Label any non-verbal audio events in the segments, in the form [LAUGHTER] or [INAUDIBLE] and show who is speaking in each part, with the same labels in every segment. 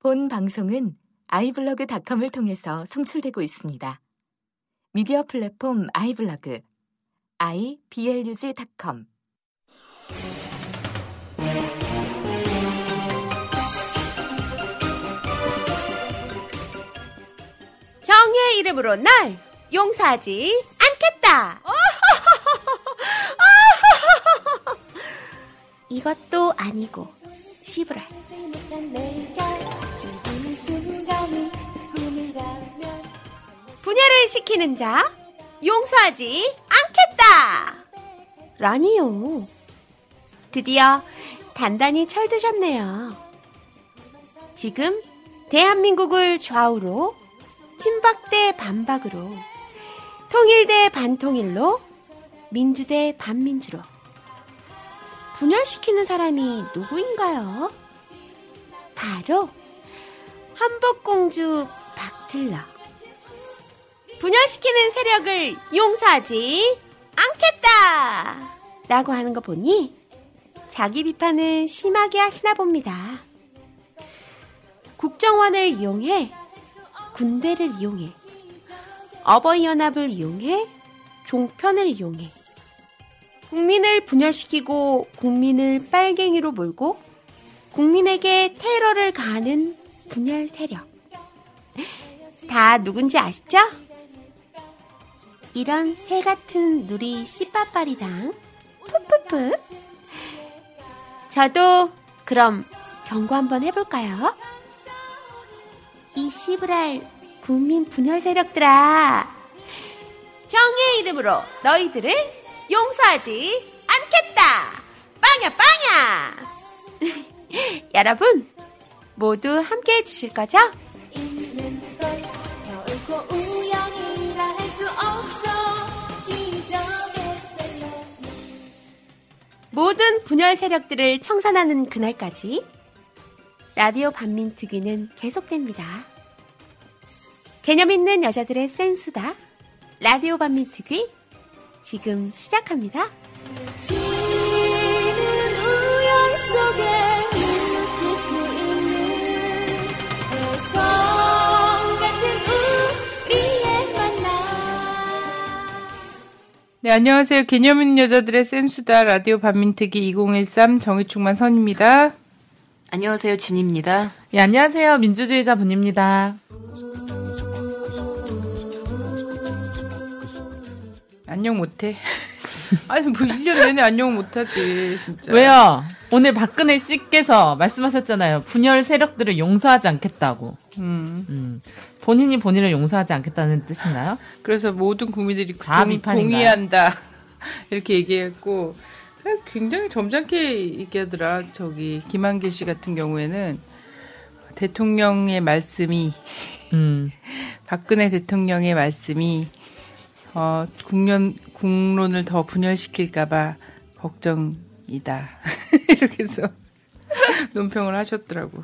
Speaker 1: 본 방송은 아이블로그닷컴을 통해서 송출되고 있습니다. 미디어 플랫폼 아이블로그 iblog.com
Speaker 2: 정의 이름으로 날 용서하지 않겠다. [LAUGHS] 이것도 아니고 시브랄. 분열을 시키는 자 용서하지 않겠다. 라니요. 드디어 단단히 철드셨네요. 지금 대한민국을 좌우로 친박 대 반박으로 통일 대 반통일로 민주 대 반민주로 분열시키는 사람이 누구인가요? 바로 한복공주 박틀러. 분열시키는 세력을 용서하지 않겠다! 라고 하는 거 보니 자기 비판을 심하게 하시나 봅니다. 국정원을 이용해, 군대를 이용해, 어버이연합을 이용해, 종편을 이용해, 국민을 분열시키고 국민을 빨갱이로 몰고 국민에게 테러를 가하는 분열 세력. 다 누군지 아시죠? 이런 새 같은 누리 씨빠빠리당. 푸푸푸. 저도 그럼 경고 한번 해볼까요? 이 씨브랄 국민 분열 세력들아. 정의 이름으로 너희들을 용서하지 않겠다. 빵야 빵야. [LAUGHS] 여러분 모두 함께 해주실 거죠? 모든 분열 세력들을 청산하는 그날까지 라디오 반민특위는 계속됩니다. 개념 있는 여자들의 센스다. 라디오 반민특위 지금 시작합니다.
Speaker 3: 네, 안녕하세요. 개념 있는 여자들의 센수다 라디오 반민특위 2013 정의충만 선입니다.
Speaker 4: 안녕하세요. 진입니다.
Speaker 5: 예, 안녕하세요. 민주주의자 분입니다.
Speaker 3: 안녕 못해. [LAUGHS] [LAUGHS] 아니 뭐 1년 내내 안녕 못하지 진짜.
Speaker 5: 왜요? 오늘 박근혜 씨께서 말씀하셨잖아요. 분열 세력들을 용서하지 않겠다고.
Speaker 3: 음.
Speaker 5: 음. 본인이 본인을 용서하지 않겠다는 뜻인가요?
Speaker 3: 그래서 모든 국민들이
Speaker 5: 자아
Speaker 3: 동,
Speaker 5: 비판인가요?
Speaker 3: 동의 한다 [LAUGHS] 이렇게 얘기했고 굉장히 점잖게 얘기하더라. 저기 김한길 씨 같은 경우에는 대통령의 말씀이
Speaker 5: 음. [LAUGHS]
Speaker 3: 박근혜 대통령의 말씀이 어, 국론 국론을 더 분열시킬까봐 걱정이다. [LAUGHS] 이렇게 해서 논평을 하셨더라고.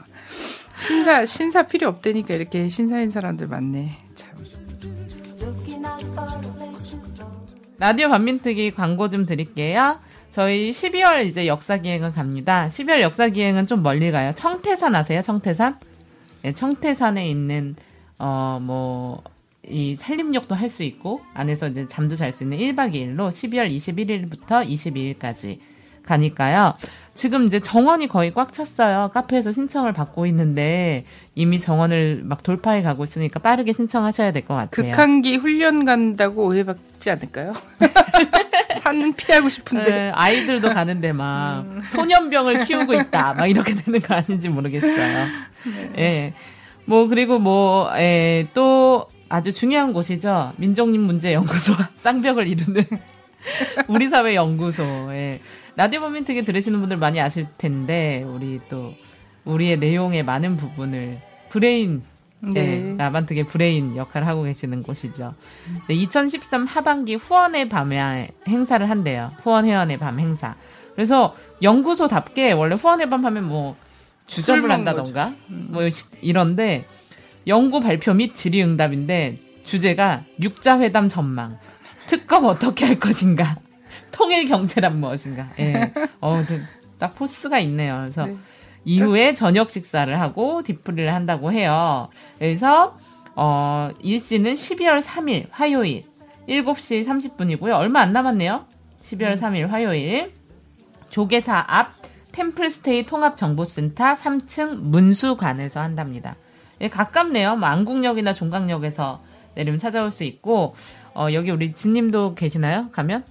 Speaker 3: 신사 신사 필요 없다니까 이렇게 신사인 사람들 많네. 참.
Speaker 5: 라디오 반민특위 광고 좀 드릴게요. 저희 12월 이제 역사기행을 갑니다. 12월 역사기행은 좀 멀리 가요. 청태산 아세요? 청태산? 네, 청태산에 있는 어 뭐 이 산림욕도 할 수 있고 안에서 이제 잠도 잘 수 있는 1박 2일로 12월 21일부터 22일까지 가니까요. 지금 이제 정원이 거의 꽉 찼어요. 카페에서 신청을 받고 있는데 이미 정원을 막 돌파해 가고 있으니까 빠르게 신청하셔야 될 것 같아요.
Speaker 3: 극한기 훈련 간다고 오해받지 않을까요? [LAUGHS] 산은 피하고 싶은데.
Speaker 5: 네, 아이들도 가는데 막 소년병을 키우고 있다 막 이렇게 되는 거 아닌지 모르겠어요. 예. 뭐 그리고 뭐 예, 또 아주 중요한 곳이죠. 민족님 문제 연구소와 [LAUGHS] 쌍벽을 이루는 [LAUGHS] 우리 사회 연구소. 예. 라디오 범민특위 들으시는 분들 많이 아실 텐데 우리 또 우리의 내용의 많은 부분을 브레인 네.
Speaker 3: 네.
Speaker 5: 라반특의 브레인 역할을 하고 계시는 곳이죠. 네, 2013 하반기 후원의 밤에 행사를 한대요. 후원 회원의 밤 행사. 그래서 연구소답게 원래 후원의 밤 하면 뭐 주점을 한다던가 뭐 시- 이런데 연구 발표 및 질의응답인데 주제가 육자회담 전망, 특검 어떻게 할 것인가, 통일 경제란 무엇인가. 예. 어, 그- 딱 포스가 있네요. 그래서
Speaker 3: 네.
Speaker 5: 이후에 저녁 식사를 하고 뒤풀이를 한다고 해요. 그래서 어, 일시는 12월 3일 화요일 7시 30분이고요. 얼마 안 남았네요. 12월 3일 화요일 조계사 앞 템플스테이 통합정보센터 3층 문수관에서 한답니다. 예, 가깝네요. 뭐 안국역이나 종강역에서 내리면 찾아올 수 있고 어, 여기 우리 진님도 계시나요? 가면?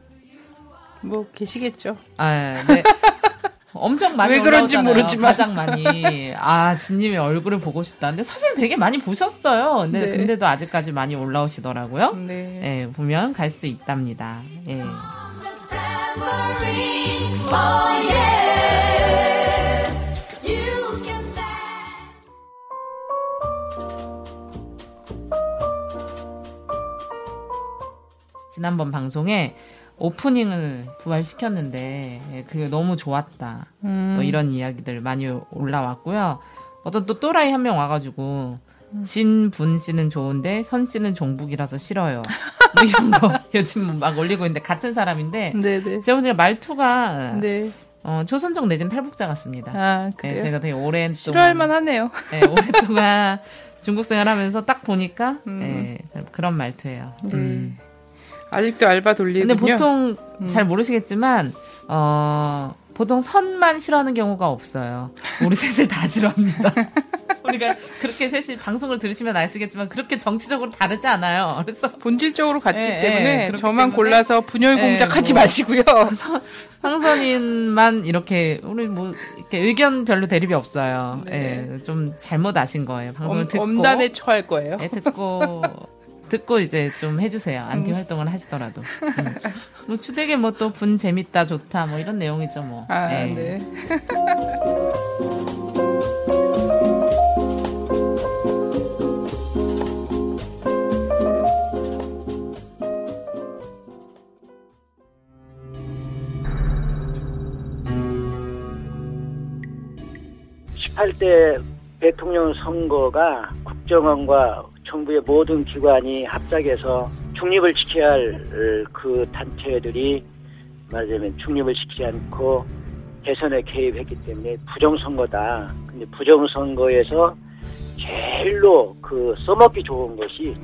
Speaker 3: 뭐 계시겠죠.
Speaker 5: 아, 네. [LAUGHS] 엄청 많이
Speaker 3: 왜 그런지. 모르지만.
Speaker 5: 가장 많이 아 진님의 얼굴을 보고 싶다. 근데 사실 되게 많이 보셨어요. 근데
Speaker 3: 네.
Speaker 5: 근데도 아직까지 많이 올라오시더라고요.
Speaker 3: 네.
Speaker 5: 예, 보면 갈 수 있답니다. 예. 지난번 방송에 오프닝을 부활시켰는데 예, 그게 너무 좋았다.
Speaker 3: 음.
Speaker 5: 뭐 이런 이야기들 많이 올라왔고요. 어떤 또 또라이 한 명 와가지고 진분 씨는 좋은데 선 씨는 종북이라서 싫어요. [LAUGHS] 뭐 이런 거 요즘 막 올리고 있는데 같은 사람인데
Speaker 3: 네네.
Speaker 5: 제가 보니까 말투가
Speaker 3: 네.
Speaker 5: 어, 초선적 내지는 탈북자 같습니다.
Speaker 3: 아
Speaker 5: 예,
Speaker 3: 그래요.
Speaker 5: 제가 되게 오랜
Speaker 3: 싫어할 만하네요.
Speaker 5: 예, 오랫동안 중국 생활하면서 딱 보니까
Speaker 3: 음.
Speaker 5: 예, 그런 말투예요.
Speaker 3: 네.
Speaker 5: 음.
Speaker 3: 아직도 알바 돌리군요.
Speaker 5: 근데 보통
Speaker 3: 음.
Speaker 5: 잘 모르시겠지만 어 보통 선만 싫어하는 경우가 없어요. 우리 셋을 다 싫어합니다. [LAUGHS] 우리가 그렇게 셋이 방송을 들으시면 아시겠지만 그렇게 정치적으로 다르지 않아요. 그래서
Speaker 3: 본질적으로 같기
Speaker 5: 예, 예,
Speaker 3: 때문에
Speaker 5: 그렇기
Speaker 3: 저만
Speaker 5: 때문에.
Speaker 3: 골라서 분열
Speaker 5: 예,
Speaker 3: 공작하지
Speaker 5: 뭐.
Speaker 3: 마시고요.
Speaker 5: 황선인만 이렇게 우리 뭐 이렇게 의견 별로 대립이 없어요.
Speaker 3: 네.
Speaker 5: 예, 좀 잘못 아신 거예요. 방송을
Speaker 3: 엄,
Speaker 5: 듣고
Speaker 3: 엄단에 처할 거예요.
Speaker 5: 예, 듣고 [LAUGHS] 듣고 이제 좀 해주세요. 안티
Speaker 3: 음.
Speaker 5: 활동을 하시더라도. 음. 뭐 추대게 뭐 또 분 재밌다 좋다 뭐 이런 내용이죠 뭐.
Speaker 3: 아,
Speaker 5: 예.
Speaker 3: 네.
Speaker 6: 십팔 대 대통령 선거가 국정원과 정부의 모든 기관이 합작해서 중립을 지켜야 할 그 단체들이 말하자면 중립을 지키지 않고 대선에 개입했기 때문에 부정선거다. 근데 부정선거에서 제일로 그 써먹기 좋은 것이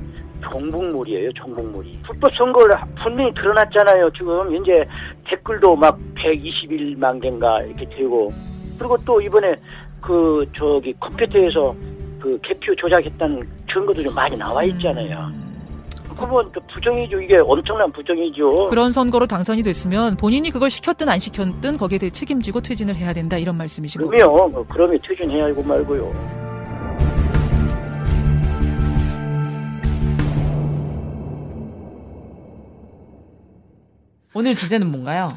Speaker 6: 종북물이에요, 종북물이. 불법 선거를 분명히 드러났잖아요, 지금. 현재 댓글도 막 121만 개인가 이렇게 되고. 그리고 또 이번에 그, 저기 컴퓨터에서 그 개표 조작했다는 증거도 좀 많이 나와 있잖아요. 그건 또 부정이죠. 이게 엄청난 부정이죠.
Speaker 7: 그런 선거로 당선이 됐으면 본인이 그걸 시켰든 안 시켰든 거기에 대해 책임지고 퇴진을 해야 된다 이런 말씀이신 거고.
Speaker 6: 그러면, 뭐 그러면 퇴진해야 하고 말고요.
Speaker 5: 오늘 주제는 뭔가요?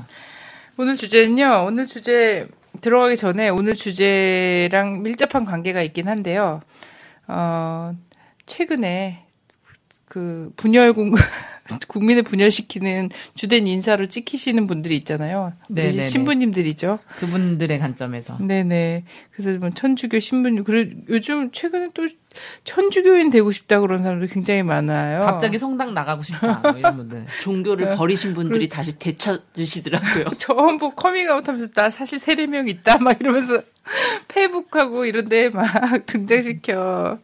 Speaker 3: 오늘 주제는요. 오늘 주제 들어가기 전에 오늘 주제랑 밀접한 관계가 있긴 한데요. 어, 최근에 그 분열 국 국민을 분열시키는 주된 인사로 찍히시는 분들이 있잖아요. 우리
Speaker 5: 네네네.
Speaker 3: 신부님들이죠.
Speaker 5: 그분들의 관점에서.
Speaker 3: 네네. 그래서 뭐 천주교 신부님, 그래 요즘 최근에 또 천주교인 되고 싶다 그런 사람들 굉장히 많아요.
Speaker 5: 갑자기 성당 나가고 싶다 뭐 이런 분들. [LAUGHS]
Speaker 4: 종교를 버리신 분들이 다시 되찾으시더라고요. [LAUGHS]
Speaker 3: 전부 커밍아웃 하면서 나 사실 세례명 있다 막 이러면서 [LAUGHS] 페이스북하고 이런데 막 등장시켜.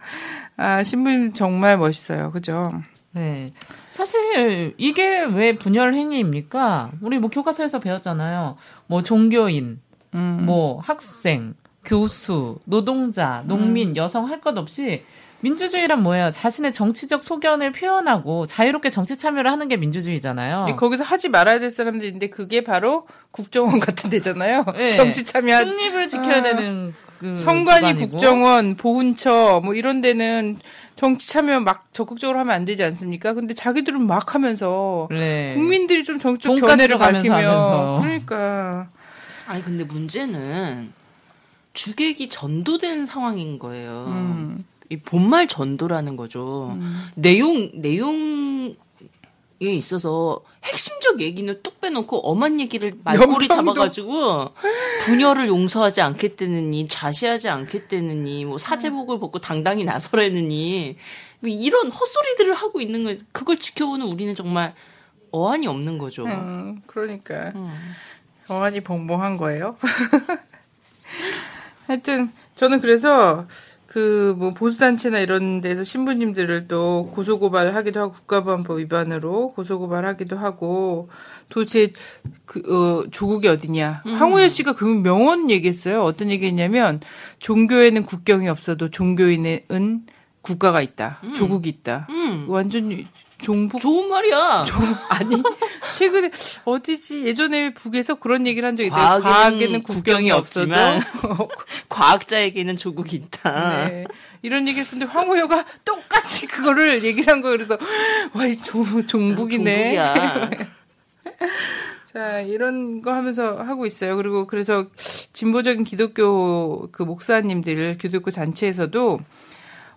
Speaker 3: 아 신부님 정말 멋있어요, 그죠?
Speaker 5: 네. 사실 이게 왜 분열 행위입니까? 우리 뭐 교과서에서 배웠잖아요. 뭐 종교인,
Speaker 3: 음.
Speaker 5: 뭐 학생, 교수, 노동자, 농민, 여성 할 것 없이 민주주의란 뭐예요? 자신의 정치적 소견을 표현하고 자유롭게 정치 참여를 하는 게 민주주의잖아요.
Speaker 3: 거기서 하지 말아야 될 사람들인데 그게 바로 국정원 같은 데잖아요.
Speaker 5: 네. [LAUGHS]
Speaker 3: 정치 참여.
Speaker 5: 중립을 지켜야
Speaker 3: 아.
Speaker 5: 되는 그
Speaker 3: 성관이
Speaker 5: 기관이고.
Speaker 3: 국정원, 보훈처 뭐 이런 데는 정치 참여 막 적극적으로 하면 안 되지 않습니까? 근데 자기들은 막 하면서
Speaker 5: 네.
Speaker 3: 국민들이 좀 정치적 견해를
Speaker 5: 가면서
Speaker 3: 밝히면. 그러니까
Speaker 4: 아니 근데 문제는 주객이 전도된 상황인 거예요.
Speaker 3: 음.
Speaker 4: 이 본말 전도라는 거죠.
Speaker 3: 음.
Speaker 4: 내용 내용에 있어서 핵심적 얘기는 뚝 빼놓고 엄한 얘기를 말꼬리. 잡아가지고 분열을 용서하지 않겠다느니 좌시하지 않겠다느니 뭐 사제복을 벗고 당당히 나서라느니 뭐 이런 헛소리들을 하고 있는 걸 그걸 지켜보는 우리는 정말 어안이 없는 거죠.
Speaker 3: 음, 그러니까
Speaker 4: 음.
Speaker 3: 어안이 벙벙한 거예요. [LAUGHS] 하여튼 저는 그래서 그 뭐 보수단체나 이런 데서 신부님들을 또 고소고발하기도 하고 국가보안법 위반으로 고소고발하기도 하고 도대체 그 어, 조국이 어디냐. 황우여 씨가 그 명언 얘기했어요. 어떤 얘기했냐면 종교에는 국경이 없어도 종교인은 국가가 있다. 조국이 있다.
Speaker 4: 음.
Speaker 3: 완전 종북
Speaker 4: 좋은 말이야. [LAUGHS]
Speaker 3: 아니 최근에 어디지 예전에 북에서 그런 얘기를 한 적이 있대요.
Speaker 4: 과학에는
Speaker 3: 과학에는 국경이
Speaker 4: 없지만 [LAUGHS] 과학자에게는 조국이 있다.
Speaker 3: 네. 이런 얘기 했었는데 황우여가 똑같이 그거를 얘기를 한 거예요. 그래서 와이 종북이네.
Speaker 4: 종북이야. [LAUGHS]
Speaker 3: 자 이런 거 하면서 하고 있어요. 그리고 그래서 진보적인 기독교 그 목사님들 기독교 단체에서도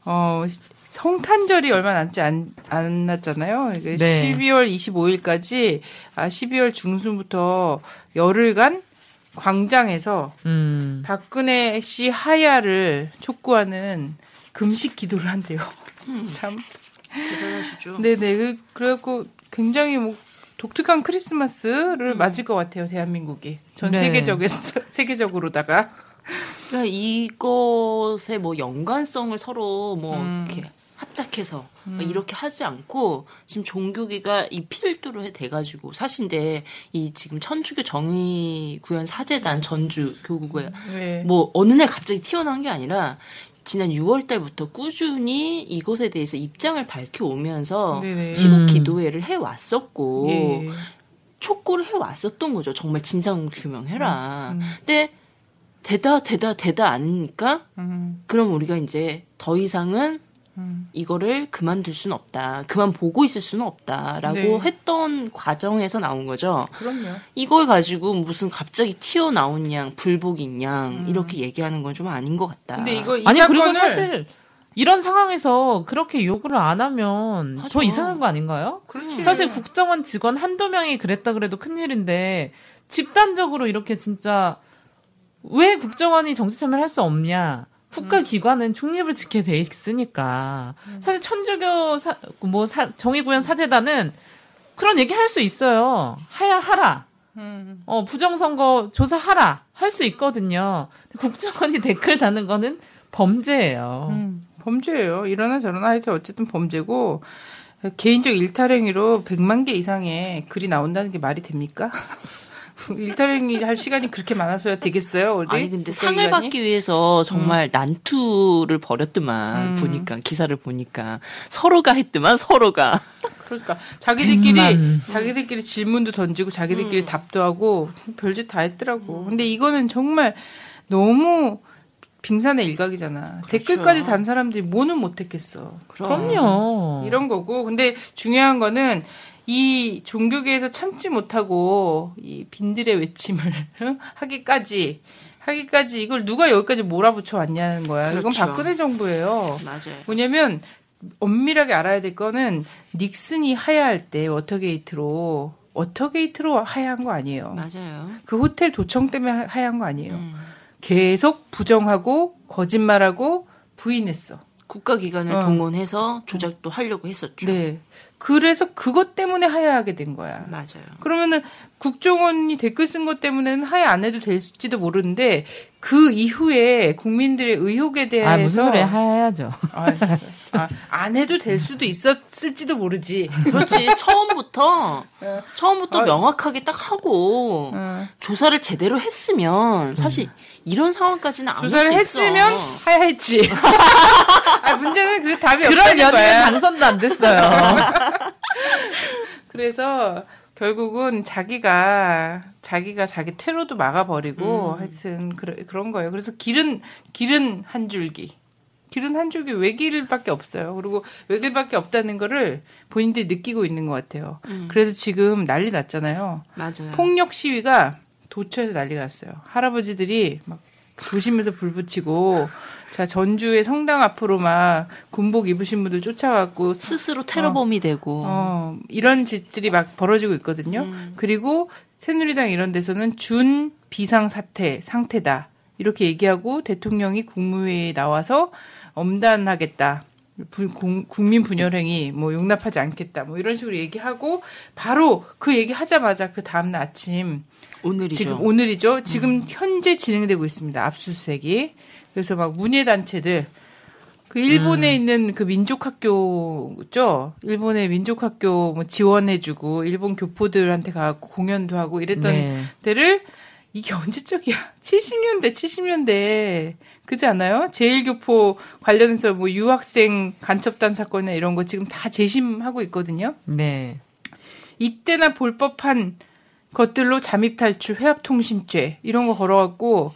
Speaker 3: 어 성탄절이 얼마 남지 났잖아요. 이게
Speaker 5: 네.
Speaker 3: 12월 25일까지 아 12월 중순부터 열흘간 광장에서
Speaker 5: 음.
Speaker 3: 박근혜 씨 하야를 촉구하는 금식 기도를 한대요. [LAUGHS] 참.
Speaker 4: 대단하시죠.
Speaker 3: 네네. 그, 그래갖고 굉장히 뭐 독특한 크리스마스를 맞을 것 같아요, 대한민국이. 전
Speaker 5: 네.
Speaker 3: 세계적에, [LAUGHS] 세계적으로다가.
Speaker 4: 그러니까 이것의 뭐 연관성을 서로 뭐
Speaker 3: 음.
Speaker 4: 이렇게 합작해서 막 이렇게 하지 않고 지금 종교계가 이 필두로 돼가지고 사실인데 이 지금 천주교 정의 구현 사재단 전주 교구가
Speaker 3: 네.
Speaker 4: 뭐 어느 날 갑자기 튀어나온 게 아니라 지난 6월 달부터 꾸준히 이것에 대해서 입장을 밝혀오면서
Speaker 3: 네네.
Speaker 4: 시국
Speaker 5: 음.
Speaker 4: 기도회를 해왔었고
Speaker 3: 예.
Speaker 4: 촉구를 해왔었던 거죠. 정말 진상 규명해라.
Speaker 3: 음.
Speaker 4: 근데 되다 되다 되다 않으니까
Speaker 3: 음,
Speaker 4: 그럼 우리가 이제 더 이상은
Speaker 3: 음.
Speaker 4: 이거를 그만둘 수는 없다. 그만 보고 있을 수는 없다라고
Speaker 3: 네.
Speaker 4: 했던 과정에서 나온 거죠.
Speaker 3: 그럼요.
Speaker 4: 이걸 가지고 무슨 갑자기 튀어나온 양, 불복인 양
Speaker 3: 음.
Speaker 4: 이렇게 얘기하는 건 좀 아닌 것 같다.
Speaker 3: 근데 이거, 이
Speaker 5: 아니. 그리고 사실 이런 상황에서 그렇게 요구를 안 하면
Speaker 4: 하죠.
Speaker 5: 더 이상한 거 아닌가요?
Speaker 3: 그렇지.
Speaker 5: 사실 국정원 직원 한두 명이 그랬다 그래도 큰일인데 집단적으로 이렇게 진짜 왜 국정원이 정치 참여를 할 수 없냐? 국가 기관은 중립을 지켜야 돼 있으니까 사실 천주교 사, 뭐 사, 정의구현 사재단은 그런 얘기 할 수 있어요. 하야 하라.
Speaker 3: 음.
Speaker 5: 어 부정선거 조사하라 할 수 있거든요. 국정원이 [LAUGHS] 댓글 다는 거는 범죄예요.
Speaker 3: 음, 범죄예요. 이러나 저러나 하여튼 어쨌든 범죄고 개인적 일탈 행위로 100만 개 이상의 글이 나온다는 게 말이 됩니까? [LAUGHS] 일탈행위 할 시간이 그렇게 많아서야 되겠어요? 우리
Speaker 4: 아니 근데 상을
Speaker 3: 국가기관이?
Speaker 4: 받기 위해서 정말 난투를 벌였더만
Speaker 3: 음.
Speaker 4: 보니까 기사를 보니까 서로가 했더만 서로가
Speaker 3: 그러니까 자기들끼리
Speaker 5: 백만.
Speaker 3: 자기들끼리 질문도 던지고
Speaker 4: 음.
Speaker 3: 자기들끼리 답도 하고 별짓 다 했더라고. 근데 이거는 정말 너무 빙산의 일각이잖아. 댓글까지 단 사람들이 뭐는 못했겠어.
Speaker 5: 그럼요.
Speaker 3: 이런 거고. 근데 중요한 거는 이 종교계에서 참지 못하고 이 빈들의 외침을 [LAUGHS] 하기까지 하기까지 이걸 누가 여기까지 몰아붙여 왔냐는 거야. 이건
Speaker 4: 그렇죠.
Speaker 3: 박근혜 정부예요.
Speaker 4: 맞아요.
Speaker 3: 뭐냐면 엄밀하게 알아야 될 거는 닉슨이 하야할 때 워터게이트로 워터게이트로 하야한 거 아니에요.
Speaker 4: 맞아요.
Speaker 3: 그 호텔 도청 때문에 하- 하야한 거 아니에요.
Speaker 4: 음.
Speaker 3: 계속 부정하고 거짓말하고 부인했어.
Speaker 4: 국가기관을
Speaker 3: 어.
Speaker 4: 동원해서 조작도 하려고 했었죠.
Speaker 3: 네. 그래서 그것 때문에 하야하게 된 거야.
Speaker 4: 맞아요.
Speaker 3: 그러면은 국정원이 댓글 쓴 것 때문에는 하야 안 해도 될지도 모르는데 그 이후에 국민들의 의혹에 대해서
Speaker 5: 아 무슨 소리 해야죠.
Speaker 3: 아, 아, 안 해도 될 수도 있었을지도 모르지.
Speaker 4: 그렇지. 처음부터 처음부터
Speaker 3: 어.
Speaker 4: 명확하게 딱 하고
Speaker 3: 어.
Speaker 4: 조사를 제대로 했으면 사실 이런 상황까지는 안
Speaker 3: 조사를. 했으면 하야했지. [LAUGHS] 아, 문제는 그 답이
Speaker 5: 그런
Speaker 3: 거야.
Speaker 5: 당선도 안 됐어요. [LAUGHS]
Speaker 3: 그래서 결국은 자기가 자기가 자기 퇴로도 막아버리고 하여튼 그러, 그런 거예요. 그래서 길은 길은 한 줄기. 길은 한 줄기 외길밖에 없어요. 그리고 외길밖에 없다는 거를 본인들이 느끼고 있는 것 같아요. 그래서 지금 난리 났잖아요.
Speaker 4: 맞아요.
Speaker 3: 폭력 시위가 도처에서 난리가 났어요. 할아버지들이 막 도심에서 불 붙이고 자 전주의 성당 앞으로 막 군복 입으신 분들 쫓아가고
Speaker 4: 스스로 테러범이 되고
Speaker 3: 어, 이런 짓들이 막 벌어지고 있거든요. 그리고 새누리당 이런 데서는 준 비상 사태 상태다. 이렇게 얘기하고 대통령이 국무회의에 나와서 엄단하겠다. 부- 국- 국민 분열행위 뭐 용납하지 않겠다. 뭐 이런 식으로 얘기하고 바로 그 얘기 하자마자 그 다음날 아침
Speaker 4: 오늘이죠.
Speaker 3: 지금 오늘이죠. 지금 현재 진행되고 있습니다. 압수수색이. 그래서 막 문예 단체들 그 일본에 있는 그 민족학교죠. 일본의 민족학교 뭐 지원해주고 일본 교포들한테 가고 공연도 하고 이랬던
Speaker 5: 네.
Speaker 3: 데를 이게 언제적이야? [LAUGHS] 70년대, 70년대 그지 않아요? 제일교포 관련해서 뭐 유학생 간첩단 사건이나 이런 거 지금 다 재심하고 있거든요.
Speaker 5: 네.
Speaker 3: 이때나 볼 법한 것들로 잠입 탈출, 회합 통신죄 이런 거 걸어갖고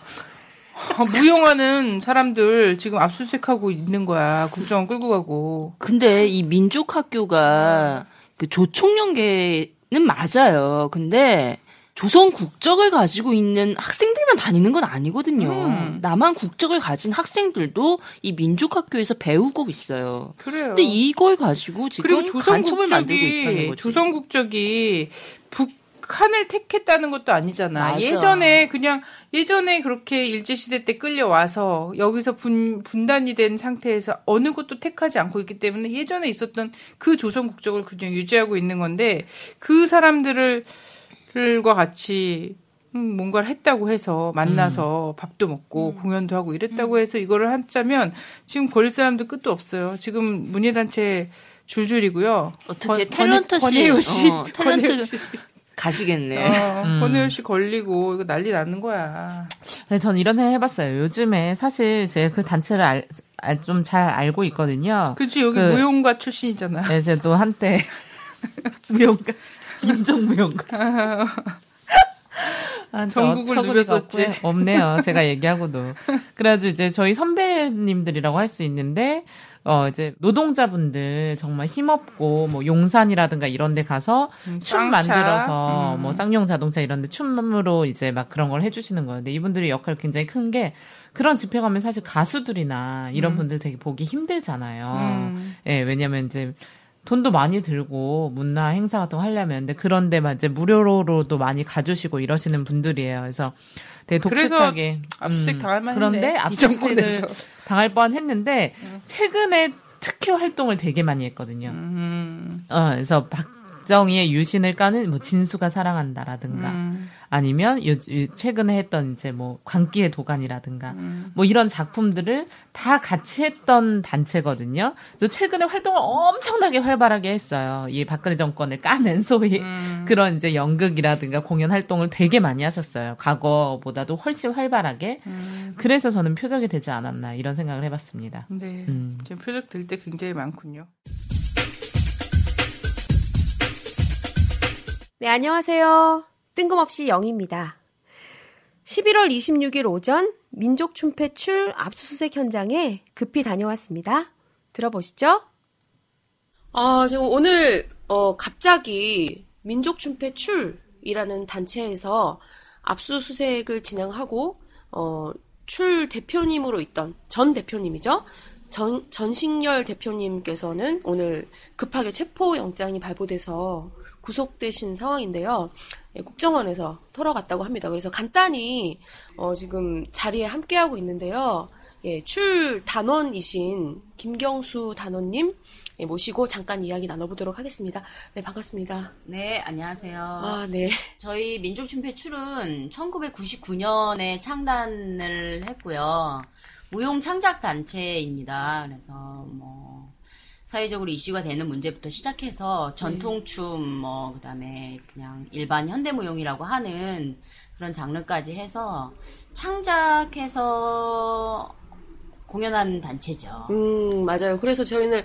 Speaker 3: 어, 무용하는 사람들 지금 압수수색하고 있는 거야. 국정원 끌고 가고.
Speaker 4: 근데 이 민족학교가 그 조총련계는 맞아요. 근데 조선 국적을 가지고 있는 학생들만 다니는 건 아니거든요.
Speaker 3: 음.
Speaker 4: 남한 국적을 가진 학생들도 이 민족학교에서 배우고 있어요.
Speaker 3: 그래요.
Speaker 4: 근데 이걸 가지고 지금
Speaker 3: 그리고 조선
Speaker 4: 간첩을 만들고 있다는
Speaker 3: 국적이
Speaker 4: 거지.
Speaker 3: 조선 국적이 북 한을 택했다는 것도 아니잖아.
Speaker 4: 맞아.
Speaker 3: 예전에 그냥 예전에 그렇게 일제 시대 때 끌려와서 여기서 분 분단이 된 상태에서 어느 것도 택하지 않고 있기 때문에 예전에 있었던 그 조선 국적을 그냥 유지하고 있는 건데 그 사람들을 과 같이 음, 뭔가를 했다고 해서 만나서
Speaker 4: 음.
Speaker 3: 밥도 먹고 공연도 하고 이랬다고 해서 이거를 하자면 지금 걸릴 사람도 끝도 없어요. 지금 문예단체 줄줄이고요.
Speaker 4: 어떻게
Speaker 3: 권-
Speaker 4: 탤런트 씨,
Speaker 3: 권혜요 씨,
Speaker 4: 어, 탤런트
Speaker 3: 씨,
Speaker 4: 가시겠네.
Speaker 3: 어,
Speaker 5: 음.
Speaker 3: 권혜요 씨 걸리고 이거 난리 나는 거야.
Speaker 5: 네, 전 이런 생각 해봤어요. 요즘에 사실 제가 그 단체를 좀잘 알고 있거든요.
Speaker 3: 그치 여기
Speaker 5: 그-
Speaker 3: 무용가 출신이잖아.
Speaker 5: 네, 제가 또 한때 [LAUGHS] 무용가, 김정 무용가. [LAUGHS] 아, 저
Speaker 3: 전국을 누볐었지.
Speaker 5: 없고요. 없네요. 제가 얘기하고도. 그래가지고 이제 저희 선배님들이라고 할 수 있는데, 어, 이제 노동자분들 정말 힘없고, 뭐 용산이라든가 이런 데 가서
Speaker 3: 음,
Speaker 5: 춤. 만들어서
Speaker 3: 음.
Speaker 5: 뭐 쌍용 자동차 이런 데 춤으로 이제 막 그런 걸 해 주시는 거예요. 근데 이분들이 역할이 굉장히 큰 게, 그런 집회 가면 사실 가수들이나 이런 분들 되게 보기 힘들잖아요.
Speaker 3: 음.
Speaker 5: 예, 왜냐면 이제 돈도 많이 들고 문화 행사 같은 거 하려면 근데 그런 데만 이제 무료로도 많이 가주시고 이러시는 분들이에요. 그래서 되게 독특하게
Speaker 3: 압수수색
Speaker 5: 음,
Speaker 3: 당할 만했네.
Speaker 5: 그런데
Speaker 3: 이
Speaker 5: 압수수색을. 당할 뻔 했는데 최근에 특히 활동을 되게 많이 했거든요.
Speaker 3: 음.
Speaker 5: 어, 그래서 박 정희의 유신을 까는 뭐 진수가 사랑한다라든가
Speaker 3: 음.
Speaker 5: 아니면 요, 요- 최근에 했던 이제 뭐 광기의 도가니라든가
Speaker 3: 음.
Speaker 5: 뭐 이런 작품들을 다 같이 했던 단체거든요. 그래서 최근에 활동을 엄청나게 활발하게 했어요. 이 박근혜 정권을 까는 소위
Speaker 3: 음.
Speaker 5: 그런 이제 연극이라든가 공연 활동을 되게 많이 하셨어요. 과거보다도 훨씬 활발하게.
Speaker 3: 음.
Speaker 5: 그래서 저는 표적이 되지 않았나 이런 생각을 해봤습니다.
Speaker 3: 네.
Speaker 5: 음.
Speaker 3: 지금 표적 들때 굉장히 많군요.
Speaker 8: 네, 안녕하세요. 뜬금없이 영입니다. 11월 26일 오전 민족춤패출 압수수색 현장에 급히 다녀왔습니다. 들어보시죠. 아, 지금 오늘 어, 갑자기 민족춤패출이라는 단체에서 압수수색을 진행하고 어, 출 대표님으로 있던 전 대표님이죠. 전, 전식열 대표님께서는 오늘 급하게 체포영장이 발부돼서 구속되신 상황인데요. 예, 국정원에서 털어갔다고 합니다. 그래서 간단히 어, 지금 자리에 함께하고 있는데요. 예, 출 단원이신 김경수 단원님 예, 모시고 잠깐 이야기 나눠보도록 하겠습니다. 네, 반갑습니다.
Speaker 9: 네, 안녕하세요.
Speaker 8: 아, 네.
Speaker 9: 저희 민족춤패출은 1999년에 창단을 했고요. 무용 창작 단체입니다. 그래서 뭐 사회적으로 이슈가 되는 문제부터 시작해서 전통춤 뭐 그다음에 그냥 일반 현대무용이라고 하는 그런 장르까지 해서 창작해서 공연하는 단체죠.
Speaker 8: 음, 맞아요. 그래서 저희는,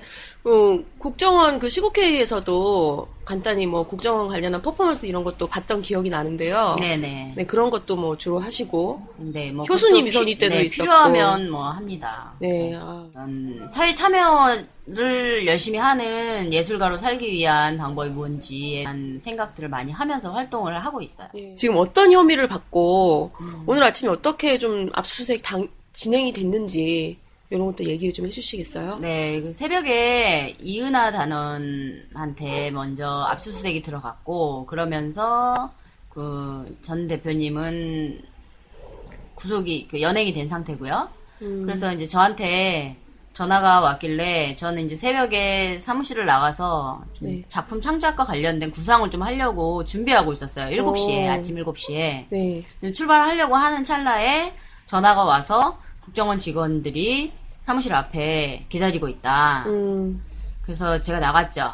Speaker 8: 어, 국정원 그 시국회의에서도 간단히 뭐 국정원 관련한 퍼포먼스 이런 것도 봤던 기억이 나는데요.
Speaker 9: 네네.
Speaker 8: 네, 그런 것도 뭐 주로 하시고.
Speaker 9: 네, 뭐
Speaker 8: 효수님 이선희 때도
Speaker 9: 네,
Speaker 8: 있었고.
Speaker 9: 필요하면 뭐 합니다.
Speaker 8: 네, 아,
Speaker 9: 어떤 사회 참여를 열심히 하는 예술가로 살기 위한 방법이 뭔지에 대한 생각들을 많이 하면서 활동을 하고 있어요.
Speaker 8: 예. 지금 어떤 혐의를 받고 오늘 아침에 어떻게 좀 압수수색 당, 진행이 됐는지 이런 것도 얘기를 좀 해주시겠어요?
Speaker 9: 네, 그 새벽에 이은하 단원한테 먼저 압수수색이 들어갔고 그러면서 그 전 대표님은 구속이 그 연행이 된 상태고요.
Speaker 8: 음.
Speaker 9: 그래서 이제 저한테 전화가 왔길래 저는 이제 새벽에 사무실을 나가서 좀
Speaker 8: 네.
Speaker 9: 작품 창작과 관련된 구상을 좀 하려고 준비하고 있었어요. 7시에,
Speaker 8: 오.
Speaker 9: 아침 7시에.
Speaker 8: 네.
Speaker 9: 출발하려고 하는 찰나에 전화가 와서 국정원 직원들이 사무실 앞에 기다리고 있다.
Speaker 8: 음.
Speaker 9: 그래서 제가 나갔죠.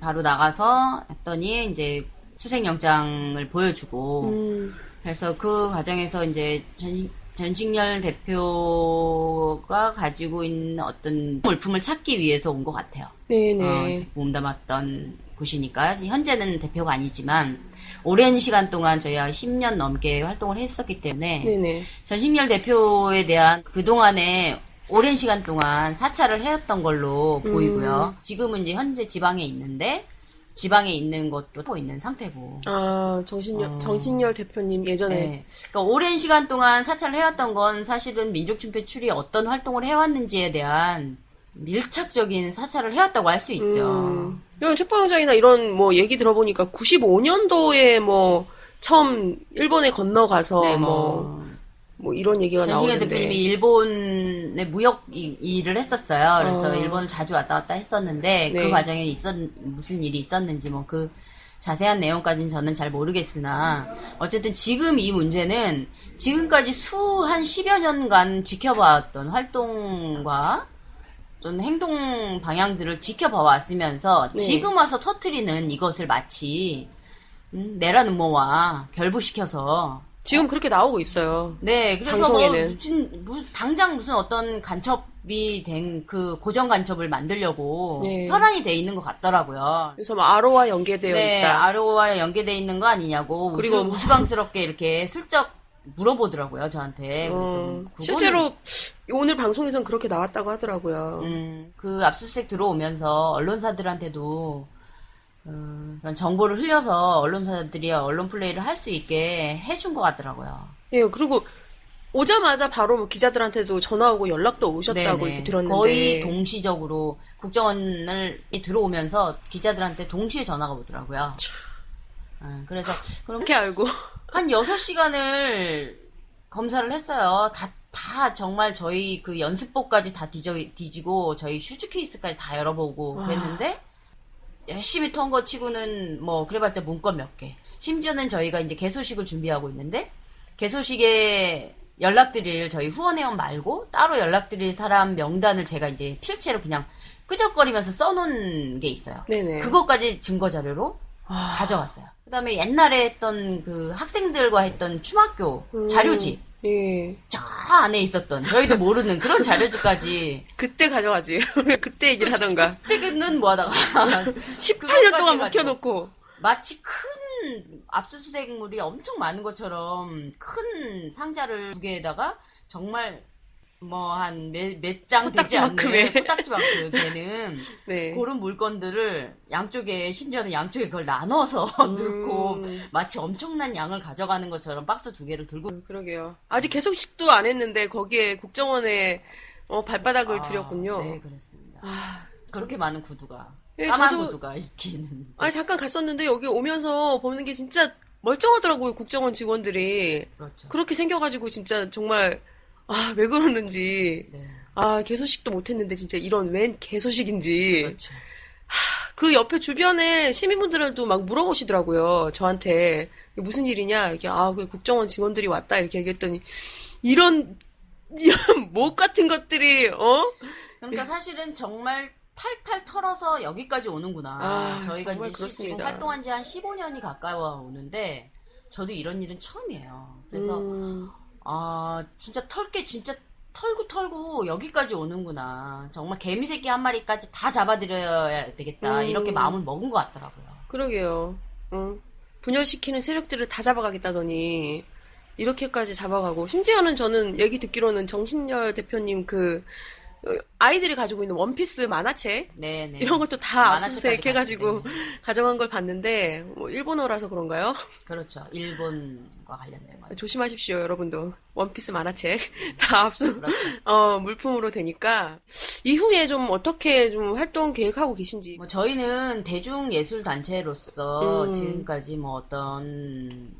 Speaker 9: 바로 나가서 했더니 이제 수색영장을 보여주고
Speaker 8: 음.
Speaker 9: 그래서 그 과정에서 이제 전, 전식열 대표가 가지고 있는 어떤 물품을 찾기 위해서 온 것 같아요.
Speaker 8: 네네.
Speaker 9: 어, 이제 몸담았던 곳이니까 현재는 대표가 아니지만 오랜 시간 동안 저희가 10년 넘게 활동을 했었기 때문에
Speaker 8: 네네.
Speaker 9: 전식열 대표에 대한 그동안에 오랜 시간 동안 사찰을 해왔던 걸로
Speaker 8: 음.
Speaker 9: 보이고요. 지금은 이제 현재 지방에 있는데 지방에 있는 것도 하고 있는 상태고.
Speaker 8: 아, 정신열,
Speaker 9: 어.
Speaker 8: 정신열 대표님 예전에.
Speaker 9: 네. 그러니까 오랜 시간 동안 사찰을 해왔던 건 사실은 민족준폐출이 어떤 활동을 해왔는지에 대한 밀착적인 사찰을 해왔다고 할 수 있죠.
Speaker 8: 음. 이런 책방장이나 이런 뭐 얘기 들어보니까 95년도에 뭐 처음 일본에 건너가서
Speaker 9: 네,
Speaker 8: 뭐,
Speaker 9: 뭐.
Speaker 8: 뭐 이런 얘기가
Speaker 9: 전승현
Speaker 8: 나오는데.
Speaker 9: 대표님이 일본의 무역 이- 일을 했었어요. 그래서
Speaker 8: 어.
Speaker 9: 일본을 자주 왔다 갔다 했었는데
Speaker 8: 네.
Speaker 9: 그 과정에 있었 무슨 일이 있었는지 뭐 그 자세한 내용까지는 저는 잘 모르겠으나 어쨌든 지금 이 문제는 지금까지 수 한 10여 년간 지켜봐왔던 활동과 어떤 행동 방향들을 지켜봐 왔으면서
Speaker 8: 네.
Speaker 9: 지금 와서 터트리는 이것을 마치 음, 내라는 뭐와 결부시켜서
Speaker 8: 지금 그렇게 나오고 있어요.
Speaker 9: 네, 그래서
Speaker 8: 방송에는.
Speaker 9: 뭐 무슨, 무- 당장 무슨 어떤 간첩이 된 그 고정 간첩을 만들려고
Speaker 8: 네.
Speaker 9: 혈안이 돼 있는 것 같더라고요.
Speaker 8: 그래서 뭐 아로와 연계되어
Speaker 9: 네,
Speaker 8: 있다.
Speaker 9: 아로와 연계돼 있는 거 아니냐고
Speaker 8: 그리고
Speaker 9: 그리고 우스꽝스럽게 이렇게 슬쩍 물어보더라고요 저한테. 그래서
Speaker 8: 어,
Speaker 9: 그거는-
Speaker 8: 실제로 오늘 방송에선 그렇게 나왔다고 하더라고요.
Speaker 9: 음, 그 압수수색 들어오면서 언론사들한테도 음, 그런 정보를 흘려서 언론사들이 언론 플레이를 할 수 있게 해준 것 같더라고요.
Speaker 8: 예, 그리고 오자마자 바로 뭐 기자들한테도 전화 오고 연락도 오셨다고
Speaker 9: 네네.
Speaker 8: 이렇게 들었는데.
Speaker 9: 거의 동시적으로 국정원을 들어오면서 기자들한테 동시에 전화가 오더라고요. 아, 그래서 그럼
Speaker 8: 그렇게 알고.
Speaker 9: 한 6시간을 검사를 했어요. 다, 다 정말 저희 그 연습복까지 다 뒤져, 뒤지고 저희 shoes 케이스까지 다 열어보고 그랬는데 열심히 턴 거 치고는 뭐 그래봤자 문건 몇 개. 심지어는 저희가 이제 개소식을 준비하고 있는데 개소식에 연락드릴 저희 후원회원 말고 따로 연락드릴 사람 명단을 제가 이제 필체로 그냥 끄적거리면서 써놓은 게 있어요.
Speaker 8: 네네.
Speaker 9: 그것까지 증거 자료로
Speaker 8: 아.
Speaker 9: 가져갔어요. 그다음에 옛날에 했던 그 학생들과 했던 추학교
Speaker 8: 음.
Speaker 9: 자료집
Speaker 8: 예.
Speaker 9: 저 안에 있었던 저희도 모르는 그런 자료집까지 [LAUGHS]
Speaker 8: 그때 가져가지. [LAUGHS] 그때 얘기를 하던가.
Speaker 9: 그때는 뭐하다가
Speaker 8: 18년 [LAUGHS] 동안 묵혀놓고.
Speaker 9: 마치 큰 압수수색물이 엄청 많은 것처럼 큰 상자를 두 개에다가 정말 뭐 한 몇장 되지. 않는 코딱지만큼 되는 [LAUGHS]
Speaker 8: 네.
Speaker 9: 그런 물건들을 양쪽에 심지어는 양쪽에 그걸 나눠서 [LAUGHS]
Speaker 8: 음.
Speaker 9: 넣고 마치 엄청난 양을 가져가는 것처럼 박스 두 개를 들고
Speaker 8: 그러게요. 아직 개소식도 안 했는데 거기에 국정원에 어, 발바닥을
Speaker 9: 아,
Speaker 8: 들였군요.
Speaker 9: 네, 그렇습니다.
Speaker 8: 아,
Speaker 9: 그렇게 많은 구두가
Speaker 8: 예,
Speaker 9: 까만
Speaker 8: 저도-
Speaker 9: 구두가 있기는
Speaker 8: 아니 잠깐 갔었는데 여기 오면서 보는 게 진짜 멀쩡하더라고요. 국정원 직원들이
Speaker 9: 그렇죠.
Speaker 8: 그렇게 생겨가지고 진짜 정말 아 왜 그러는지
Speaker 9: 네,
Speaker 8: 아 개소식도 못했는데 진짜 이런 웬 개소식인지
Speaker 9: 그렇죠.
Speaker 8: 그 옆에 주변에 시민분들도 막 물어보시더라고요. 저한테 무슨 일이냐 이렇게 아 그 국정원 직원들이 왔다 이렇게 얘기했더니 이런 [LAUGHS] 이런 목 같은 것들이 어
Speaker 9: 그러니까 사실은 정말 탈탈 털어서 여기까지 오는구나.
Speaker 8: 아,
Speaker 9: 저희가 이제 시- 지금
Speaker 8: 그렇습니다.
Speaker 9: 활동한 지 한 15년이 가까워 오는데 저도 이런 일은 처음이에요. 그래서
Speaker 8: 음,
Speaker 9: 아 진짜 털게 진짜 털고 털고 여기까지 오는구나. 정말 개미 새끼 한 마리까지 다 잡아드려야 되겠다.
Speaker 8: 음.
Speaker 9: 이렇게 마음을 먹은 것 같더라고요.
Speaker 8: 그러게요. 응. 분열시키는 세력들을 다 잡아가겠다더니 이렇게까지 잡아가고 심지어는 저는 얘기 듣기로는 정신열 대표님 그 어, 아이들이 가지고 있는 원피스 만화책
Speaker 9: 네네.
Speaker 8: 이런 것도 다 압수수색 해가지고. 가져간 걸 봤는데 뭐 일본어라서 그런가요?
Speaker 9: 그렇죠. 일본과 관련된 거예요.
Speaker 8: 조심하십시오 여러분도 원피스 만화책 [LAUGHS] 다 압수
Speaker 9: 그렇죠.
Speaker 8: 어, 물품으로 되니까 이후에 좀 어떻게 좀 활동 계획하고 계신지
Speaker 9: 뭐 저희는 대중 예술 단체로서
Speaker 8: 음.
Speaker 9: 지금까지 뭐 어떤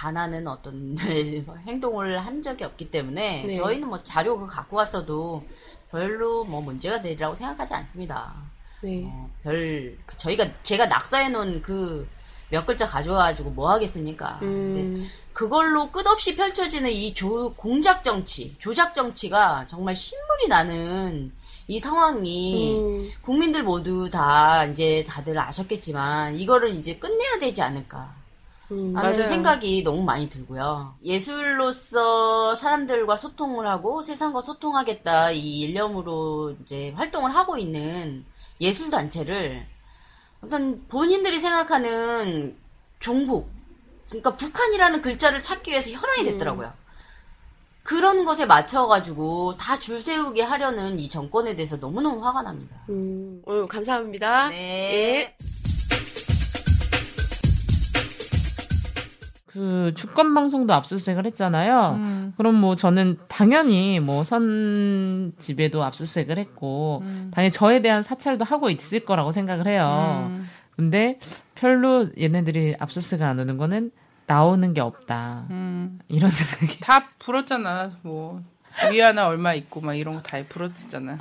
Speaker 9: 반하는 어떤 [LAUGHS] 행동을 한 적이 없기 때문에
Speaker 8: 네.
Speaker 9: 저희는 뭐 자료 그 갖고 왔어도 별로 뭐 문제가 되리라고 생각하지 않습니다.
Speaker 8: 네.
Speaker 9: 어, 별그 저희가 제가 낙서해 놓은 그 몇 글자 가져와가지고 뭐 하겠습니까? 근데
Speaker 8: 음,
Speaker 9: 그걸로 끝없이 펼쳐지는 이 조, 공작 정치, 조작 정치가 정말 신물이 나는 이 상황이
Speaker 8: 음,
Speaker 9: 국민들 모두 다 이제 다들 아셨겠지만 이거를 이제 끝내야 되지 않을까
Speaker 8: 음,
Speaker 9: 하는
Speaker 8: 맞아요.
Speaker 9: 생각이 너무 많이 들고요. 예술로서 사람들과 소통을 하고 세상과 소통하겠다 이 일념으로 이제 활동을 하고 있는 예술 단체를 어떤 본인들이 생각하는 종북, 그러니까 북한이라는 글자를 찾기 위해서 현황이 됐더라고요. 그런 것에 맞춰가지고 다 줄 세우게 하려는 이 정권에 대해서 너무너무 화가 납니다.
Speaker 8: 음, 오늘 감사합니다.
Speaker 9: 네.
Speaker 5: 그 주권 방송도 압수수색을 했잖아요.
Speaker 3: 음.
Speaker 5: 그럼 뭐 저는 당연히 뭐 선 집에도 압수수색을 했고
Speaker 3: 음.
Speaker 5: 당연히 저에 대한 사찰도 하고 있을 거라고 생각을 해요.
Speaker 3: 음.
Speaker 5: 근데 별로 얘네들이 압수수색을 안 오는 거는 나오는 게 없다.
Speaker 3: 음.
Speaker 5: 이런 생각이.
Speaker 3: 다 불었잖아. 뭐 위아나 얼마 있고 막 이런 거다 불었잖아.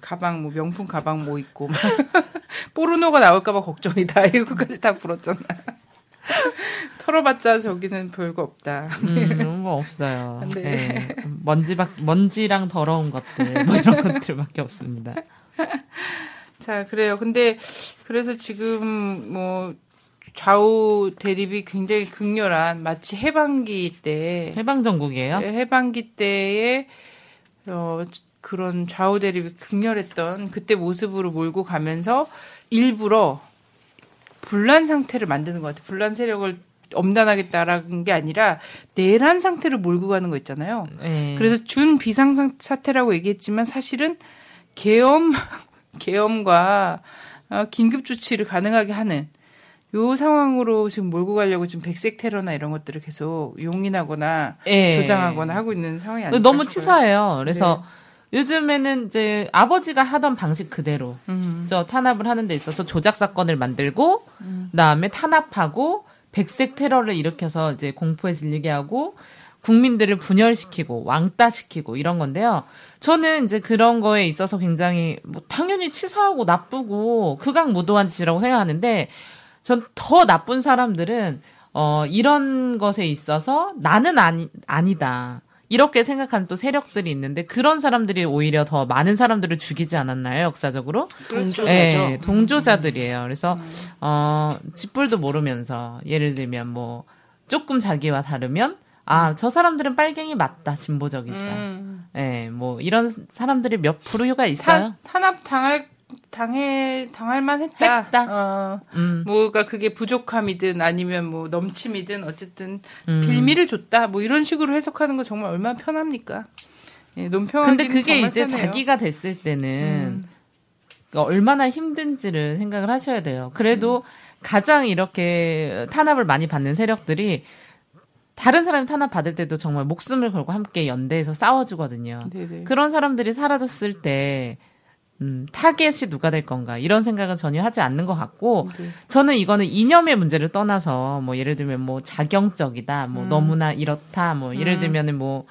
Speaker 3: 가방 뭐 명품 가방 뭐 있고 막 [LAUGHS] 포르노가 나올까 봐 걱정이다. [LAUGHS] 이거까지 다 불었잖아. [LAUGHS] 털어봤자 저기는 별거 없다.
Speaker 5: 음, 그런 거 없어요. [LAUGHS]
Speaker 3: 네.
Speaker 5: 네. 먼지박 먼지랑 더러운 것들 뭐 이런 [LAUGHS] 것들밖에 없습니다.
Speaker 3: 자, 그래요. 근데 그래서 지금 뭐 좌우 대립이 굉장히 극렬한 마치 해방기 때
Speaker 5: 해방 전국이에요.
Speaker 3: 해방기 때에 어 그런 좌우 대립이 극렬했던 그때 모습으로 몰고 가면서 일부러 분란 상태를 만드는 것 같아요. 분란 세력을 엄단하겠다라는 게 아니라 내란 상태를 몰고 가는 거 있잖아요.
Speaker 5: 네.
Speaker 3: 그래서 준 비상 사태라고 얘기했지만 사실은 계엄 [LAUGHS] 계엄과 어, 긴급 조치를 가능하게 하는 요 상황으로 지금 몰고 가려고 지금 백색 테러나 이런 것들을 계속 용인하거나
Speaker 5: 예.
Speaker 3: 조장하거나 하고 있는 상황이 아닐까
Speaker 5: 너무. 치사해요. 그래서 요즘에는 이제 아버지가 하던 방식 그대로
Speaker 3: 음.
Speaker 5: 저 탄압을 하는 데 있어서 조작 사건을 만들고 그다음에 탄압하고 백색 테러를 일으켜서 이제 공포에 질리게 하고 국민들을 분열시키고 왕따시키고 이런 건데요. 저는 이제 그런 거에 있어서 굉장히 뭐 당연히 치사하고 나쁘고 극악무도한 짓이라고 생각하는데 전 더 나쁜 사람들은 어 이런 것에 있어서 나는 아니 아니다. 이렇게 생각하는 또 세력들이 있는데 그런 사람들이 오히려 더 많은 사람들을 죽이지 않았나요 역사적으로?
Speaker 4: 동조자죠.
Speaker 5: 네, 동조자들이에요. 그래서 어 짓불도 모르면서 예를 들면 뭐 조금 자기와 다르면 아 저 사람들은 빨갱이 맞다 진보적이지만
Speaker 3: 음.
Speaker 5: 예, 뭐 이런 사람들이 몇 프로가 있어요.
Speaker 3: 탄, 탄압 당할 당해 당할 만했다.
Speaker 5: 했다.
Speaker 3: 어,
Speaker 5: 음,
Speaker 3: 뭐가 그게 부족함이든 아니면 뭐 넘침이든 어쨌든
Speaker 5: 음.
Speaker 3: 빌미를 줬다. 뭐 이런 식으로 해석하는 거 정말 얼마나 편합니까? 예, 논평하기는
Speaker 5: 근데 그게 이제
Speaker 3: 편해요.
Speaker 5: 자기가 됐을 때는
Speaker 3: 음.
Speaker 5: 그러니까 얼마나 힘든지를 생각을 하셔야 돼요. 그래도 가장 이렇게 탄압을 많이 받는 세력들이 다른 사람이 탄압 받을 때도 정말 목숨을 걸고 함께 연대해서 싸워주거든요.
Speaker 3: 네네.
Speaker 5: 그런 사람들이 사라졌을 때 음, 타겟이 누가 될 건가 이런 생각은 전혀 하지 않는 것 같고
Speaker 3: 네.
Speaker 5: 저는 이거는 이념의 문제를 떠나서 뭐 예를 들면 뭐 자경적이다 뭐
Speaker 3: 음.
Speaker 5: 너무나 이렇다 뭐 예를
Speaker 3: 음.
Speaker 5: 들면은 뭐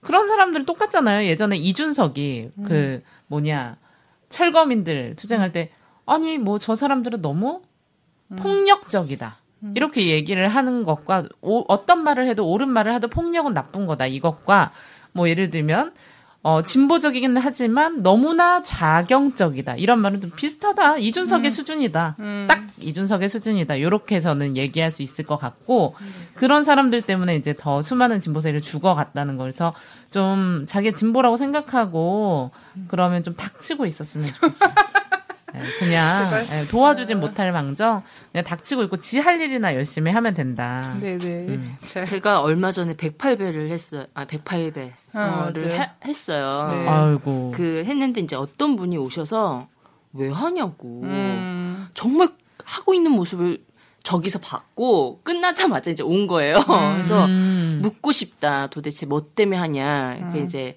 Speaker 5: 그런 사람들 똑같잖아요 예전에 이준석이
Speaker 3: 음.
Speaker 5: 그 뭐냐 철거민들 투쟁할 때 아니 뭐 저 사람들은 너무
Speaker 3: 음.
Speaker 5: 폭력적이다 이렇게 얘기를 하는 것과 오- 어떤 말을 해도 옳은 말을 해도 폭력은 나쁜 거다 이것과 뭐 예를 들면 어, 진보적이긴 하지만 너무나 좌경적이다. 이런 말은 좀 비슷하다. 이준석의 수준이다.
Speaker 3: 음.
Speaker 5: 딱 이준석의 수준이다. 요렇게 저는 얘기할 수 있을 것 같고, 그런 사람들 때문에 이제 더 수많은 진보세를 죽어갔다는 거에서 좀 자기 진보라고 생각하고, 그러면 좀 닥치고 있었으면 좋겠어요. [LAUGHS] 예, 그냥 예, 도와주진 못할 망정, 그냥 닥치고 있고 지 할 일이나 열심히 하면 된다.
Speaker 3: 네네.
Speaker 5: 음.
Speaker 3: 자,
Speaker 4: 제가 얼마 전에 108배를 했어요. 아, 108배.
Speaker 3: 어,
Speaker 4: 를
Speaker 3: 맞아요.
Speaker 4: 했어요.
Speaker 3: 네.
Speaker 5: 아이고.
Speaker 4: 그 했는데 이제 어떤 분이 오셔서 왜 하냐고.
Speaker 3: 음.
Speaker 4: 정말 하고 있는 모습을 저기서 봤고 끝나자마자 이제 온 거예요. [LAUGHS] 그래서
Speaker 5: 음.
Speaker 4: 묻고 싶다. 도대체 뭐 때문에 하냐. 그
Speaker 3: 음.
Speaker 4: 이제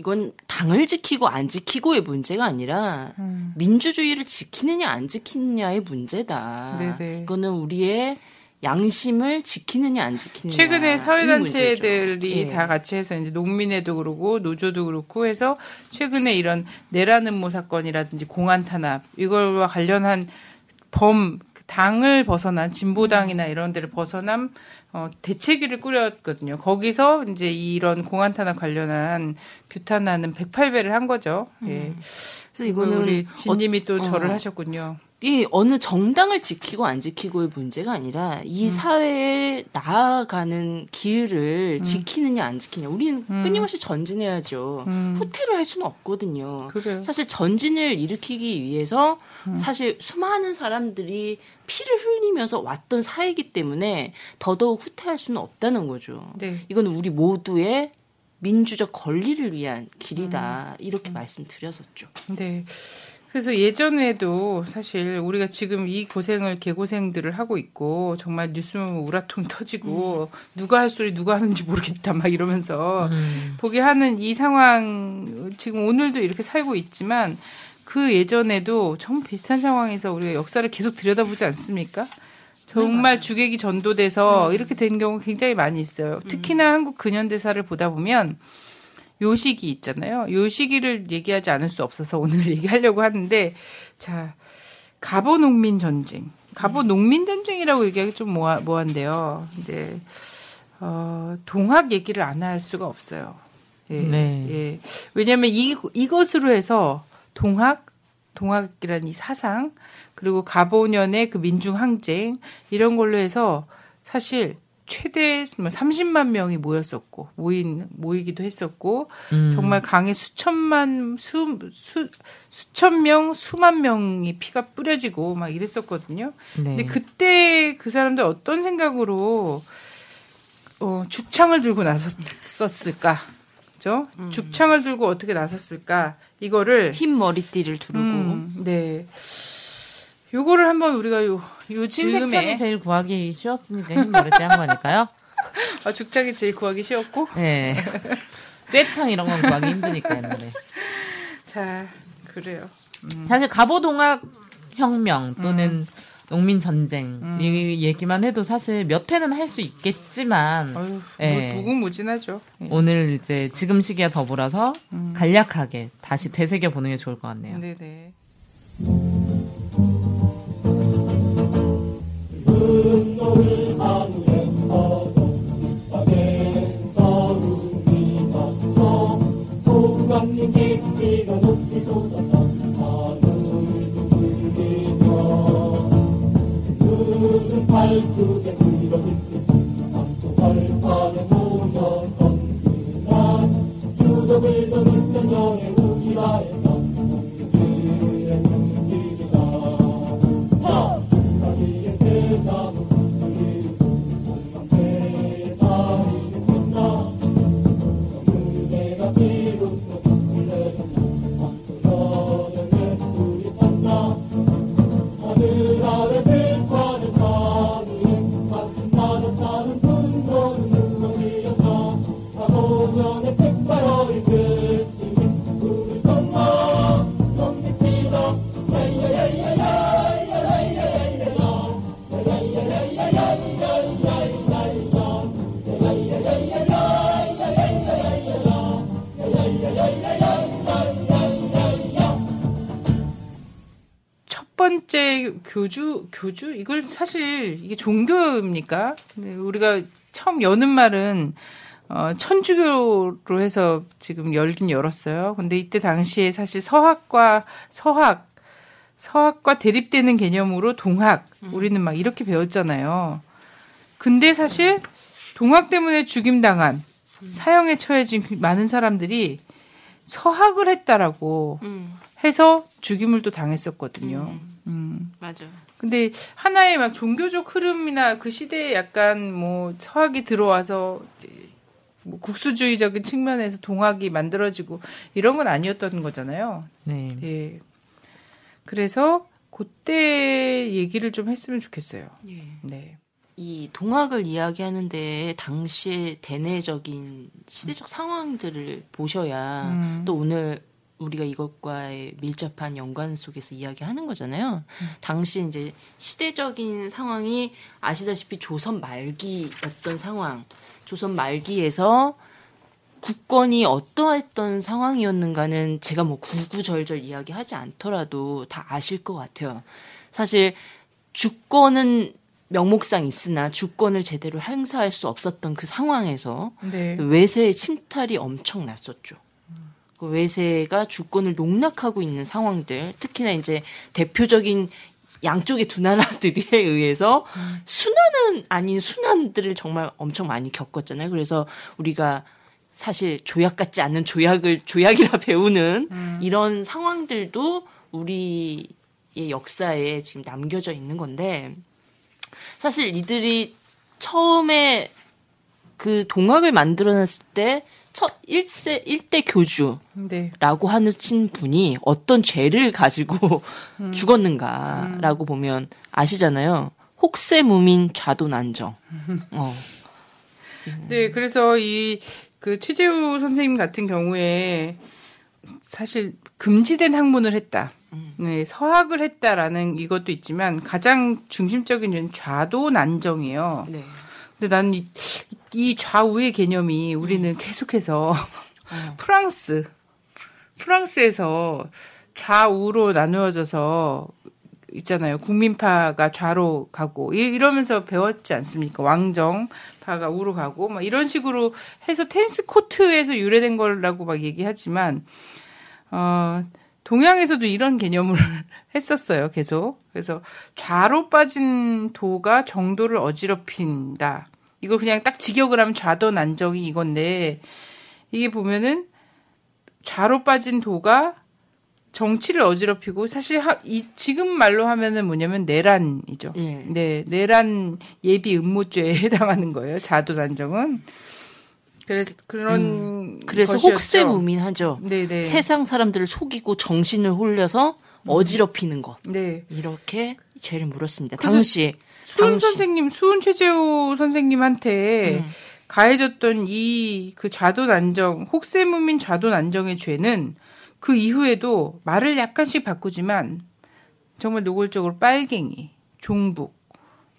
Speaker 4: 이건 당을 지키고 안 지키고의 문제가 아니라
Speaker 3: 음.
Speaker 4: 민주주의를 지키느냐 안 지키느냐의 문제다.
Speaker 3: 네네.
Speaker 4: 이거는 우리의 양심을 지키느냐 안 지키느냐.
Speaker 3: 최근에
Speaker 4: 이
Speaker 3: 사회단체들이.
Speaker 4: 예.
Speaker 3: 다 같이 해서 이제 농민회도 그러고 노조도 그렇고 해서 최근에 이런 내라는 모 사건이라든지 공안 탄압 이걸과 관련한 범 당을 벗어난 진보당이나 이런 데를 벗어난 어, 대책위를 꾸렸거든요. 거기서 이제 이런 공안 탄압 관련한 규탄하는 108배를 한 거죠. 예.
Speaker 4: 그래서 이거는
Speaker 3: 우리 진님이 또
Speaker 4: 어,
Speaker 3: 절을
Speaker 4: 어.
Speaker 3: 하셨군요.
Speaker 4: 이 어느 정당을 지키고 안 지키고의 문제가 아니라 이 사회에 나아가는 길을 지키느냐 안 지키냐. 우리는 끊임없이 전진해야죠. 후퇴를 할 수는 없거든요.
Speaker 3: 그래요.
Speaker 4: 사실 전진을 일으키기 위해서 사실 수많은 사람들이 피를 흘리면서 왔던 사회이기 때문에 더더욱 후퇴할 수는 없다는 거죠.
Speaker 3: 네.
Speaker 4: 이거는 우리 모두의 민주적 권리를 위한 길이다. 이렇게 말씀드렸었죠.
Speaker 3: 네. 그래서 예전에도 사실 우리가 지금 이 고생을 개고생들을 하고 있고 정말 뉴스면 우라통 터지고 누가 할 소리 누가 하는지 모르겠다 막 이러면서
Speaker 5: 음.
Speaker 3: 보게 하는 이 상황 지금 오늘도 이렇게 살고 있지만 그 예전에도 정말 비슷한 상황에서 우리가 역사를 계속 들여다보지 않습니까? 정말 주객이 전도돼서 이렇게 된 경우 굉장히 많이 있어요. 특히나 한국 근현대사를 보다 보면 요 시기 있잖아요. 요 시기를 얘기하지 않을 수 없어서 오늘 [LAUGHS] 얘기하려고 하는데 자 가보 농민 전쟁, 가보 농민 전쟁이라고 얘기하기 좀 모아, 모한데요. 근데 어, 동학 얘기를 안 할 수가 없어요. 예,
Speaker 5: 네.
Speaker 3: 예. 왜냐하면 이 이것으로 해서 동학, 동학이라는 이 사상 그리고 가보년의 그 민중 항쟁 이런 걸로 해서 사실 최대 뭐 30만 명이 모였었고 모인 모이기도 했었고
Speaker 5: 음.
Speaker 3: 정말 강에 수천만 수, 수 수천 명 수만 명이 피가 뿌려지고 막 이랬었거든요.
Speaker 5: 네.
Speaker 3: 근데 그때 그 사람들 어떤 생각으로 어, 죽창을 들고 나섰었을까? 그죠? 죽창을 들고 어떻게 나섰을까? 이거를
Speaker 4: 흰 머리띠를 두르고
Speaker 3: 음, 네. 요거를 한번 우리가 요, 요
Speaker 5: 신색창이
Speaker 3: 즈음에
Speaker 5: 제일 구하기 쉬웠으니까 흰 머리띠 한 거니까요. [LAUGHS]
Speaker 3: 아, 죽창이 제일 구하기 쉬웠고
Speaker 5: 네. 쇠창 이런 건 구하기 힘드니까 옛날에.
Speaker 3: 자 그래요.
Speaker 5: 사실 갑오동학 혁명 또는 농민 전쟁 이 얘기만 해도 사실 몇 회는 할 수 있겠지만
Speaker 3: 어휴,
Speaker 5: 예.
Speaker 3: 뭐 무궁무진하죠. 예.
Speaker 5: 오늘 이제 지금 시기와 더불어서 간략하게 다시 되새겨 보는 게 좋을 것 같네요.
Speaker 3: 네네. 첫 번째 교주 교주 이걸 사실 이게 종교입니까? 네, 우리가 처음 여는 말은 어, 천주교로 해서 지금 열긴 열었어요. 근데 이때 당시에 사실 서학과 서학 서학과 대립되는 개념으로 동학 우리는 막 이렇게 배웠잖아요. 근데 사실 동학 때문에 죽임 당한 사형에 처해진 그 많은 사람들이 서학을 했다라고
Speaker 4: 음,
Speaker 3: 해서 죽임을 또 당했었거든요. 음.
Speaker 4: 맞아.
Speaker 3: 근데 하나의 막 종교적 흐름이나 그 시대에 약간 뭐 서학이 들어와서 뭐 국수주의적인 측면에서 동학이 만들어지고 이런 건 아니었던 거잖아요.
Speaker 5: 네.
Speaker 3: 예. 그래서 그때 얘기를 좀 했으면 좋겠어요.
Speaker 4: 예.
Speaker 3: 네.
Speaker 4: 이 동학을 이야기하는데 당시의 대내적인 시대적 상황들을 보셔야
Speaker 3: 음.
Speaker 4: 또 오늘 우리가 이것과의 밀접한 연관 속에서 이야기하는 거잖아요. 당시 이제 시대적인 상황이 아시다시피 조선 말기였던 상황, 조선 말기에서 국권이 어떠했던 상황이었는가는 제가 뭐 구구절절 이야기하지 않더라도 다 아실 것 같아요. 사실 주권은 명목상 있으나 주권을 제대로 행사할 수 없었던 그 상황에서
Speaker 3: 네.
Speaker 4: 외세의 침탈이 엄청 났었죠. 그 외세가 주권을 농락하고 있는 상황들, 특히나 이제 대표적인 양쪽의 두 나라들에 [LAUGHS] 의해서 순환은 아닌 순환들을 정말 엄청 많이 겪었잖아요. 그래서 우리가 사실 조약 같지 않은 조약을 조약이라 [LAUGHS] 배우는 이런 상황들도 우리의 역사에 지금 남겨져 있는 건데 사실 이들이 처음에 그 동학을 만들어놨을 때 첫 1세 1대 교주라고
Speaker 3: 네.
Speaker 4: 하신 분이 어떤 죄를 가지고 [LAUGHS] 죽었는가라고 보면 아시잖아요. 혹세 무민 좌도난정. 어.
Speaker 3: 네, 그래서 이 그 최재우 선생님 같은 경우에 사실 금지된 학문을 했다. 네, 서학을 했다라는 이것도 있지만 가장 중심적인 건 좌도 난정이에요.
Speaker 4: 네.
Speaker 3: 근데 나는 이, 이 좌우의 개념이 우리는 계속해서 [LAUGHS] 프랑스, 프랑스에서 좌우로 나누어져서 있잖아요. 국민파가 좌로 가고 이- 이러면서 배웠지 않습니까? 왕정파가 우로 가고 막 이런 식으로 해서 테니스 코트에서 유래된 거라고 막 얘기하지만 어 동양에서도 이런 개념을 [LAUGHS] 했었어요. 계속. 그래서 좌로 빠진 도가 정도를 어지럽힌다. 이걸 그냥 딱 직역을 하면 좌도 난정이 이건데 이게 보면은 좌로 빠진 도가 정치를 어지럽히고 사실 하, 이 지금 말로 하면은 뭐냐면 내란이죠.
Speaker 4: 예.
Speaker 3: 네, 내란 예비 음모죄에 [LAUGHS] 해당하는 거예요. 자도 난정은. 그래서 그런
Speaker 4: 그래서
Speaker 3: 것이었죠.
Speaker 4: 혹세무민하죠.
Speaker 3: 네, 네.
Speaker 4: 세상 사람들을 속이고 정신을 홀려서 어지럽히는 것.
Speaker 3: 네.
Speaker 4: 이렇게 죄를 물었습니다. 당시에
Speaker 3: 수은
Speaker 4: 당시-
Speaker 3: 선생님, 수은 최재우 선생님한테
Speaker 4: 음.
Speaker 3: 가해졌던 이 그 좌도 난정, 혹세무민 좌도 난정의 죄는 그 이후에도 말을 약간씩 바꾸지만 정말 노골적으로 빨갱이, 종북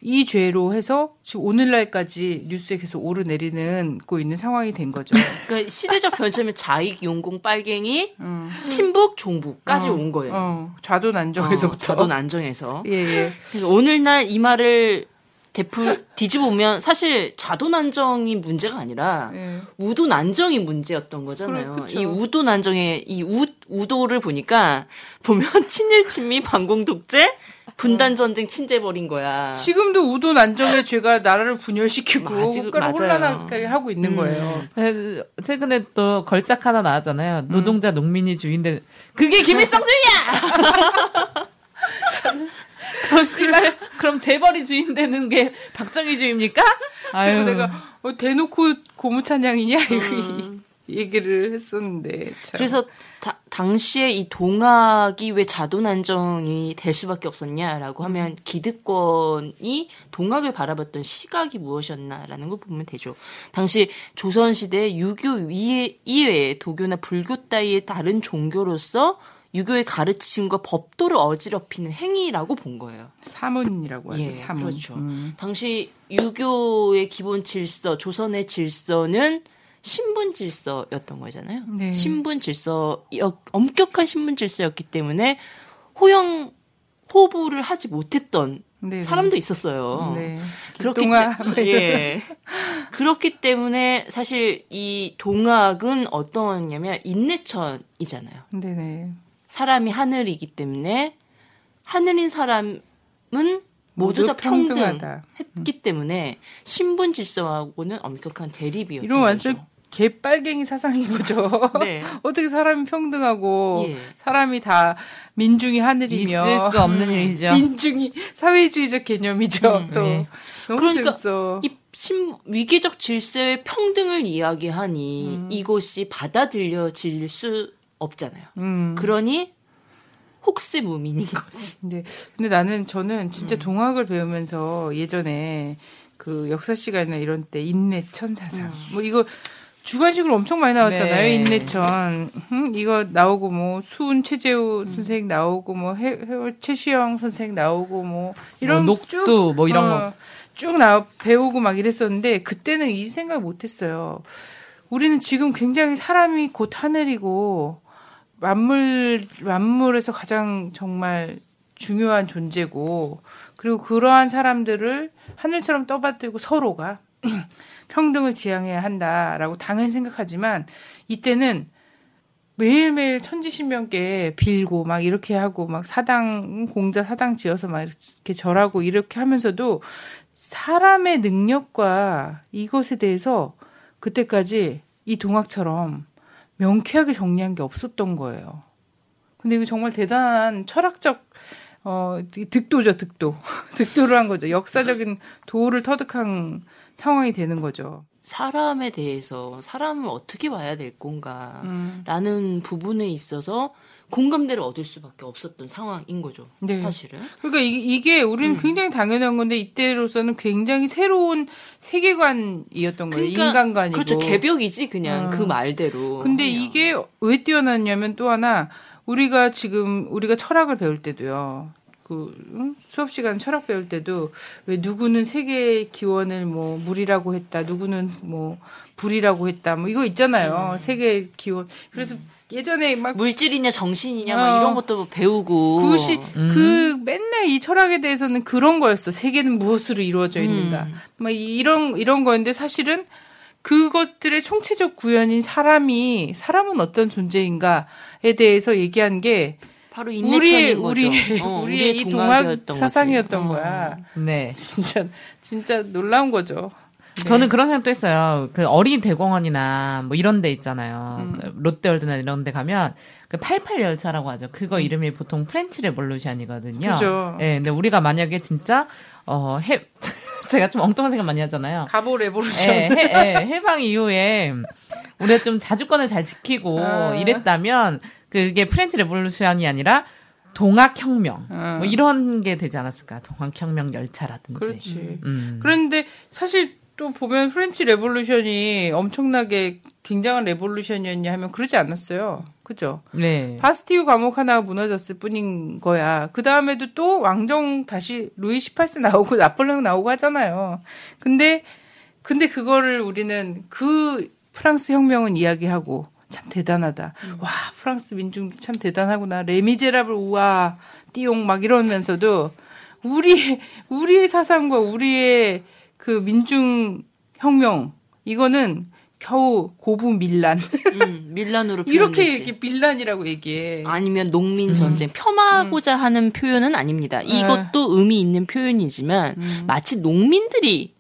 Speaker 3: 이 죄로 해서 지금 오늘날까지 뉴스에 계속 오르내리는 고 있는 상황이 된 거죠. [LAUGHS]
Speaker 4: 그러니까 시대적 변천의 자익, 용공, 빨갱이,
Speaker 3: 음.
Speaker 4: 친북, 종북까지
Speaker 3: 어,
Speaker 4: 온 거예요.
Speaker 3: 어, 좌도
Speaker 4: 어,
Speaker 3: 난정에서부터.
Speaker 4: 자도 난정에서.
Speaker 3: 예, 예.
Speaker 4: 그래서 오늘날 이 말을 대풀 뒤집어보면 사실 자도 난정이 문제가 아니라
Speaker 3: 예.
Speaker 4: 우도 난정이 문제였던 거잖아요.
Speaker 3: 그래.
Speaker 4: 이 우도 난정의 이 우, 우도를 보니까 보면 [LAUGHS] 친일 친미 반공 독재 분단 전쟁 친제 벌인 거야.
Speaker 3: 지금도 우도 난정의 죄가 나라를 분열시키고
Speaker 4: 맞아,
Speaker 3: 국가를. 혼란하게 하고 있는
Speaker 4: 음.
Speaker 3: 거예요.
Speaker 5: 에, 최근에 또 걸작 하나 나왔잖아요. 노동자 농민이 주인된 그게 김일성주의야. [LAUGHS] 그럼 씨발 [LAUGHS] 그럼 재벌이 주인 되는 게 박정희주의입니까? 아유
Speaker 3: 그리고 내가 어, 대놓고 고무찬양이냐 이 얘기를 했었는데 참.
Speaker 4: 그래서 다- 당시에 이 동학이 왜 자도난정이 될 수밖에 없었냐라고 하면 기득권이 동학을 바라봤던 시각이 무엇이었나라는 걸 보면 되죠. 당시 조선 시대 유교 이외, 이외에 도교나 불교 따위의 다른 종교로서 유교의 가르침과 법도를 어지럽히는 행위라고 본 거예요.
Speaker 3: 사문이라고 하죠.
Speaker 4: 예,
Speaker 3: 사문.
Speaker 4: 그렇죠.
Speaker 3: 음.
Speaker 4: 당시 유교의 기본 질서, 조선의 질서는 신분 질서였던 거잖아요.
Speaker 3: 네.
Speaker 4: 신분 질서, 역- 엄격한 신분 질서였기 때문에 호영, 호부를 하지 못했던
Speaker 3: 네,
Speaker 4: 사람도 있었어요.
Speaker 3: 네.
Speaker 4: 그렇기
Speaker 3: 동화.
Speaker 4: 때, 예. 그렇기 때문에 사실 이 동학은 어떠냐면 인내천이잖아요.
Speaker 3: 네네.
Speaker 4: 사람이 하늘이기 때문에 하늘인 사람은 모두,
Speaker 3: 모두
Speaker 4: 다
Speaker 3: 평등하다.
Speaker 4: 평등했기 때문에 신분 질서하고는 엄격한 대립이었던
Speaker 3: 이런 완전
Speaker 4: 거죠.
Speaker 3: 개빨갱이 사상인 거죠. [LAUGHS]
Speaker 4: 네. [LAUGHS]
Speaker 3: 어떻게 사람이 평등하고
Speaker 4: 예.
Speaker 3: 사람이 다 민중이 하늘이며
Speaker 5: 있을 수 없는 [LAUGHS] 일이죠.
Speaker 3: 민중이 사회주의적 개념이죠.
Speaker 4: 음,
Speaker 3: 또
Speaker 5: 네.
Speaker 3: 너무
Speaker 4: 그러니까
Speaker 3: 재밌어.
Speaker 4: 이 신, 위계적 질서의 평등을 이야기하니
Speaker 3: 음.
Speaker 4: 이것이 받아들여질 수 없잖아요.
Speaker 3: 음.
Speaker 4: 그러니 혹세무민인 거지. [LAUGHS]
Speaker 3: 근데 근데 나는 저는
Speaker 4: 음.
Speaker 3: 진짜 동학을 배우면서 예전에 그 역사 시간이나 이런 때 인내 천사상
Speaker 4: 음.
Speaker 3: 뭐 이거 주관식으로 엄청 많이 나왔잖아요.
Speaker 5: 네.
Speaker 3: 인내천 음, 이거 나오고 뭐 수은 최재우 선생 나오고 뭐 해, 해, 최시영 선생 나오고 뭐 이런
Speaker 5: 뭐 녹두 뭐 이런 거.
Speaker 3: 쭉 나 배우고 막 이랬었는데 그때는 이 생각 못 했어요. 우리는 지금 굉장히 사람이 곧 하늘이고 만물 만물에서 가장 정말 중요한 존재고 그리고 그러한 사람들을 하늘처럼 떠받들고 서로가 [CLEARS THROAT] 평등을 지향해야 한다라고 당연히 생각하지만 이때는 매일매일 천지신명께 빌고 막 이렇게 하고 막 사당 공자 사당 지어서 막 이렇게 절하고 이렇게 하면서도 사람의 능력과 이것에 대해서 그때까지 이 동학처럼 명쾌하게 정리한 게 없었던 거예요. 근데 이거 정말 대단한 철학적 어 득도죠, 득도. [LAUGHS] 득도를 한 거죠. 역사적인 도를 터득한 상황이 되는 거죠.
Speaker 4: 사람에 대해서 사람을 어떻게 봐야 될 건가라는 부분에 있어서 공감대를 얻을 수밖에 없었던 상황인 거죠.
Speaker 3: 네.
Speaker 4: 사실은.
Speaker 3: 그러니까 이, 이게 우리는 굉장히 당연한 건데 이때로서는 굉장히 새로운 세계관이었던 거예요. 인간관이고.
Speaker 4: 그렇죠. 개벽이지 그냥
Speaker 3: 어.
Speaker 4: 그 말대로.
Speaker 3: 근데
Speaker 4: 그냥.
Speaker 3: 이게 왜 뛰어났냐면 또 하나 우리가 지금 우리가 철학을 배울 때도요. 그 음? 수업 시간 철학 배울 때도 왜 누구는 세계의 기원을 뭐 물이라고 했다, 누구는 뭐 불이라고 했다, 뭐 이거 있잖아요. 세계의 기원. 그래서 예전에 막
Speaker 4: 물질이냐 정신이냐
Speaker 3: 어.
Speaker 4: 막 이런 것도 배우고.
Speaker 3: 그것이 그 맨날 이 철학에 대해서는 그런 거였어. 세계는 무엇으로 이루어져 있는가.
Speaker 4: 음.
Speaker 3: 막 이런 이런 거였는데 사실은 그것들의 총체적 구현인 사람이 사람은 어떤 존재인가에 대해서 얘기한 게
Speaker 4: 바로
Speaker 3: 우리의. 우리
Speaker 4: 어,
Speaker 3: 우리의 이
Speaker 4: 동학이었던
Speaker 3: 동학 사상이었던.
Speaker 4: 어.
Speaker 3: 거야.
Speaker 5: 네.
Speaker 3: 진짜 진짜 놀라운 거죠.
Speaker 5: 저는 그런 생각도 했어요. 그 어린 대공원이나 뭐 이런 데 있잖아요.
Speaker 3: 음.
Speaker 5: 그 롯데월드나 이런 데 가면 그 88 열차라고 하죠. 그거 이름이 보통 French Revolution이거든요.
Speaker 3: 음. 그죠.
Speaker 5: 예, 근데 우리가 만약에 진짜 어, 해 [LAUGHS] 제가 좀 엉뚱한 생각 많이 하잖아요.
Speaker 3: 갑오 Revolution.
Speaker 5: 예, 해, 예, 해방 이후에 우리가 좀 자주권을 잘 지키고
Speaker 3: 아.
Speaker 5: 이랬다면 그게 French Revolution이 아니라 동학혁명
Speaker 3: 아.
Speaker 5: 뭐 이런 게 되지 않았을까? 동학혁명 열차라든지.
Speaker 3: 그렇지.
Speaker 5: 음.
Speaker 3: 그런데 사실 또 보면 French Revolution이 엄청나게 굉장한 revolution이었냐 하면 그러지 않았어요. 그죠?
Speaker 5: 네.
Speaker 3: 바스티유 감옥 하나가 무너졌을 뿐인 거야. 그 다음에도 또 왕정 다시 루이 18세 나오고 [LAUGHS] 나폴레옹 나오고 하잖아요. 근데 근데 그거를 우리는 그 프랑스 혁명은 이야기하고 참 대단하다. 와 프랑스 민중도 참 대단하구나. 레미제라블 우와 띠용 막 이러면서도 우리 우리의 사상과 우리의 그 민중 혁명 이거는 겨우 고부 밀란
Speaker 4: 음, 밀란으로
Speaker 3: 이렇게. 얘기 밀란이라고 얘기해.
Speaker 4: 아니면 농민 전쟁 폄하하고자 하는 표현은 아닙니다. 이것도 의미 있는 표현이지만 마치 농민들이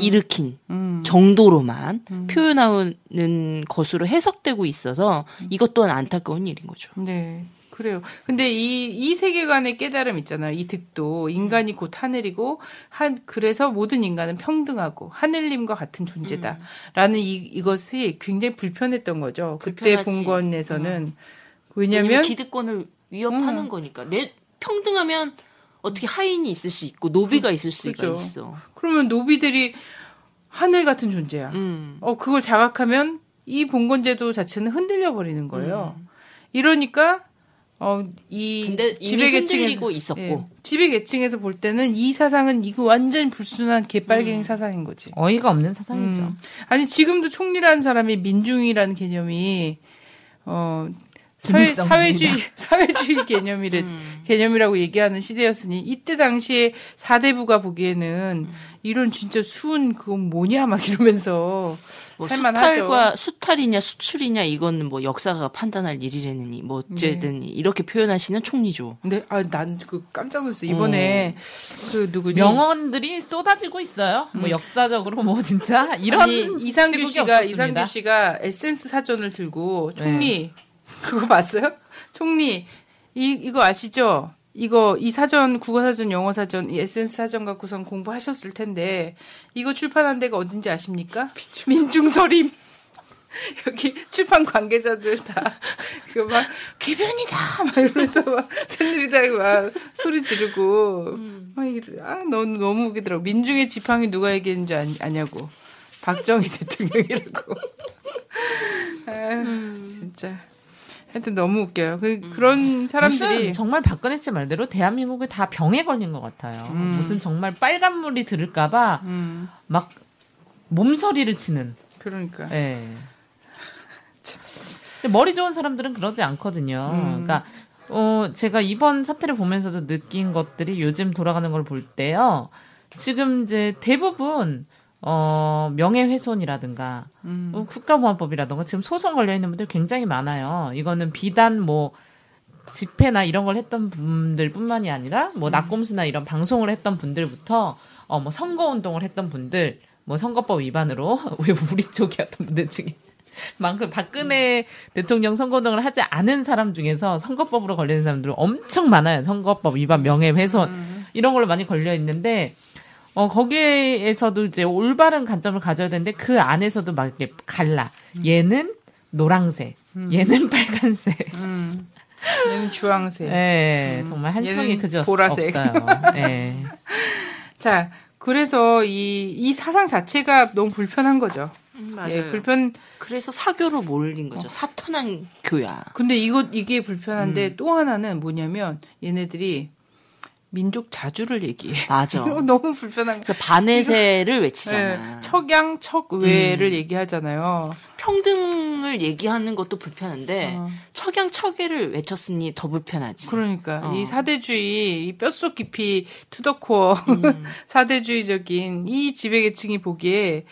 Speaker 4: 일으킨
Speaker 3: 음.
Speaker 4: 정도로만 표현하는 것으로 해석되고 있어서 이것 또한 안타까운 일인 거죠.
Speaker 3: 네. 그래요. 근데 이, 이 세계관의 깨달음 있잖아요. 이 득도. 인간이 곧 하늘이고, 한, 그래서 모든 인간은 평등하고, 하늘님과 같은 존재다. 라는 이, 이것이 굉장히 불편했던 거죠. 그때
Speaker 4: 불편하지.
Speaker 3: 본건에서는.
Speaker 4: 왜냐면 기득권을 위협하는 거니까 내 평등하면 어떻게 하인이 있을 수 있고 노비가 있을 수가
Speaker 3: 그죠.
Speaker 4: 있어.
Speaker 3: 그러면 노비들이 하늘 같은 존재야.
Speaker 4: 음.
Speaker 3: 어, 그걸 자각하면 이 본건제도 자체는 흔들려 버리는 거예요. 이러니까, 어, 이
Speaker 4: 음. 근데 이미
Speaker 3: 지배 계층에서
Speaker 4: 흔들리고 있었고.
Speaker 3: 예, 지배 계층에서 볼 때는 이 사상은 이거 완전 불순한 개빨갱이 사상인 거지.
Speaker 5: 어이가 없는 사상이죠.
Speaker 3: 음. 아니 지금도 총리라는 사람이 민중이라는 개념이 어 사회, 사회주의 [LAUGHS] 사회주의 개념이래 개념이라고 얘기하는 시대였으니 이때 당시에 사대부가 보기에는 이런 진짜 수은 그건 뭐냐 막 이러면서
Speaker 4: 뭐. 수탈과 수탈이냐 수출이냐 이거는 뭐 역사가 판단할 일이라느니 뭐 어쨌든 이렇게 표현하시는 총리죠.
Speaker 3: 근데 아 난 그 깜짝 놀랐어 이번에 그 누구니
Speaker 5: 명언들이 쏟아지고 있어요. 뭐 역사적으로 뭐 진짜? 이런
Speaker 3: 아니, 이상규 씨가
Speaker 5: 없었습니다.
Speaker 3: 이상규 씨가 에센스 사전을 들고 총리 그거 봤어요? 총리 이 이거 아시죠? 이거 이 사전 국어 사전 영어 사전 이 에센스 사전 갖고선 공부하셨을 텐데 이거 출판한 데가 어딘지 아십니까? 민중서림 [LAUGHS] 여기 출판 관계자들 다 그거 막 개변이다 막 이러면서 막 새누리당 막 소리 지르고 막 이래. 아 너무 너무 웃기더라고 민중의 지팡이 누가 얘기했는지 아니, 아냐고 박정희 [LAUGHS] 대통령이라고 [LAUGHS] 아유, 진짜. 하여튼 너무 웃겨요. 그, 그런 사람들이
Speaker 5: 무슨 정말 박근혜 씨 말대로 대한민국이 다 병에 걸린 것 같아요. 무슨 정말 빨간 물이 들을까봐
Speaker 3: 음,
Speaker 5: 막 몸서리를 치는.
Speaker 3: 그러니까.
Speaker 5: 예. 근데 머리 좋은 사람들은 그러지 않거든요.
Speaker 3: 음.
Speaker 5: 그러니까 어 제가 이번 사태를 보면서도 느낀 것들이 요즘 돌아가는 걸 볼 때요. 지금 이제 대부분 어 명예훼손이라든가
Speaker 3: 음.
Speaker 5: 어, 국가보안법이라든가 지금 소송 걸려 있는 분들 굉장히 많아요. 이거는 비단 뭐 집회나 이런 걸 했던 분들 뿐만이 아니라 뭐 낙곰수나 이런 방송을 했던 분들부터 어 뭐 선거 운동을 했던 분들 뭐 선거법 위반으로 [LAUGHS] 왜 우리 쪽이었던 분들 중에 [LAUGHS] 만큼 박근혜 대통령 선거운동을 하지 않은 사람 중에서 선거법으로 걸리는 사람들 엄청 많아요. 선거법 위반, 명예훼손 이런 걸로 많이 걸려 있는데 어 거기에서도 이제 올바른 관점을 가져야 되는데 그 안에서도 막 이렇게 갈라. 얘는 노랑색, 얘는 빨간색.
Speaker 3: 음. 얘는 [LAUGHS] 주황색.
Speaker 5: 예, 정말 한
Speaker 3: 얘는
Speaker 5: 척이 그저
Speaker 3: 보라색.
Speaker 5: 없어요. [LAUGHS] 예.
Speaker 3: 자, 그래서 이, 이 사상 자체가 너무 불편한 거죠.
Speaker 4: 음, 맞아요.
Speaker 3: 예, 불편.
Speaker 4: 그래서 사교로 몰린 거죠. 사탄한 교야.
Speaker 3: 근데 이거, 이게
Speaker 5: 음.
Speaker 3: 불편한데 또 하나는 뭐냐면 얘네들이 민족 자주를 얘기해.
Speaker 4: 맞아. [LAUGHS]
Speaker 3: 너무 불편한 거.
Speaker 4: 그래서 반해세를 외치잖아.
Speaker 3: 예, 척양, 척외를
Speaker 4: 음.
Speaker 3: 얘기하잖아요.
Speaker 4: 평등을 얘기하는 것도 불편한데
Speaker 3: 어.
Speaker 4: 척양척애를 외쳤으니 더 불편하지.
Speaker 3: 그러니까
Speaker 4: 어.
Speaker 3: 이 사대주의, 이 뼛속 깊이 투더코어
Speaker 4: 음. [LAUGHS]
Speaker 3: 사대주의적인 이 지배계층이 보기에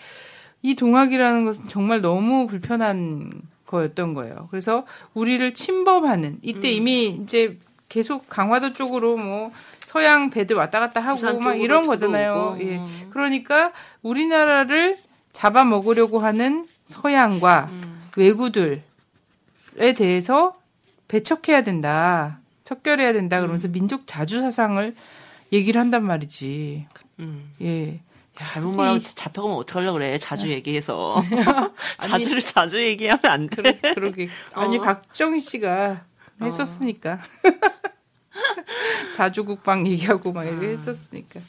Speaker 3: 이 동학이라는 것은 정말 너무 불편한 거였던 거예요. 그래서 우리를 침범하는 이때
Speaker 4: 음.
Speaker 3: 이미 이제 계속 강화도 쪽으로 뭐 서양 배들 왔다 갔다 하고 막 이런 거잖아요.
Speaker 4: 들어오고.
Speaker 3: 예.
Speaker 4: 음.
Speaker 3: 그러니까 우리나라를 잡아먹으려고 하는 서양과
Speaker 4: 음.
Speaker 3: 외구들에 대해서 배척해야 된다. 척결해야 된다. 그러면서 민족 자주 사상을 얘기를 한단 말이지.
Speaker 4: 음.
Speaker 3: 예.
Speaker 4: 잘못
Speaker 3: 이-
Speaker 4: 말하면 잡혀가면 어떡하려고 그래. 자주 얘기해서. [LAUGHS] 자주를 자주 얘기하면 안 돼.
Speaker 3: 그러게. 아니,
Speaker 4: 어.
Speaker 3: 박정희 씨가 했었으니까. [LAUGHS] [LAUGHS] 자주국방 얘기하고 막 이렇게 했었으니까.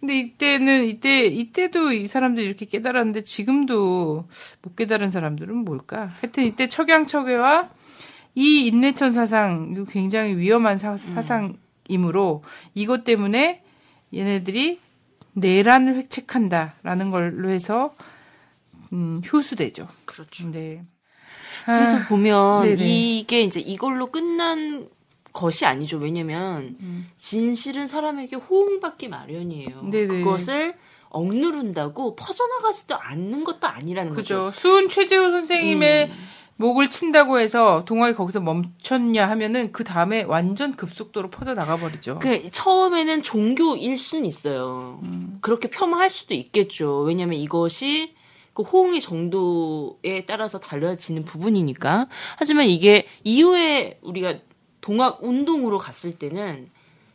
Speaker 3: 근데 이때는, 이때, 이때도 이 사람들이 이렇게 깨달았는데 지금도 못 깨달은 사람들은 뭘까? 하여튼 이때 척양척외와 이 인내천 사상, 이거 굉장히 위험한 사, 사상이므로 이것 때문에 얘네들이 내란을 획책한다라는 걸로 해서 음, 효수되죠.
Speaker 4: 그렇죠.
Speaker 3: 네.
Speaker 4: 그래서
Speaker 3: 아,
Speaker 4: 보면
Speaker 3: 네네.
Speaker 4: 이게 이제 이걸로 끝난 것이 아니죠. 왜냐면
Speaker 3: 음.
Speaker 4: 진실은 사람에게 호응받기 마련이에요.
Speaker 3: 네네.
Speaker 4: 그것을 억누른다고 퍼져나가지도 않는 것도 아니라는
Speaker 3: 그죠.
Speaker 4: 거죠.
Speaker 3: 수은 최재호 선생님의
Speaker 4: 음.
Speaker 3: 목을 친다고 해서 동학이 거기서 멈췄냐 하면은 그 다음에 완전 급속도로 퍼져 나가 버리죠.
Speaker 4: 그 처음에는 종교일 수는 있어요.
Speaker 3: 음.
Speaker 4: 그렇게 폄하할 수도 있겠죠. 왜냐하면 이것이 그 호응의 정도에 따라서 달라지는 부분이니까. 하지만 이게 이후에 우리가 동학 운동으로 갔을 때는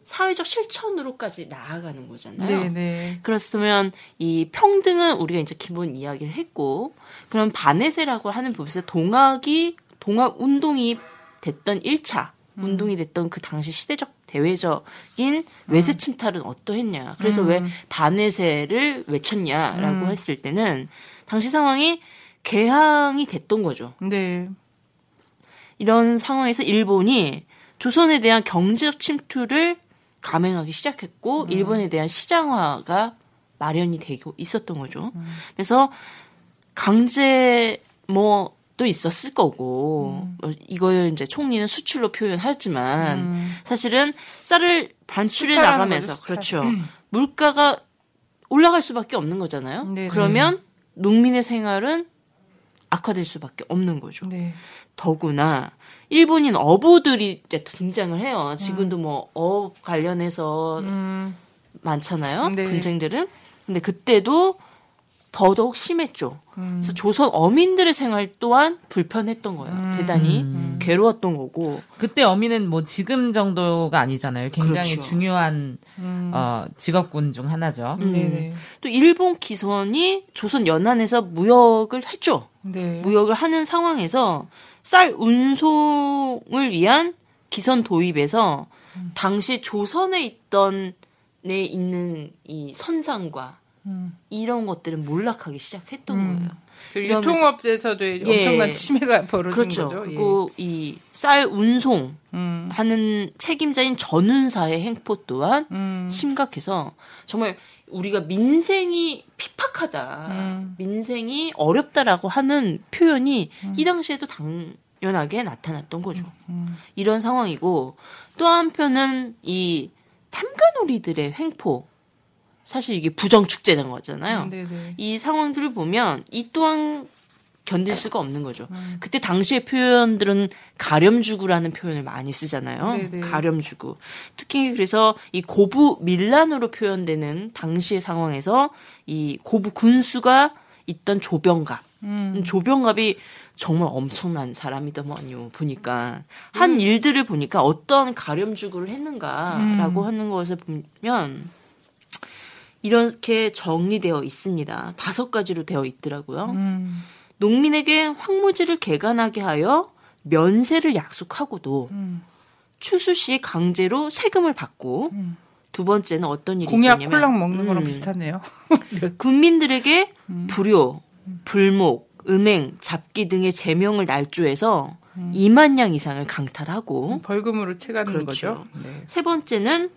Speaker 4: 사회적 실천으로까지 나아가는 거잖아요.
Speaker 3: 네네.
Speaker 4: 그렇으면 이 평등은 우리가 이제 기본 이야기를 했고 그럼 반해세라고 하는 부분에서 동학이 동학 운동이 됐던 1차
Speaker 3: 음.
Speaker 4: 운동이 됐던 그 당시 시대적 대외적인 외세 침탈은 어떠했냐. 그래서
Speaker 3: 음.
Speaker 4: 왜 반해세를 외쳤냐라고
Speaker 3: 음.
Speaker 4: 했을 때는 당시 상황이 개항이 됐던 거죠.
Speaker 3: 네.
Speaker 4: 이런 상황에서 일본이 조선에 대한 경제적 침투를 감행하기 시작했고
Speaker 3: 음.
Speaker 4: 일본에 대한 시장화가 마련이 되고 있었던 거죠.
Speaker 3: 음.
Speaker 4: 그래서 강제 뭐도 있었을 거고
Speaker 3: 음.
Speaker 4: 어, 이걸 이제 총리는 수출로 표현하지만 사실은 쌀을 반출해 나가면서
Speaker 3: 거죠, 음.
Speaker 4: 그렇죠. 물가가 올라갈 수밖에 없는 거잖아요.
Speaker 3: 네네.
Speaker 4: 그러면 농민의 생활은 악화될 수밖에 없는 거죠.
Speaker 3: 네.
Speaker 4: 더구나 일본인 어부들이 이제 등장을 해요. 지금도 뭐업 관련해서
Speaker 3: 음.
Speaker 4: 많잖아요.
Speaker 3: 네.
Speaker 4: 분쟁들은. 근데 그때도 더더욱 심했죠.
Speaker 3: 음.
Speaker 4: 그래서 조선 어민들의 생활 또한 불편했던 거예요.
Speaker 3: 음.
Speaker 4: 대단히
Speaker 5: 음.
Speaker 4: 괴로웠던 거고.
Speaker 5: 그때 어미는 뭐 지금 정도가 아니잖아요. 굉장히
Speaker 4: 그렇죠.
Speaker 5: 중요한
Speaker 3: 음.
Speaker 5: 어, 직업군 중 하나죠.
Speaker 4: 음.
Speaker 3: 네네.
Speaker 4: 또 일본 기선이 조선 연안에서 무역을 했죠.
Speaker 3: 네.
Speaker 4: 무역을 하는 상황에서 쌀 운송을 위한 기선 도입에서 당시 조선에 있던 내 있는 이 선상과
Speaker 3: 음.
Speaker 4: 이런 것들은 몰락하기 시작했던
Speaker 3: 음.
Speaker 4: 거예요. 이러면서-
Speaker 3: 유통업에서도
Speaker 4: 예.
Speaker 3: 엄청난 침해가 벌어진
Speaker 4: 그렇죠.
Speaker 3: 거죠. 예.
Speaker 4: 그리고 이쌀 운송
Speaker 3: 음,
Speaker 4: 하는 책임자인 전운사의 행포 또한
Speaker 3: 음,
Speaker 4: 심각해서 정말 우리가 민생이 핍박하다,
Speaker 3: 음.
Speaker 4: 민생이 어렵다라고 하는 표현이 이 당시에도 당연하게 나타났던 거죠.
Speaker 3: 음.
Speaker 4: 이런 상황이고 또 한편은 이 탐관오리들의 횡포 사실 이게 부정 축제장 거잖아요.
Speaker 3: 네네.
Speaker 4: 이 상황들을 보면 이 또한 견딜 수가 없는 거죠.
Speaker 3: 음.
Speaker 4: 그때 당시의 표현들은 가렴주구라는 표현을 많이 쓰잖아요.
Speaker 3: 네네.
Speaker 4: 가렴주구. 특히 그래서 이 고부 밀란으로 표현되는 당시의 상황에서 이 고부 군수가 있던 조병갑.
Speaker 3: 음.
Speaker 4: 조병갑이 정말 엄청난 사람이더만요. 보니까
Speaker 3: 음.
Speaker 4: 한 일들을 보니까 어떤 가렴주구를 했는가라고 하는 것을 보면 이렇게 정리되어 있습니다. 다섯 가지로 되어 있더라고요.
Speaker 3: 음,
Speaker 4: 농민에게 황무지를 개간하게 하여 면세를 약속하고도
Speaker 3: 음.
Speaker 4: 추수 시 강제로 세금을 받고
Speaker 3: 음.
Speaker 4: 두 번째는 어떤 일이
Speaker 3: 공약
Speaker 4: 있었냐면
Speaker 3: 콜랑 먹는 거랑
Speaker 4: 음,
Speaker 3: 비슷하네요. [LAUGHS]
Speaker 4: 군민들에게
Speaker 3: 음.
Speaker 4: 불효, 불목, 음행, 잡기 등의 제명을 날조해서
Speaker 3: 음.
Speaker 4: 2만 양 이상을 강탈하고
Speaker 3: 벌금으로 채가는
Speaker 4: 그렇죠.
Speaker 3: 거죠. 네.
Speaker 4: 세 번째는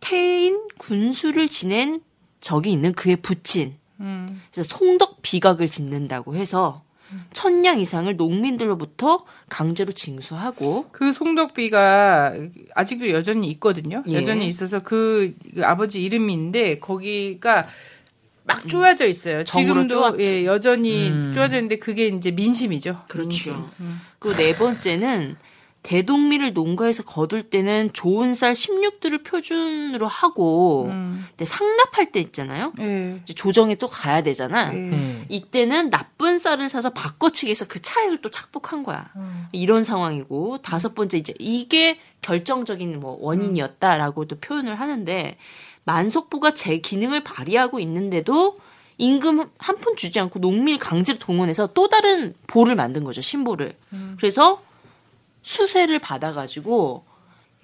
Speaker 4: 태인 군수를 지낸 적이 있는 그의 부친
Speaker 3: 음,
Speaker 4: 그래서 송덕 비각을 짓는다고 해서 천냥 이상을 농민들로부터 강제로 징수하고
Speaker 3: 그 송덕비가 아직도 여전히 있거든요.
Speaker 4: 예.
Speaker 3: 여전히 있어서 그, 그 아버지 이름인데 거기가 막 쪼아져 있어요. 지금도. 예, 여전히
Speaker 5: 음.
Speaker 3: 쪼아져 있는데 그게 이제 민심이죠.
Speaker 4: 그렇죠.
Speaker 3: 민심. 음.
Speaker 4: 그리고 네 번째는 대동미를 농가에서 거둘 때는 좋은 쌀 16두를 표준으로 하고
Speaker 3: 음.
Speaker 4: 근데 상납할 때 있잖아요.
Speaker 3: 예.
Speaker 4: 이제 조정에 또 가야 되잖아.
Speaker 3: 예.
Speaker 5: 음.
Speaker 4: 이때는 나쁜 쌀을 사서 바꿔치기 해서 그 차익을 또 착복한 거야.
Speaker 3: 음.
Speaker 4: 이런 상황이고 다섯 번째 이제 이게 결정적인 뭐 원인이었다라고도 표현을 하는데 만석부가 제 기능을 발휘하고 있는데도 임금 한 푼 주지 않고 농민을 강제로 동원해서 또 다른 보를 만든 거죠 신보를. 그래서 수세를 받아가지고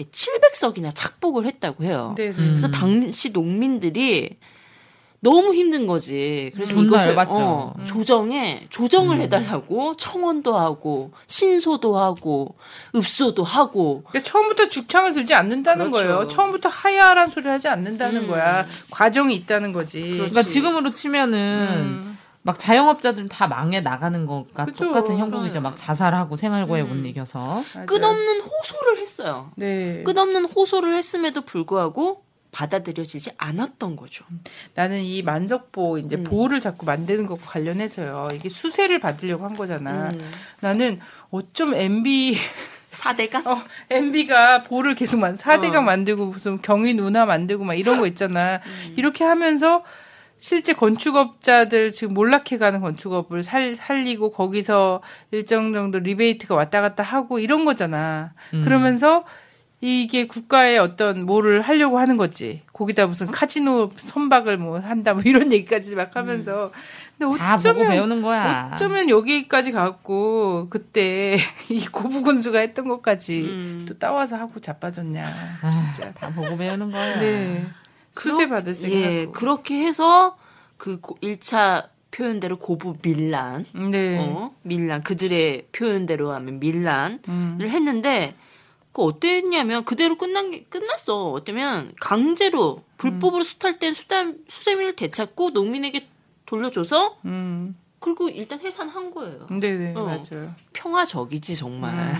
Speaker 4: 700석이나 착복을 했다고 해요.
Speaker 3: 네, 네.
Speaker 4: 그래서 당시 농민들이 너무 힘든 거지. 그래서
Speaker 5: 존나
Speaker 4: 이것을
Speaker 5: 열받죠.
Speaker 4: 어, 조정에 조정을 해달라고 청원도 하고 신소도 하고 읍소도 하고
Speaker 3: 그러니까 처음부터 죽창을 들지 않는다는
Speaker 4: 그렇죠.
Speaker 3: 거예요. 처음부터 하야란 소리 하지 않는다는
Speaker 4: 음.
Speaker 3: 거야. 과정이 있다는 거지.
Speaker 5: 그러니까 지금으로 치면은
Speaker 3: 음.
Speaker 5: 막 자영업자들 다 망해 나가는 것과
Speaker 3: 그죠.
Speaker 5: 똑같은 형국이죠. 막 자살하고 생활고에 못 이겨서.
Speaker 3: 맞아요.
Speaker 4: 끝없는 호소를 했어요.
Speaker 3: 네.
Speaker 4: 끝없는 호소를 했음에도 불구하고 받아들여지지 않았던 거죠.
Speaker 3: 나는 이 만석보 이제
Speaker 4: 음.
Speaker 3: 보호를 자꾸 만드는 것과 관련해서요. 이게 수세를 받으려고 한 거잖아.
Speaker 4: 음.
Speaker 3: 나는 어쩜 MB [LAUGHS]
Speaker 4: 사대가
Speaker 3: 어, MB가 보를 계속 만 사대강
Speaker 4: 어.
Speaker 3: 만들고 무슨 경인 운하 만들고 막 이런 거 있잖아.
Speaker 4: 음.
Speaker 3: 이렇게 하면서 실제 건축업자들 지금 몰락해가는 건축업을 살, 살리고 거기서 일정 정도 리베이트가 왔다 갔다 하고 이런 거잖아.
Speaker 5: 음.
Speaker 3: 그러면서 이게 국가의 어떤 뭐를 하려고 하는 거지. 거기다 무슨 카지노 선박을 뭐 한다 뭐 이런 얘기까지 막 하면서. 근데
Speaker 5: 다 보고
Speaker 3: 어쩌면
Speaker 5: 배우는 거야.
Speaker 3: 어쩌면 여기까지 가고 그때 [LAUGHS] 이 고부군수가 했던 것까지
Speaker 4: 음.
Speaker 3: 또 따와서 하고 자빠졌냐
Speaker 5: 아,
Speaker 3: 진짜.
Speaker 5: 다 보고 배우는 거야.
Speaker 3: 네. 수세 받을 생각.
Speaker 4: 예, 그렇게 해서 그 1차 표현대로 고부 밀란,
Speaker 3: 네.
Speaker 4: 어, 밀란 그들의 표현대로 하면 밀란을
Speaker 3: 음.
Speaker 4: 했는데 그 어땠냐면 그대로 끝난 게 끝났어. 어쩌면 강제로 불법으로 수탈된 수단 수세민을 되찾고 농민에게 돌려줘서
Speaker 3: 음.
Speaker 4: 그리고 일단 해산한 거예요.
Speaker 3: 네네
Speaker 4: 어.
Speaker 3: 맞아요.
Speaker 4: 평화적이지 정말.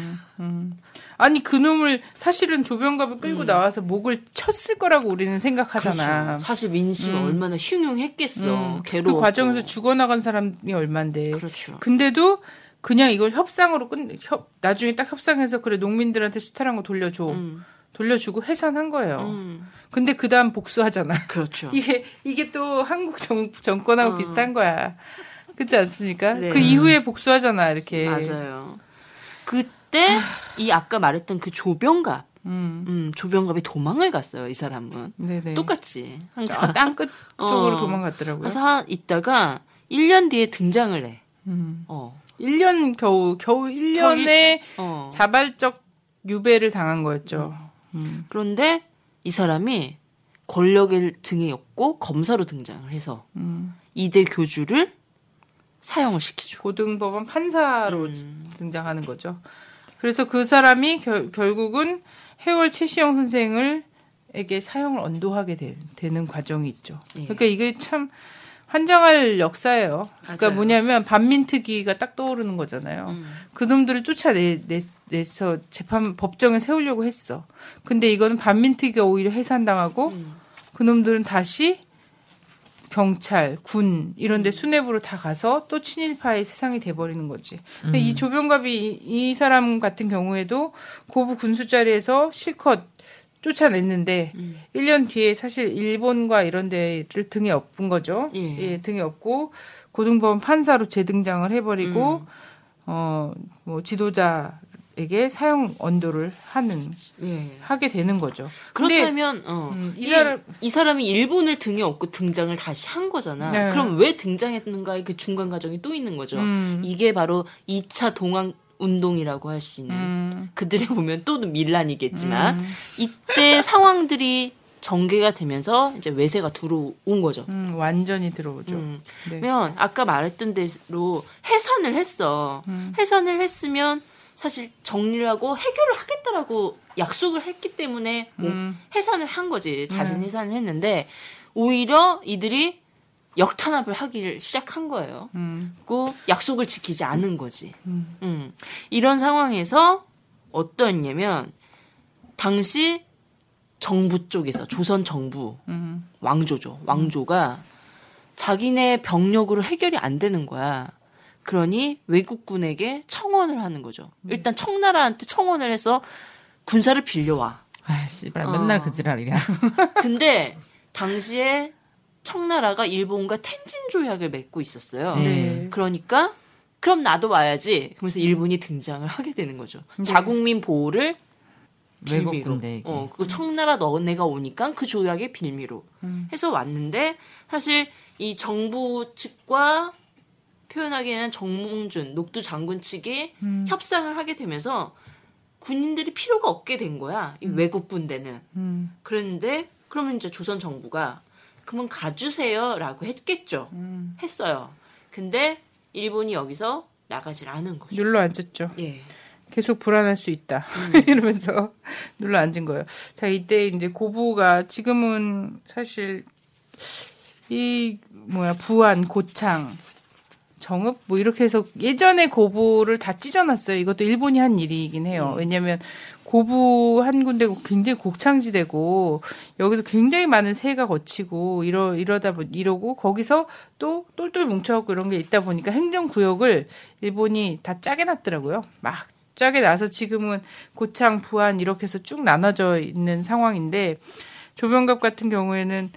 Speaker 3: 음, 음. 아니 그놈을 사실은 조병갑을 끌고 나와서 목을 쳤을 거라고 우리는 생각하잖아.
Speaker 4: 음. 그렇죠. 사실 민심
Speaker 3: 음.
Speaker 4: 얼마나 흉흉했겠어.
Speaker 3: 음,
Speaker 4: 괴로워.
Speaker 3: 그 과정에서 죽어나간 사람이 얼만데.
Speaker 4: 그렇죠.
Speaker 3: 근데도 그냥 이걸 협상으로 끝, 협, 나중에 딱 협상해서 그래 농민들한테 수탈한 거 돌려줘.
Speaker 4: 음,
Speaker 3: 돌려주고 해산한 거예요.
Speaker 4: 음,
Speaker 3: 근데 그 다음 복수하잖아.
Speaker 4: 그렇죠. [LAUGHS]
Speaker 3: 이게 이게 또 한국 정, 정권하고
Speaker 4: 어.
Speaker 3: 비슷한 거야. 그렇지 않습니까?
Speaker 4: 네.
Speaker 3: 그 이후에 복수하잖아 이렇게.
Speaker 4: 맞아요. 그 때 이 아까 말했던 그 조병갑,
Speaker 3: 음,
Speaker 4: 음, 조병갑이 도망을 갔어요. 이 사람은
Speaker 3: 네네.
Speaker 4: 똑같이
Speaker 3: 저
Speaker 4: 항상
Speaker 3: 땅끝 [LAUGHS] 쪽으로
Speaker 4: 어.
Speaker 3: 도망갔더라고요.
Speaker 4: 그래서 하- 있다가 1년 뒤에 등장을 해.
Speaker 3: 음.
Speaker 4: 어,
Speaker 3: 1년 겨우 겨우 1년에
Speaker 4: 어.
Speaker 3: 자발적 유배를 당한 거였죠. 음.
Speaker 4: 그런데 이 사람이 권력을 등에 업고 검사로 등장을 해서
Speaker 3: 음.
Speaker 4: 이대 교주를 사형을 시키죠.
Speaker 3: 고등법원 판사로
Speaker 4: 음.
Speaker 3: 등장하는 거죠. 그래서 그 사람이 결, 결국은 해월 최시영 선생을 에게 사형을 언도하게 되, 는 과정이 있죠.
Speaker 4: 예.
Speaker 3: 그러니까 이게 참 환장할 역사예요. 그러니까
Speaker 8: 맞아요.
Speaker 3: 뭐냐면 반민특위가 딱 떠오르는 거잖아요.
Speaker 4: 음.
Speaker 3: 그놈들을 쫓아내서 재판 법정에 세우려고 했어. 근데 이거는 반민특위가 오히려 해산당하고
Speaker 4: 음.
Speaker 3: 그놈들은 다시 경찰, 군 이런
Speaker 4: 음.
Speaker 3: 데 수뇌부로 다 가서 또 친일파의 세상이 돼 버리는 거지. 근데
Speaker 4: 음.
Speaker 3: 이 조병갑이 이, 이 사람 같은 경우에도 고부 군수 자리에서 실컷 쫓아냈는데
Speaker 4: 음.
Speaker 3: 1년 뒤에 사실 일본과 이런 데를 등에 업은 거죠.
Speaker 4: 예.
Speaker 3: 등에 업고 고등법원 판사로 재등장을 해 버리고
Speaker 4: 음.
Speaker 3: 어뭐 지도자 에게 사형 언도를 하는
Speaker 4: 예.
Speaker 3: 하게 되는 거죠.
Speaker 4: 그렇다면 어,
Speaker 3: 음, 이
Speaker 4: 이,
Speaker 3: 사람-
Speaker 4: 이 사람이 일본을 등에 업고 등장을 다시 한 거잖아.
Speaker 3: 네.
Speaker 4: 그럼 왜 등장했는가의 그 중간 과정이 또 있는 거죠.
Speaker 3: 음.
Speaker 4: 이게 바로 2차 동학 운동이라고 할 수 있는
Speaker 3: 음,
Speaker 4: 그들에 [LAUGHS] 보면 또 밀란이겠지만
Speaker 3: 음.
Speaker 4: 이때 상황들이 전개가 되면서 이제 외세가 들어온 거죠.
Speaker 3: 음, 완전히 들어오죠.
Speaker 4: 음.
Speaker 3: 네.
Speaker 4: 그러면 아까 말했던 대로 해산을 했어.
Speaker 3: 음.
Speaker 4: 해산을 했으면 사실 정리를 하고 해결을 하겠다라고 약속을 했기 때문에 뭐
Speaker 3: 음.
Speaker 4: 해산을 한 거지. 자진 해산을 했는데 오히려 이들이 역탄압을 하기를 시작한 거예요.
Speaker 3: 음.
Speaker 4: 그리고 약속을 지키지 않은 거지.
Speaker 3: 음.
Speaker 4: 음. 이런 상황에서 어떠했냐면 당시 정부 쪽에서 조선 정부
Speaker 3: 음.
Speaker 4: 왕조죠. 왕조가 자기네 병력으로 해결이 안 되는 거야. 그러니 외국군에게 청원을 하는 거죠. 일단 청나라한테 청원을 해서 군사를 빌려와.
Speaker 5: 아, 씨발 맨날
Speaker 4: 어.
Speaker 5: 그 지랄이야. [LAUGHS]
Speaker 4: 근데 [LAUGHS] 당시에 청나라가 일본과 텐진 조약을 맺고 있었어요.
Speaker 3: 네.
Speaker 4: 그러니까 그럼 나도 와야지. 그러면서 일본이 등장을 하게 되는 거죠. 자국민 보호를 빌미로. 어, 그 청나라 너네가 오니까 그 조약의 빌미로 해서 왔는데 사실 이 정부 측과 표현하기에는 정몽준 녹두 장군 측이 협상을 하게 되면서 군인들이 필요가 없게 된 거야. 이 외국 군대는.
Speaker 3: 음.
Speaker 4: 그랬는데 그러면 이제 조선 정부가 그러면 가주세요라고 했겠죠.
Speaker 3: 음.
Speaker 4: 했어요. 근데 일본이 여기서 나가질 않은 거죠.
Speaker 3: 눌러 앉았죠.
Speaker 4: 예.
Speaker 3: 계속 불안할 수 있다. [LAUGHS] 이러면서 눌러 앉은 거예요. 자, 이때 이제 고부가 지금은 사실 이 뭐야 부안, 고창, 정읍 뭐 이렇게 해서 예전에 고부를 다 찢어놨어요. 이것도 일본이 한 일이긴 해요. 왜냐하면 고부 한 군데 굉장히 곡창지대고 여기도 굉장히 많은 새가 거치고 이러 이러다 보 이러고 거기서 또 똘똘 뭉쳐갖고 이런 게 있다 보니까 행정구역을 일본이 다 짜게 놨더라고요. 막 짜게 나서 지금은 고창, 부안 이렇게 해서 쭉 나눠져 있는 상황인데 조병갑 같은 경우에는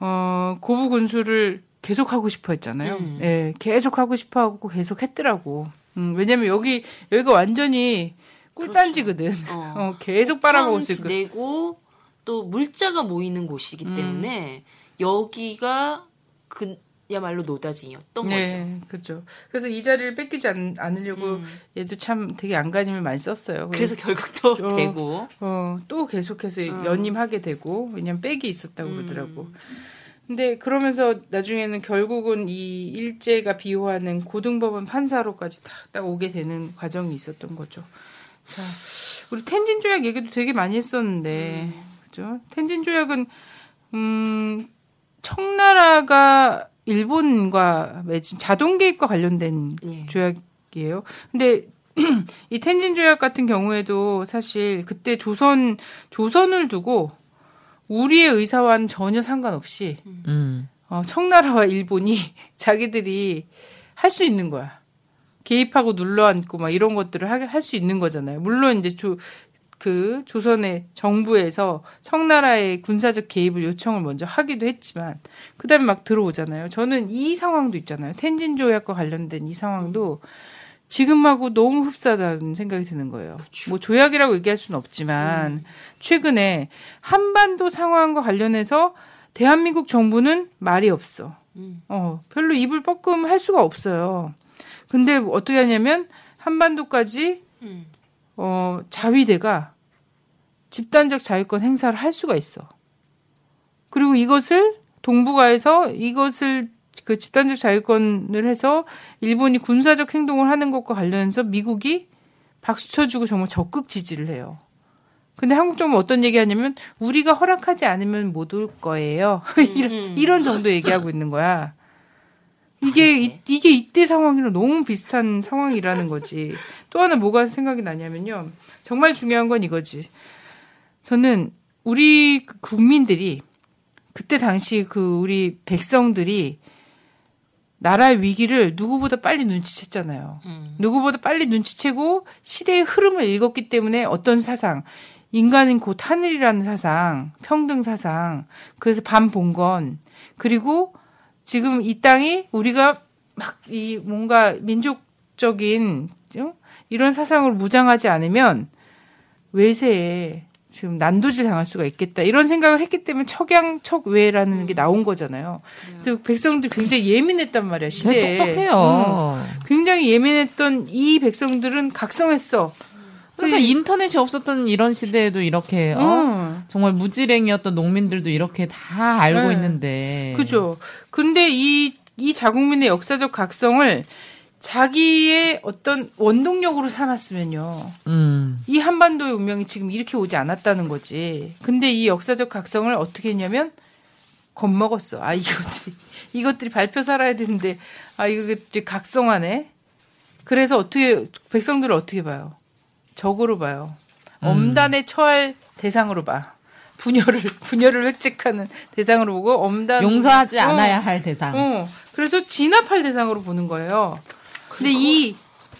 Speaker 3: 어 고부 군수를 계속 하고 싶어 했잖아요.
Speaker 4: 음.
Speaker 3: 예, 계속 하고 싶어 하고 계속 했더라고. 음, 왜냐면 여기 여기가 완전히 꿀단지거든.
Speaker 4: 어. [LAUGHS]
Speaker 3: 어, 계속 빨아먹을 수 있고.
Speaker 4: 지대고 또 물자가 모이는 곳이기
Speaker 3: 음.
Speaker 4: 때문에 여기가 그야말로 노다지였던 거죠.
Speaker 3: 네, 그렇죠. 그래서 이 자리를 뺏기지 않, 않으려고
Speaker 4: 음.
Speaker 3: 얘도 참 되게 안간힘을 많이 썼어요.
Speaker 4: 그래서 결국 또
Speaker 3: 어.
Speaker 4: 되고
Speaker 3: 어, 또 계속해서
Speaker 4: 음.
Speaker 3: 연임하게 되고 왜냐면 빽이 있었다고
Speaker 4: 음.
Speaker 3: 그러더라고. 근데 그러면서 나중에는 결국은 이 일제가 비호하는 고등법원 판사로까지 딱, 딱 오게 되는 과정이 있었던 거죠. 자, 우리 텐진 조약 얘기도 되게 많이 했었는데, 그죠? 텐진 조약은 음 청나라가 일본과 맺은 자동 개입과 관련된
Speaker 4: 예.
Speaker 3: 조약이에요. 근데 [CLEARS THROAT] 이 텐진 조약 같은 경우에도 사실 그때 조선 조선을 두고 우리의 의사와는 전혀 상관없이
Speaker 5: 음.
Speaker 3: 어, 청나라와 일본이 [LAUGHS] 자기들이 할 수 있는 거야. 개입하고 눌러앉고 막 이런 것들을 할 수 있는 거잖아요. 물론 이제 조, 그 조선의 정부에서 청나라의 군사적 개입을 요청을 먼저 하기도 했지만 그다음에 막 들어오잖아요. 저는 이 상황도 있잖아요. 텐진 조약과 관련된 이 상황도 지금하고 너무 흡사하다는 생각이 드는 거예요. 뭐 조약이라고 얘기할 수는 없지만 최근에 한반도 상황과 관련해서 대한민국 정부는 말이 없어.
Speaker 4: 음.
Speaker 3: 어, 별로 입을 뻐끔 할 수가 없어요. 근데 어떻게 하냐면 한반도까지
Speaker 4: 음.
Speaker 3: 어, 자위대가 집단적 자유권 행사를 할 수가 있어. 그리고 이것을 동북아에서 이것을 그 집단적 자유권을 해서 일본이 군사적 행동을 하는 것과 관련해서 미국이 박수 쳐주고 정말 적극 지지를 해요. 근데 한국 정부 어떤 얘기 하냐면 우리가 허락하지 않으면 못 올 거예요. [LAUGHS] 이런, 이런 정도 얘기하고 있는 거야. 이게 이, 이게 이때 상황이랑 너무 비슷한 상황이라는 거지. 또 하나 뭐가 생각이 나냐면요. 정말 중요한 건 이거지. 저는 우리 국민들이 그때 당시 그 우리 백성들이 나라의 위기를 누구보다 빨리 눈치챘잖아요. 누구보다 빨리 눈치채고 시대의 흐름을 읽었기 때문에 어떤 사상, 인간은 곧 하늘이라는 사상, 평등 사상, 그래서 반봉건, 그리고 지금 이 땅이 우리가 막 이 뭔가 민족적인 어? 이런 사상으로 무장하지 않으면 외세에 지금 난도질 당할 수가 있겠다 이런 생각을 했기 때문에 척양 척외라는 게 나온 거잖아요. 그래서 백성들이 굉장히 예민했단 말이야 시대에.
Speaker 5: 네, 똑같아요.
Speaker 3: 음. 굉장히 예민했던 이 백성들은 각성했어.
Speaker 5: 그러니까 인터넷이 없었던 이런 시대에도 이렇게 어?
Speaker 3: 음.
Speaker 5: 정말 무지랭이였던 농민들도 이렇게 다 알고
Speaker 3: 네.
Speaker 5: 있는데.
Speaker 3: 그죠. 근데 이, 이 자국민의 역사적 각성을 자기의 어떤 원동력으로 삼았으면요.
Speaker 5: 음.
Speaker 3: 이 한반도의 운명이 지금 이렇게 오지 않았다는 거지. 근데 이 역사적 각성을 어떻게 했냐면 겁먹었어. 아 이것들이 이것들이 발표 살아야 되는데 아 이것들이 각성하네. 그래서 어떻게 백성들을 어떻게 봐요? 적으로 봐요. 엄단에 처할 대상으로 봐. 분열을 [LAUGHS] 분열을 획책하는 대상으로 보고 엄단
Speaker 5: 용서하지
Speaker 3: 어,
Speaker 5: 않아야 할 대상.
Speaker 3: 어. 그래서 진압할 대상으로 보는 거예요. 근데 이,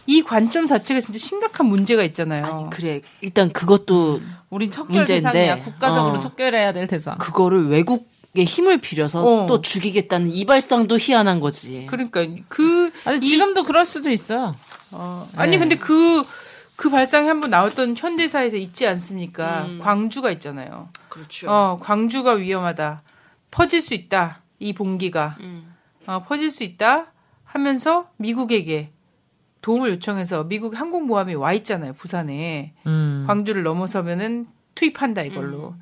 Speaker 3: 이 관점 자체가 진짜 심각한 문제가 있잖아요.
Speaker 4: 아니 그래 일단 그것도
Speaker 5: 우린 척결
Speaker 4: 문제인데,
Speaker 5: 대상이야. 국가적으로
Speaker 4: 어.
Speaker 5: 척결해야 될 대상.
Speaker 4: 그거를 외국의 힘을 빌려서
Speaker 3: 어.
Speaker 4: 또 죽이겠다는 이발상도 희한한 거지.
Speaker 3: 그러니까 그
Speaker 5: 아니
Speaker 3: 이-
Speaker 5: 지금도 그럴 수도 있어요.
Speaker 3: 어, 아니
Speaker 5: 네.
Speaker 3: 근데 그그 발상이 한번 나왔던 현대사에서 있지 않습니까?
Speaker 4: 음.
Speaker 3: 광주가 있잖아요.
Speaker 4: 그렇죠.
Speaker 3: 어, 광주가 위험하다. 퍼질 수 있다. 이 봉기가
Speaker 4: 음.
Speaker 3: 어, 퍼질 수 있다 하면서 미국에게 도움을 요청해서 미국 항공모함이 와 있잖아요. 부산에.
Speaker 5: 음.
Speaker 3: 광주를 넘어서면은 투입한다 이걸로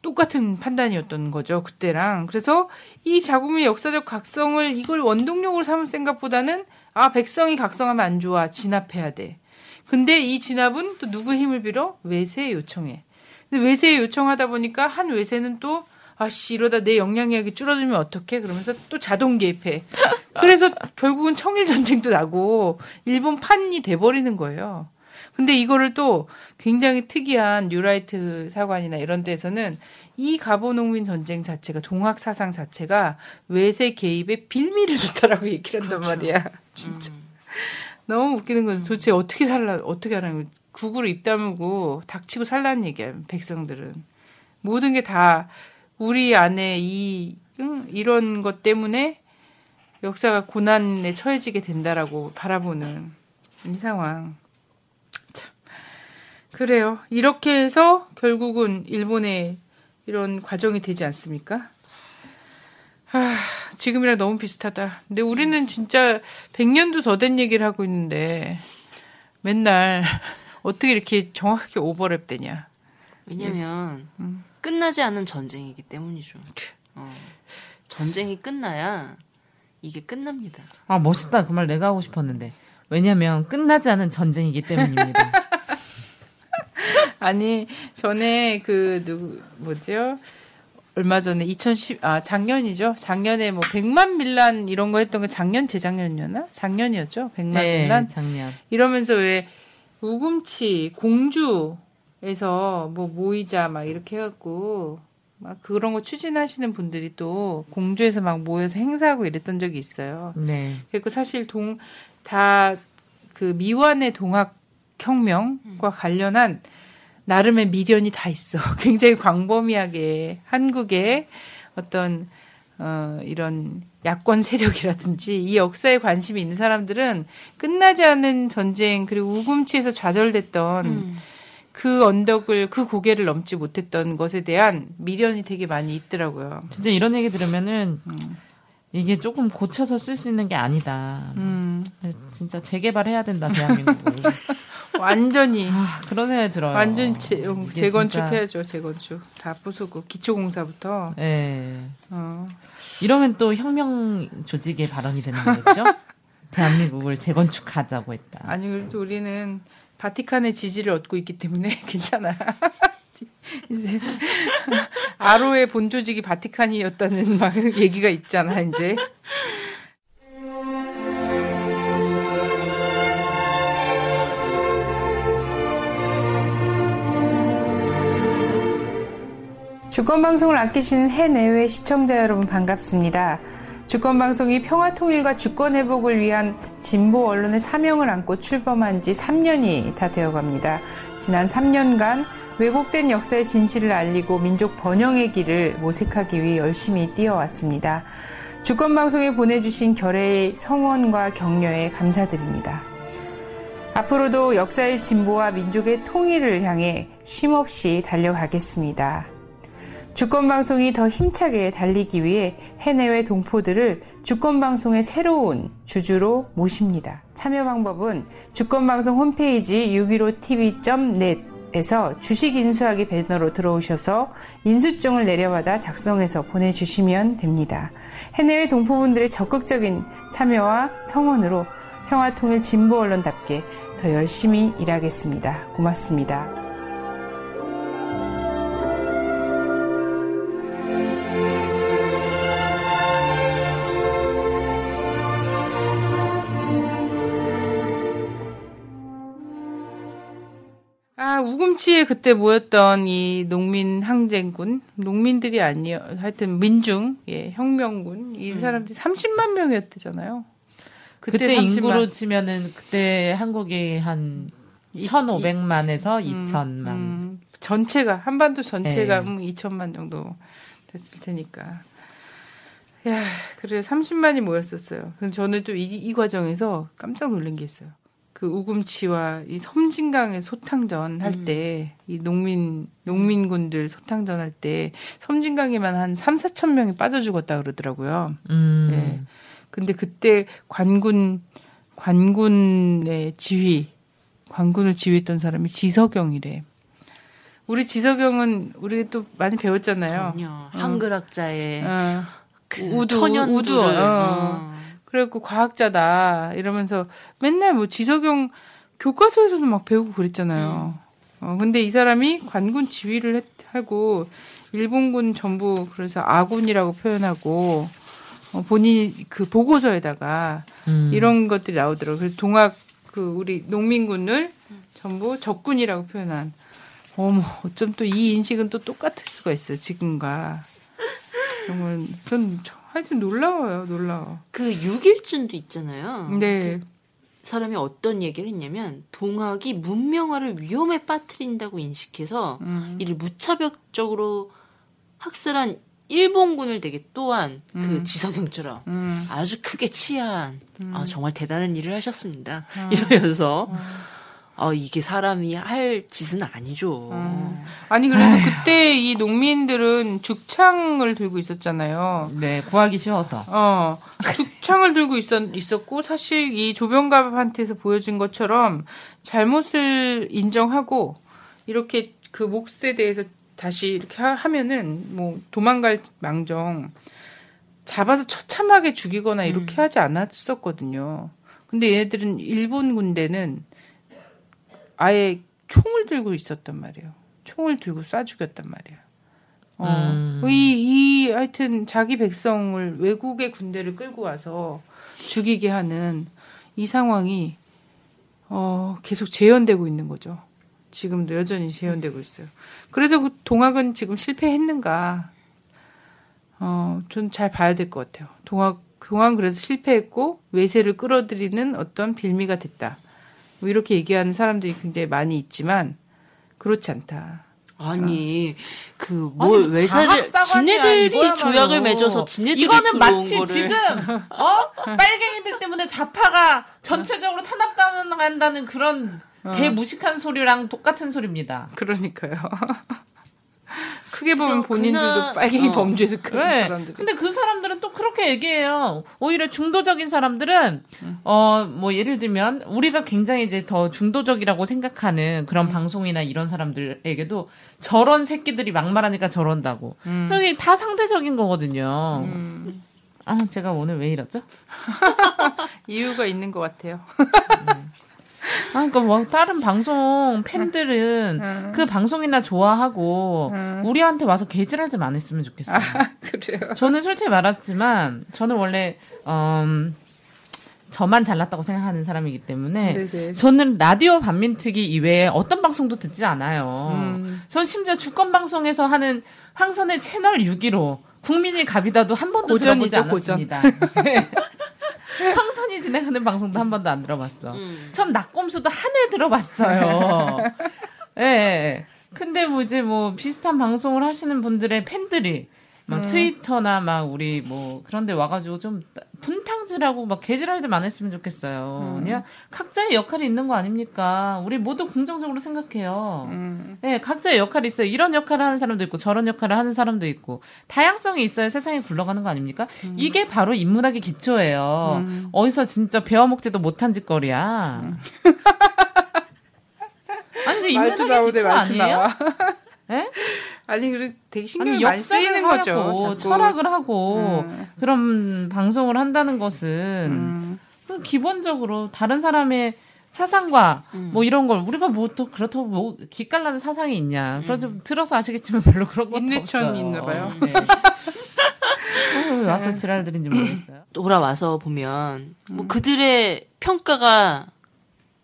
Speaker 3: 똑같은 판단이었던 거죠 그때랑 그래서 이 자국민의 역사적 각성을 이걸 원동력으로 삼을 생각보다는 아 백성이 각성하면 안 좋아 진압해야 돼 근데 이 진압은 또 누구의 힘을 빌어 외세에 요청해 근데 외세에 요청하다 보니까 한 외세는 또 아씨 이러다 내 역량력이 줄어들면 어떡해? 그러면서 또 자동 개입해. 그래서 [LAUGHS] 결국은 청일 전쟁도 나고 일본 판이 돼버리는 거예요. 근데 이거를 또 굉장히 특이한 뉴라이트 사관이나 이런 데서는 이 가보농민 전쟁 자체가 동학 사상 자체가 외세 개입에 빌미를 줬다라고 얘기를 한단 말이야. 진짜. 너무 웃기는 건 도대체 어떻게 살라 어떻게 하라는 거 국으로 입 다물고 닥치고 살라는 얘기야 백성들은. 모든 게 다 우리 안에 이 응, 이런 것 때문에 역사가 고난에 처해지게 된다라고 바라보는 이 상황. 참. 그래요. 이렇게 해서 결국은 일본의 이런 과정이 되지 않습니까? 아, 지금이랑 너무 비슷하다. 근데 우리는 진짜 100년도 더 된 얘기를 하고 있는데 맨날 [LAUGHS] 어떻게 이렇게 정확하게 오버랩 되냐.
Speaker 4: 왜냐면
Speaker 3: 음.
Speaker 4: 끝나지 않은 전쟁이기 때문이죠. 어. 전쟁이 끝나야 이게 끝납니다.
Speaker 5: 아 멋있다. 그 말 내가 하고 싶었는데. 왜냐면 끝나지 않은 전쟁이기 때문입니다. [LAUGHS]
Speaker 3: 아니 전에 그 누구 뭐죠? 얼마 전에 2010 아 작년이죠. 작년에 뭐 100만 밀란 이런 거 했던 거 작년 재작년이었나? 작년이었죠. 100만
Speaker 5: 네,
Speaker 3: 밀란
Speaker 5: 작년.
Speaker 3: 이러면서 왜 우금치 공주 에서 뭐 모이자 막 이렇게 해갖고 막 그런 거 추진하시는 분들이 또 공주에서 막 모여서 행사하고 이랬던 적이 있어요.
Speaker 5: 네.
Speaker 3: 그리고 사실 동 다 그 미완의 동학 혁명과 관련한 나름의 미련이 다 있어. [LAUGHS] 굉장히 광범위하게 한국의 어떤 어 이런 야권 세력이라든지 이 역사에 관심이 있는 사람들은 끝나지 않은 전쟁 그리고 우금치에서 좌절됐던
Speaker 4: 음.
Speaker 3: 그 언덕을 그 고개를 넘지 못했던 것에 대한 미련이 되게 많이 있더라고요.
Speaker 5: 진짜 이런 얘기 들으면은 이게 조금 고쳐서 쓸 수 있는 게 아니다.
Speaker 3: 음.
Speaker 5: 진짜 재개발해야 된다 대한민국을. [LAUGHS]
Speaker 3: 완전히
Speaker 5: 아, 그런 생각이 들어요.
Speaker 3: 완전 재,
Speaker 5: 이게
Speaker 3: 재건축
Speaker 5: 진짜-
Speaker 3: 해야죠. 재건축 다 부수고 기초공사부터.
Speaker 5: 예.
Speaker 3: 어.
Speaker 5: 이러면 또 혁명 조직의 발언이 되는 거겠죠? [LAUGHS] 대한민국을 재건축하자고 했다.
Speaker 3: 아니 그래도 우리는 바티칸의 지지를 얻고 있기 때문에 [LAUGHS] 괜찮아. [LAUGHS] 이제 아로의 본 조직이 바티칸이었다는 [LAUGHS] 막 얘기가 있잖아 이제. 주권방송을 아끼시는 해내외 시청자 여러분 반갑습니다. 주권방송이 평화통일과 주권회복을 위한 진보 언론의 사명을 안고 출범한 지 3년이 다 되어갑니다. 지난 3년간 왜곡된 역사의 진실을 알리고 민족 번영의 길을 모색하기 위해 열심히 뛰어왔습니다. 주권방송에 보내주신 결의의 성원과 격려에 감사드립니다. 앞으로도 역사의 진보와 민족의 통일을 향해 쉼없이 달려가겠습니다. 주권방송이 더 힘차게 달리기 위해 해내외 동포들을 주권방송의 새로운 주주로 모십니다. 참여 방법은 주권방송 홈페이지 615tv.net에서 주식 인수하기 배너로 들어오셔서 인수증을 내려받아 작성해서 보내주시면 됩니다. 해내외 동포분들의 적극적인 참여와 성원으로 평화통일 진보 언론답게 더 열심히 일하겠습니다. 고맙습니다. 우금치에 그때 모였던 이 농민 항쟁군, 농민들이 아니요, 하여튼 민중, 예, 혁명군, 이 사람들이 30만 명이었대잖아요.
Speaker 5: 그때,
Speaker 3: 30만.
Speaker 5: 인구로 치면은 그때 한국이 한
Speaker 3: 이-
Speaker 5: 1,500만에서
Speaker 3: 음,
Speaker 5: 2,000만.
Speaker 3: 음, 전체가 한반도 전체가
Speaker 5: 네.
Speaker 3: 음, 2천만 정도 됐을 테니까. 야, 그래 30만이 모였었어요. 근데 저는 또이 과정에서 깜짝 놀란 게 있어요. 그 우금치와 이 섬진강의 소탕전 할
Speaker 5: 음.
Speaker 3: 때이 농민 농민군들 소탕전 할 때 섬진강에만 한 3, 4천 명이 빠져 죽었다 그러더라고요.
Speaker 5: 음.
Speaker 3: 예. 근데 그때 관군 관군의 지휘 관군을 지휘했던 사람이 지석영이래. 우리 지석영은 우리 또 많이 배웠잖아요.
Speaker 4: 그럼요. 한글 학자의
Speaker 3: 어.
Speaker 4: 그
Speaker 3: 우두,
Speaker 4: 천연두를
Speaker 3: 우두, 어.
Speaker 4: 어.
Speaker 3: 그래갖고 과학자다 이러면서 맨날 뭐 지석영 교과서에서도 막 배우고 그랬잖아요. 어, 근데 이 사람이 관군 지휘를 했- 하고 일본군 전부 그래서 아군이라고 표현하고 어, 본인 그 보고서에다가
Speaker 5: 음.
Speaker 3: 이런 것들이 나오더라고요. 그래서 동학 그 우리 농민군을 전부 적군이라고 표현한. 어머, 어쩜 또 이 인식은 또 똑같을 수가 있어요. 지금과. 정말 전 저- 하여튼 놀라워요. 놀라워.
Speaker 4: 그 6일준도 있잖아요.
Speaker 3: 네.
Speaker 4: 그 사람이 어떤 얘기를 했냐면 동학이 문명화를 위험에 빠뜨린다고 인식해서
Speaker 3: 음.
Speaker 4: 이를 무차별적으로 학살한 일본군을 되게 또한 그
Speaker 3: 음.
Speaker 4: 지석영처럼
Speaker 3: 음.
Speaker 4: 아주 크게 치한 아, 정말 대단한 일을 하셨습니다. 이러면서 아, 이게 사람이 할 짓은 아니죠.
Speaker 3: 음. 아니 그래서 그때 이 농민들은 죽창을 들고 있었잖아요.
Speaker 5: 네, 구하기 쉬워서.
Speaker 3: 어, 죽창을 들고 있었, 있었고, 사실 이 조병갑한테서 보여진 것처럼 잘못을 인정하고, 이렇게 그 몫에 대해서 다시 이렇게 하, 하면은, 뭐, 도망갈 망정, 잡아서 처참하게 죽이거나 이렇게 하지 않았었거든요. 근데 얘네들은 일본 군대는 아예 총을 들고 있었단 말이에요. 총을 들고 쏴 죽였단 말이에요. 어,
Speaker 5: 음.
Speaker 3: 이, 이, 하여튼 자기 백성을 외국의 군대를 끌고 와서 죽이게 하는 이 상황이, 어, 계속 재현되고 있는 거죠. 지금도 여전히 재현되고 있어요. 그래서 그 동학은 지금 실패했는가, 어, 좀 잘 봐야 될 것 같아요. 동학, 동학은 그래서 실패했고, 외세를 끌어들이는 어떤 빌미가 됐다. 뭐 이렇게 얘기하는 사람들이 굉장히 많이 있지만, 그렇지 않다.
Speaker 4: 아니 그
Speaker 5: 아니,
Speaker 4: 뭘 외사를 지네들이
Speaker 5: 이거야말로.
Speaker 4: 조약을 맺어서 지네들이
Speaker 5: 이거는 마치
Speaker 4: 거를
Speaker 5: 지금 어 [LAUGHS] 빨갱이들 때문에 자파가 전체적으로 탄압당한다는 그런
Speaker 3: 어.
Speaker 5: 개무식한 소리랑 똑같은 소리입니다.
Speaker 3: 그러니까요. 크게 보면 본인들도
Speaker 4: 그날-
Speaker 3: 빨갱이
Speaker 4: 어.
Speaker 3: 범죄도 그런
Speaker 5: 네.
Speaker 3: 사람들이.
Speaker 5: 근데 그 사람들은 또 그렇게 얘기해요. 오히려 중도적인 사람들은
Speaker 3: 음.
Speaker 5: 어뭐 예를 들면 우리가 굉장히 이제 더 중도적이라고 생각하는 그런
Speaker 3: 음.
Speaker 5: 방송이나 이런 사람들에게도 저런 새끼들이 막말하니까 저런다고.
Speaker 3: 음.
Speaker 5: 여기 다 상대적인 거거든요. 아 제가 오늘 왜 이랬죠? [LAUGHS]
Speaker 3: 이유가 있는 것 같아요.
Speaker 5: 아, 그러니까 뭐 다른 방송 팬들은
Speaker 3: 음.
Speaker 5: 그 방송이나 좋아하고 우리한테 와서 개질할 좀 안 했으면 좋겠어요. [LAUGHS]
Speaker 3: 그래요.
Speaker 5: 저는 솔직히 말하지만 저는 원래 음, 저만 잘났다고 생각하는 사람이기 때문에
Speaker 3: 네네.
Speaker 5: 저는 라디오 반민특위 이외에 어떤 방송도 듣지 않아요.
Speaker 3: 음.
Speaker 5: 전 심지어 주권 방송에서 하는 황선의 채널 6기로 국민이 갑이다도 한 번도
Speaker 3: 고전이죠,
Speaker 5: 들어보지 않았습니다. [LAUGHS] [LAUGHS] 황선이 진행하는 방송도 한 번도 안 들어봤어.
Speaker 4: 음.
Speaker 5: 전 낙곰수도 한 회 들어봤어요. 예. [LAUGHS] 예. 근데 뭐 이제 뭐 비슷한 방송을 하시는 분들의 팬들이 막 트위터나 막 우리 뭐 그런 데 와가지고 좀 분탕질하고 막 개질할 좀안 했으면 좋겠어요. 그냥 각자의 역할이 있는 거 아닙니까? 우리 모두 긍정적으로 생각해요. 네, 각자의 역할이 있어요. 이런 역할을 하는 사람도 있고 저런 역할을 하는 사람도 있고 다양성이 있어야 세상이 굴러가는 거 아닙니까? 이게 바로 인문학의 기초예요. 어디서 진짜 배워먹지도 못한 짓거리야. 아니 그
Speaker 3: 말투
Speaker 5: 인문학의 기초
Speaker 3: 말투
Speaker 5: 아니에요? 예?
Speaker 3: 아니 그래 되게 신경이
Speaker 5: 아니
Speaker 3: 많이 쓰이는
Speaker 5: 하고
Speaker 3: 거죠. 자꾸.
Speaker 5: 철학을 하고
Speaker 3: 음.
Speaker 5: 그런 방송을 한다는 것은
Speaker 3: 음.
Speaker 5: 그 기본적으로 다른 사람의 사상과 뭐 이런 걸 우리가 뭐 또 그렇다고 뭐 기깔나는 사상이 있냐. 그런 좀 들어서 아시겠지만 별로 그런 것도
Speaker 3: 인내천
Speaker 5: 없어요.
Speaker 3: 있나 봐요.
Speaker 5: 네. [LAUGHS] 어, 왜 와서 지랄들인지 모르겠어요.
Speaker 4: 돌아와서 보면 뭐 그들의 평가가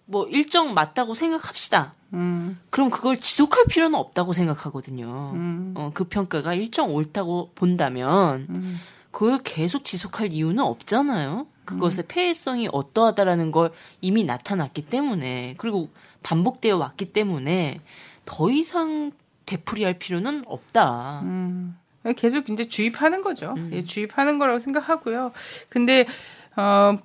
Speaker 4: 뭐 일정 맞다고 생각합시다.
Speaker 3: 음.
Speaker 4: 그럼 그걸 지속할 필요는 없다고 생각하거든요.
Speaker 3: 음.
Speaker 4: 어, 그 평가가 일정 옳다고 본다면
Speaker 3: 음.
Speaker 4: 그걸 계속 지속할 이유는 없잖아요. 그것의 폐해성이 어떠하다라는 걸 이미 나타났기 때문에 그리고 반복되어 왔기 때문에 더 이상 되풀이할 필요는 없다.
Speaker 3: 음. 계속 이제 주입하는 거죠.
Speaker 4: 음.
Speaker 3: 예, 주입하는 거라고 생각하고요. 근데 어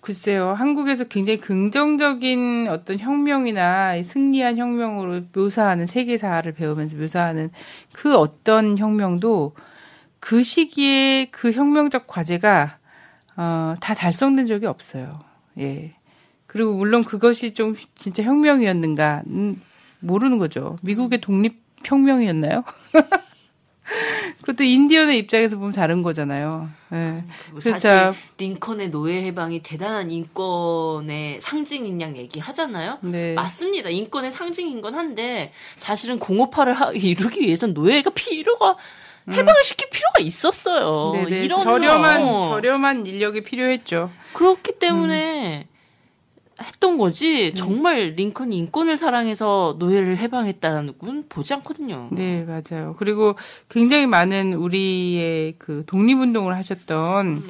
Speaker 3: 글쎄요, 한국에서 굉장히 긍정적인 어떤 혁명이나 이 승리한 혁명으로 묘사하는 세계사를 배우면서 묘사하는 그 어떤 혁명도 그 시기에 그 혁명적 과제가 어, 다 달성된 적이 없어요. 예. 그리고 물론 그것이 좀 진짜 혁명이었는가 음, 모르는 거죠. 미국의 독립 혁명이었나요? [LAUGHS] 그것도 인디언의 입장에서 보면 다른 거잖아요. 그래서
Speaker 4: 사실 링컨의 노예 해방이 대단한 인권의 상징인 양 얘기하잖아요.
Speaker 3: 네.
Speaker 4: 맞습니다. 인권의 상징인 건 한데 사실은 공업화를 하- 이루기 위해선 노예가 필요가 해방을 시킬 필요가 있었어요.
Speaker 3: 음. 네네.
Speaker 4: 이런
Speaker 3: 저렴한
Speaker 4: 어,
Speaker 3: 저렴한 인력이 필요했죠.
Speaker 4: 그렇기 때문에 했던
Speaker 3: 음.
Speaker 4: 거지. 정말 링컨이 인권을 사랑해서 노예를 해방했다는 건 보지 않거든요.
Speaker 3: 네, 맞아요. 그리고 굉장히 많은 우리의 그 독립운동을 하셨던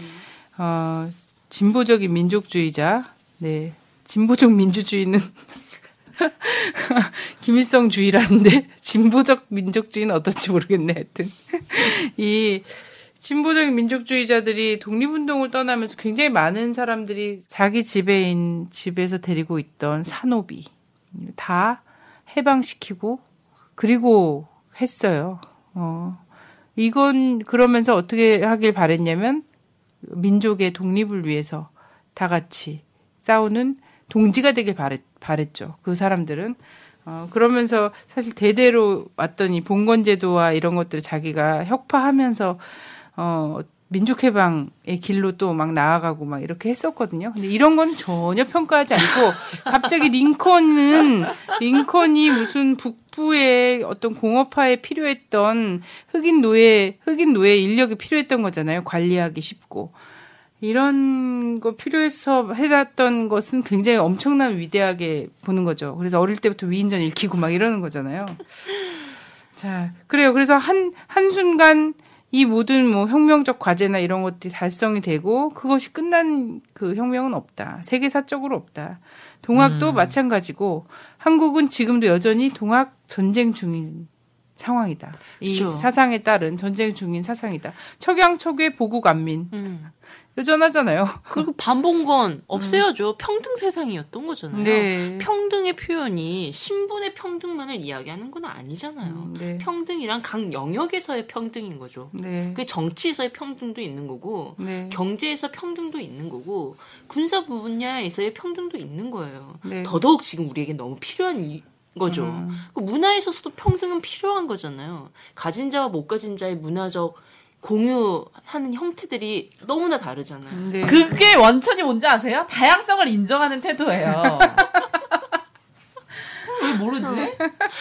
Speaker 3: 어 진보적인 민족주의자, 네, 진보적 민주주의는 [LAUGHS] 김일성주의라는데 [LAUGHS] 진보적 민족주의는 어떨지 모르겠네. 하여튼 [LAUGHS] 이 진보적인 민족주의자들이 독립운동을 떠나면서 굉장히 많은 사람들이 자기 지배인 집에서 데리고 있던 산업이 다 해방시키고 그리고 했어요. 어. 이건 그러면서 어떻게 하길 바랬냐면 민족의 독립을 위해서 다 같이 싸우는 동지가 되길 바랬, 바랬죠. 그 사람들은. 어, 그러면서 사실 대대로 이 봉건제도와 이런 것들을 자기가 혁파하면서 어, 민족해방의 길로 또 막 나아가고 막 이렇게 했었거든요. 근데 이런 건 전혀 평가하지 않고 [LAUGHS] 갑자기 링컨은 링컨이 무슨 북부의 어떤 공업화에 필요했던 흑인 노예, 흑인 노예 인력이 필요했던 거잖아요. 관리하기 쉽고. 이런 거 필요해서 해놨던 것은 굉장히 엄청난 위대하게 보는 거죠. 그래서 어릴 때부터 위인전 읽히고 막 이러는 거잖아요. 자, 그래요. 그래서 한, 한 순간 이 모든 뭐 혁명적 과제나 이런 것들이 달성이 되고 그것이 끝난 그 혁명은 없다. 세계사적으로 없다. 동학도 마찬가지고 한국은 지금도 여전히 동학 전쟁 중인 상황이다. 이
Speaker 4: 그렇죠.
Speaker 3: 사상에 따른 전쟁 중인 사상이다. 척양 척의 보국 안민.
Speaker 4: 음.
Speaker 3: 여전하잖아요.
Speaker 4: 그리고 반봉건 없애야죠. 평등 세상이었던 거잖아요.
Speaker 3: 네.
Speaker 4: 평등의 표현이 신분의 평등만을 이야기하는 건 아니잖아요.
Speaker 3: 음, 네.
Speaker 4: 평등이란 각 영역에서의 평등인 거죠.
Speaker 3: 네.
Speaker 4: 그 정치에서의 평등도 있는 거고
Speaker 3: 네.
Speaker 4: 경제에서 평등도 있는 거고 군사 분야에서의 평등도 있는 거예요.
Speaker 3: 네.
Speaker 4: 더더욱 지금 우리에게 너무 필요한 이- 거죠.
Speaker 3: 음.
Speaker 4: 그 문화에 있어서도 평등은 필요한 거잖아요. 가진 자와 못 가진 자의 문화적 공유하는 형태들이 너무나 다르잖아요.
Speaker 3: 네.
Speaker 5: 그게 원천이 뭔지 아세요? 다양성을 인정하는 태도예요. [LAUGHS] 왜 모르지?